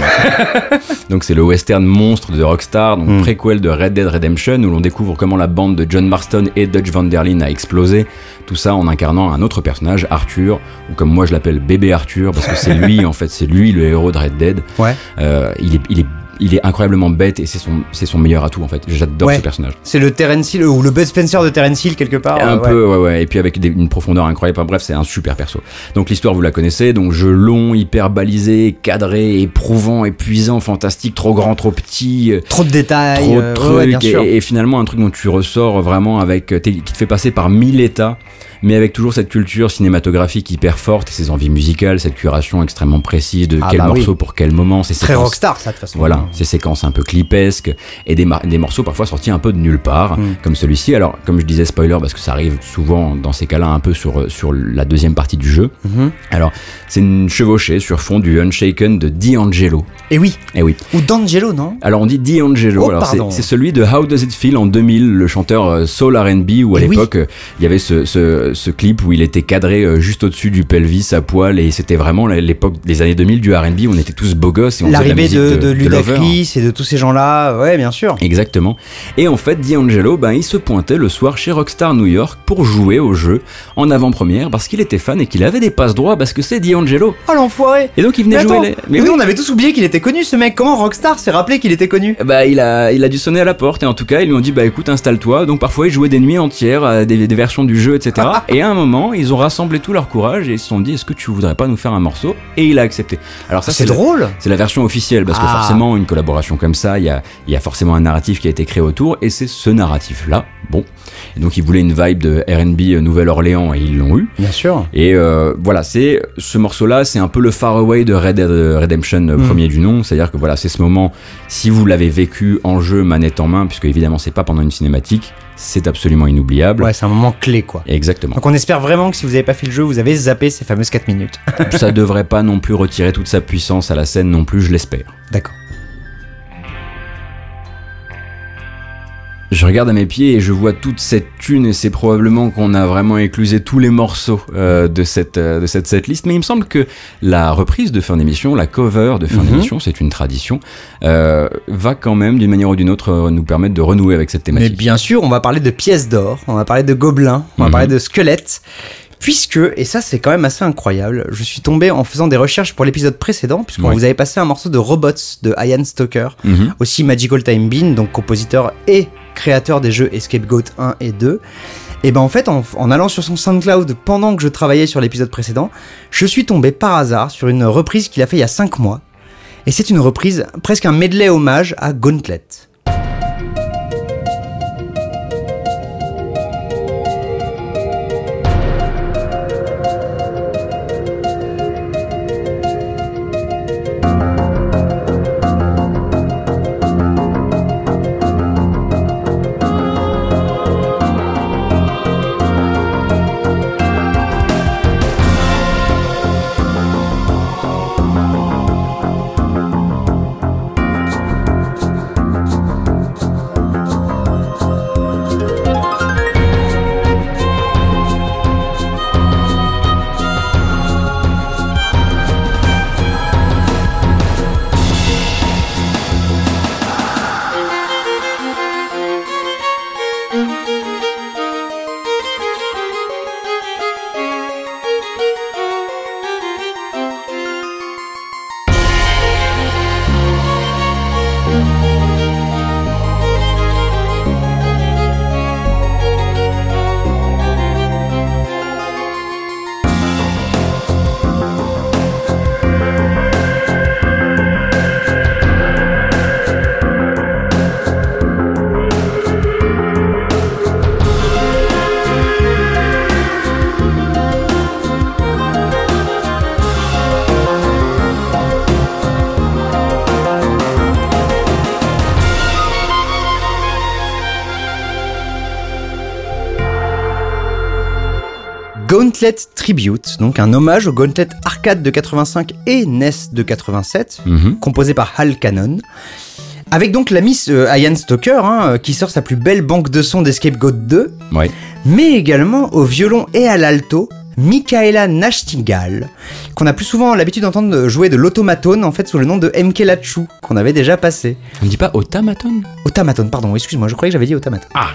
(laughs) donc c'est le western monstre de Rockstar, donc Mm. préquel de Red Dead Redemption où l'on découvre comment la bande de John Marston et Dutch Van Der Linde a explosé. Tout ça en incarnant un autre personnage, Arthur, ou comme moi je l'appelle bébé Arthur parce que c'est (laughs) lui en fait, c'est lui le héros de Red Dead. Ouais. Euh, il est, il est, il est incroyablement bête et c'est son, c'est son meilleur atout en fait. J'adore Ouais. ce personnage. C'est le Terence Hill, ou le Bud Spencer de Terence Hill quelque part. un euh, peu, ouais, ouais. Et puis avec des- une profondeur incroyable. Enfin, bref, c'est un super perso. Donc l'histoire, vous la connaissez. Donc jeu long, hyper balisé, cadré, éprouvant, épuisant, fantastique, trop grand, trop petit. euh, Trop de détails. Trop de euh, trucs ouais, et, et finalement un truc dont tu ressors vraiment avec qui te fait passer par mille états mais avec toujours cette culture cinématographique hyper forte et ses envies musicales cette curation extrêmement précise de Ah quel bah oui. morceau pour quel moment ces Très séquences- rockstar, ça, de toute façon. voilà, ces séquences un peu clipesques et des, des morceaux parfois sortis un peu de nulle part, Mm. comme celui-ci. Alors, comme je disais, spoiler, parce que ça arrive souvent dans ces cas-là un peu sur, sur la deuxième partie du jeu. Mhm. Alors, c'est une chevauchée sur fond du Unshaken de D'Angelo. Et oui. Eh oui. Ou D'Angelo, non? Alors, on dit D'Angelo. Oh, Alors, c'est- celui de How Does It Feel en 2000, le chanteur euh, soul R&B, où à Eh l'époque, euh, il y avait ce, ce, ce clip où il était cadré euh, juste au-dessus du pelvis à poil et c'était vraiment l'époque des années 2000 du R&B on était tous beaux gosses et on L'arrivée de, de, de de. Ludacris et de tous ces gens-là. Ouais, bien sûr. Exactement. Et en fait, D'Angelo, ben, il se pointait le soir chez Rockstar New York pour jouer au jeu en avant-première parce qu'il était fan et qu'il avait des passes droits parce que c'est D'Angelo. Oh l'enfoiré Et donc il venait Mais jouer les... mais oui. nous on avait tous oublié qu'il était connu ce mec. Comment Rockstar s'est rappelé qu'il était connu? Bah, il a, il a dû sonner à la porte et en tout cas ils lui ont dit bah écoute installe-toi donc parfois ils jouaient des nuits entières à des, des versions du jeu etc et à un moment ils ont rassemblé tout leur courage et ils se sont dit est-ce que tu voudrais pas nous faire un morceau? Et il a accepté alors ça C'est la- drôle. C'est la version officielle parce que Ah. forcément une collaboration comme ça, il y a, il y a forcément un narratif qui a été créé autour et c'est ce narratif-là. Bon, et donc ils voulaient une vibe de R&B Nouvelle-Orléans et ils l'ont eu. Bien sûr. Et euh, voilà, c'est ce morceau-là, c'est un peu le far away de Red Dead Redemption euh, Mm. premier du nom. C'est-à-dire que voilà, c'est ce moment. Si vous l'avez vécu en jeu, manette en main, puisque évidemment c'est pas pendant une cinématique, c'est absolument inoubliable. Ouais, c'est un moment clé quoi. Exactement. Donc on espère vraiment que si vous avez pas fait le jeu, vous avez zappé ces fameuses 4 minutes. ça devrait pas non plus retirer toute sa puissance à la scène non plus, je l'espère. D'accord. Je regarde à mes pieds et je vois toute cette thune et c'est probablement qu'on a vraiment éclusé tous les morceaux euh, de cette euh, de cette setlist. Mais il me semble que la reprise de fin d'émission, la cover de fin Mhm. d'émission, c'est une tradition, euh, va quand même d'une manière ou d'une autre euh, nous permettre de renouer avec cette Mais thématique. bien sûr, on va parler de pièces d'or, on va parler de gobelins, on va Mhm. parler de squelettes. Puisque, et ça c'est quand même assez incroyable, je suis tombé en faisant des recherches pour l'épisode précédent, puisqu'on Ouais. vous avait passé un morceau de Robots de Ian Stoker, Mhm. aussi Magical Time Bean, donc compositeur et créateur des jeux Escape Goat 1 et 2. Et ben en fait, en, en allant sur son SoundCloud pendant que je travaillais sur l'épisode précédent, je suis tombé par hasard sur une reprise qu'il a fait il y a 5 mois. Et c'est une reprise, presque un medley hommage à Gauntlet. Gauntlet Tribute, donc un hommage au Gauntlet arcade de 85 et NES de 87, Mhm. composé par Hal Cannon. Avec donc la Miss euh, Ian Stoker, hein, euh, qui sort sa plus belle banque de sons d'Escape Goat 2, Ouais. mais également au violon et à l'alto, Michaela Nachtigal, qu'on a plus souvent l'habitude d'entendre jouer de l'automatone, en fait sous le nom de MK Lachu, qu'on avait déjà passé. On dit pas automaton Automaton, pardon, excuse-moi, je croyais que j'avais dit automaton. Ah,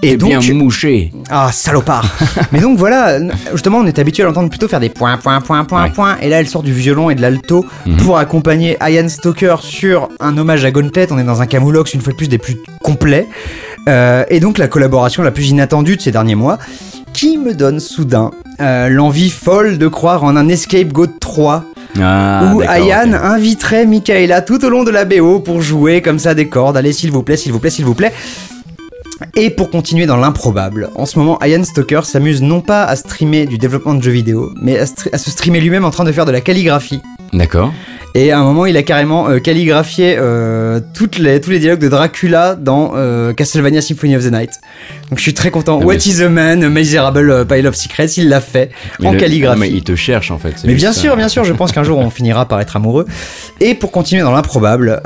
Et Et bien donc, mouché. ah, salopard (laughs) Mais donc voilà, justement, on est habitué à l'entendre plutôt faire des points, points, points, points, Ouais. points. Et là, elle sort du violon et de l'alto Mhm. pour accompagner Ian Stoker sur un hommage à Gauntlet. On est dans un Camoulox, une fois de plus, des plus complets. Euh, et donc, la collaboration la plus inattendue de ces derniers mois, qui me donne soudain euh, l'envie folle de croire en un Escape Goat 3 Ah, où ok. inviterait Michaela tout au long de la BO pour jouer comme ça des cordes. Allez, s'il vous plaît, s'il vous plaît, s'il vous plaît. Et pour continuer dans l'improbable, en ce moment, Ian Stoker s'amuse non pas à streamer du développement de jeux vidéo, mais à se streamer lui-même en train de faire de la calligraphie. D'accord. Et à un moment, il a carrément euh, calligraphié euh, toutes les, tous les dialogues de Dracula dans euh, Castlevania Symphony of the Night. Donc je suis très content. Ah, What is a man, a miserable pile of secrets, il l'a fait en le- calligraphie. mais il te cherche en fait. Mais bien ça. sûr, bien sûr, je pense qu'un jour on finira par être amoureux. Et pour continuer dans l'improbable,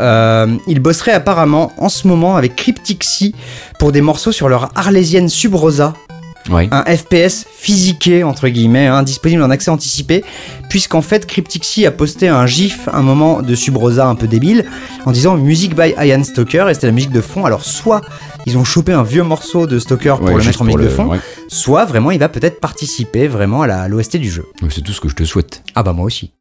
il bosserait apparemment en ce moment avec Cryptic Sea pour des morceaux sur leur arlésienne Subrosa, Un FPS physiqué entre guillemets, hein, disponible en accès anticipé, puisqu'en fait Cryptic Sea a posté un gif un moment de Subrosa un peu débile en disant Music by Ian Stoker et c'était la musique de fond. Alors soit ils ont chopé un vieux morceau de Stoker pour Ouais, le mettre en musique de fond, ouais. soit vraiment il va peut-être participer vraiment à l'OST du jeu. C'est tout ce que je te souhaite. Ah bah moi aussi.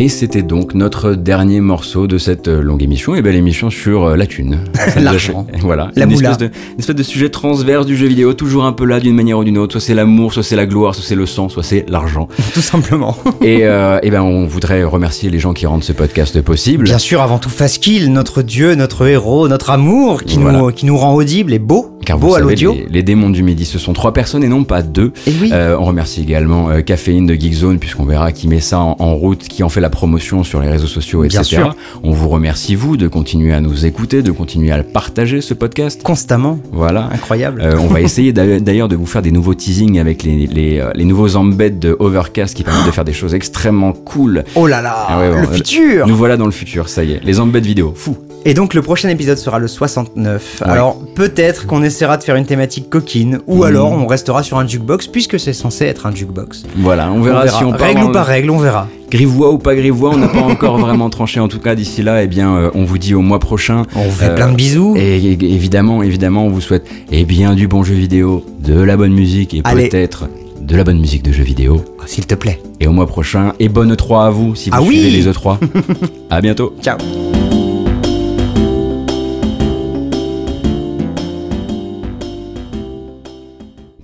Et c'était donc notre dernier morceau de cette euh, longue émission, et belle émission sur euh, la thune. (laughs) L'argent. voilà. La une moula. espèce, de, une espèce de sujet transverse du jeu vidéo, toujours un peu là d'une manière ou d'une autre. Soit c'est l'amour, soit c'est la gloire, soit c'est le sang, soit c'est l'argent. (laughs) Tout simplement. et, euh, et ben on voudrait remercier les gens qui rendent ce podcast possible. Bien sûr, avant tout, Faskill, notre dieu, notre héros, notre amour, qui, Voilà. nous, qui nous rend audible et beau, Car beau vous à l'audio. les, les démons du midi, ce sont trois personnes et non pas deux. Et oui, Euh, on remercie également euh, Caféine de Geekzone, puisqu'on verra qui met ça en, en route, qui en fait la promotion sur les réseaux sociaux, Bien etc. sûr. On vous remercie, vous, de continuer à nous écouter, de continuer à le partager, ce podcast. constamment, Voilà. incroyable. Euh, on va (laughs) essayer d'a- d'ailleurs de vous faire des nouveaux teasings avec les, les, euh, les nouveaux embeds de Overcast qui permettent de faire des choses extrêmement cool. oh là là, Ah ouais, le futur Nous voilà dans le futur, ça y est. Les embeds vidéo, fou. Et donc le prochain épisode sera le 69. Ouais. Alors peut-être qu'on essaiera de faire une thématique coquine, ou Mhm. alors on restera sur un jukebox, puisque c'est censé être un jukebox. Voilà, on verra, si on part règle ou pas règle, on verra. Grivois ou pas grivois, on n'a pas encore (laughs) vraiment tranché. En tout cas, d'ici là, eh bien, euh, on vous dit au mois prochain. On vous fait Euh, plein de bisous. Et, et- évidemment, évidemment, on vous souhaite eh bien du bon jeu vidéo, de la bonne musique et peut-être de la bonne musique de jeux vidéo. Oh, S'il te plaît. Et au mois prochain, et bonne E3 à vous si vous Ah oui suivez les E3. (laughs) à bientôt. Ciao.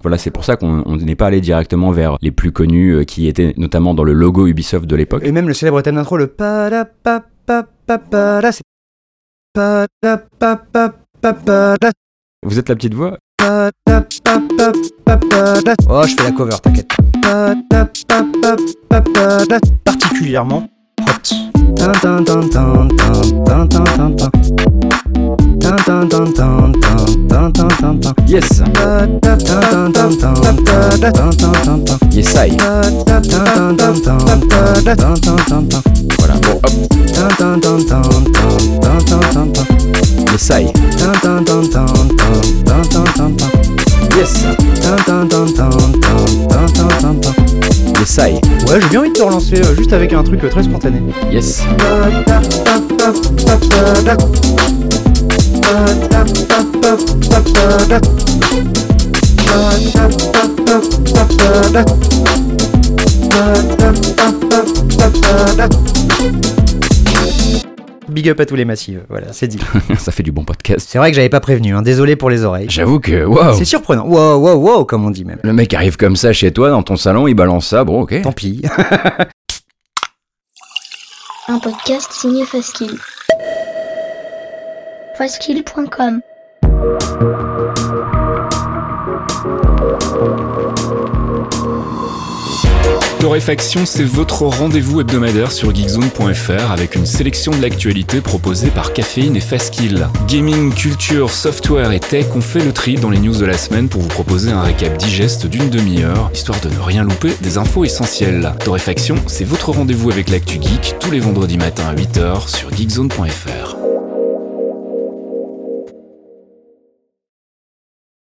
Voilà, c'est pour ça qu'on on n'est pas allé directement vers les plus connus euh, qui étaient notamment dans le logo Ubisoft de l'époque. Et même le célèbre thème d'intro, le pa pa pa pa pa là, c'est pa pa pa pa pa là, Vous êtes la petite voix pa pa pa pa pa pa. Oh, je fais la cover, t'inquiète. Pa pa pa pa pa pa. Particulièrement hot. Yes. Yes, I. Voilà, bon, hop. Yes, I. Yes. Yes, I. Ouais, j'ai bien envie de te relancer euh, juste avec un truc euh, très spontané. Yes. Big up à tous les massifs, voilà, c'est dit. (laughs) Ça fait du bon podcast. C'est vrai que j'avais pas prévenu, hein, désolé pour les oreilles. J'avoue que, waouh C'est surprenant. Wow, wow, wow, comme on dit même. Le mec arrive comme ça chez toi, dans ton salon, il balance ça, bon, ok. Tant pis. Un podcast signé Faskill. Faskill.com Torréfaction, c'est votre rendez-vous hebdomadaire sur geekzone.fr avec une sélection de l'actualité proposée par Caféine et Fastkill. Gaming, culture, software et tech, on fait le tri dans les news de la semaine pour vous proposer un récap digeste d'une demi-heure, histoire de ne rien louper des infos essentielles. Torréfaction, c'est votre rendez-vous avec l'actu geek tous les vendredis matins à 8h sur geekzone.fr.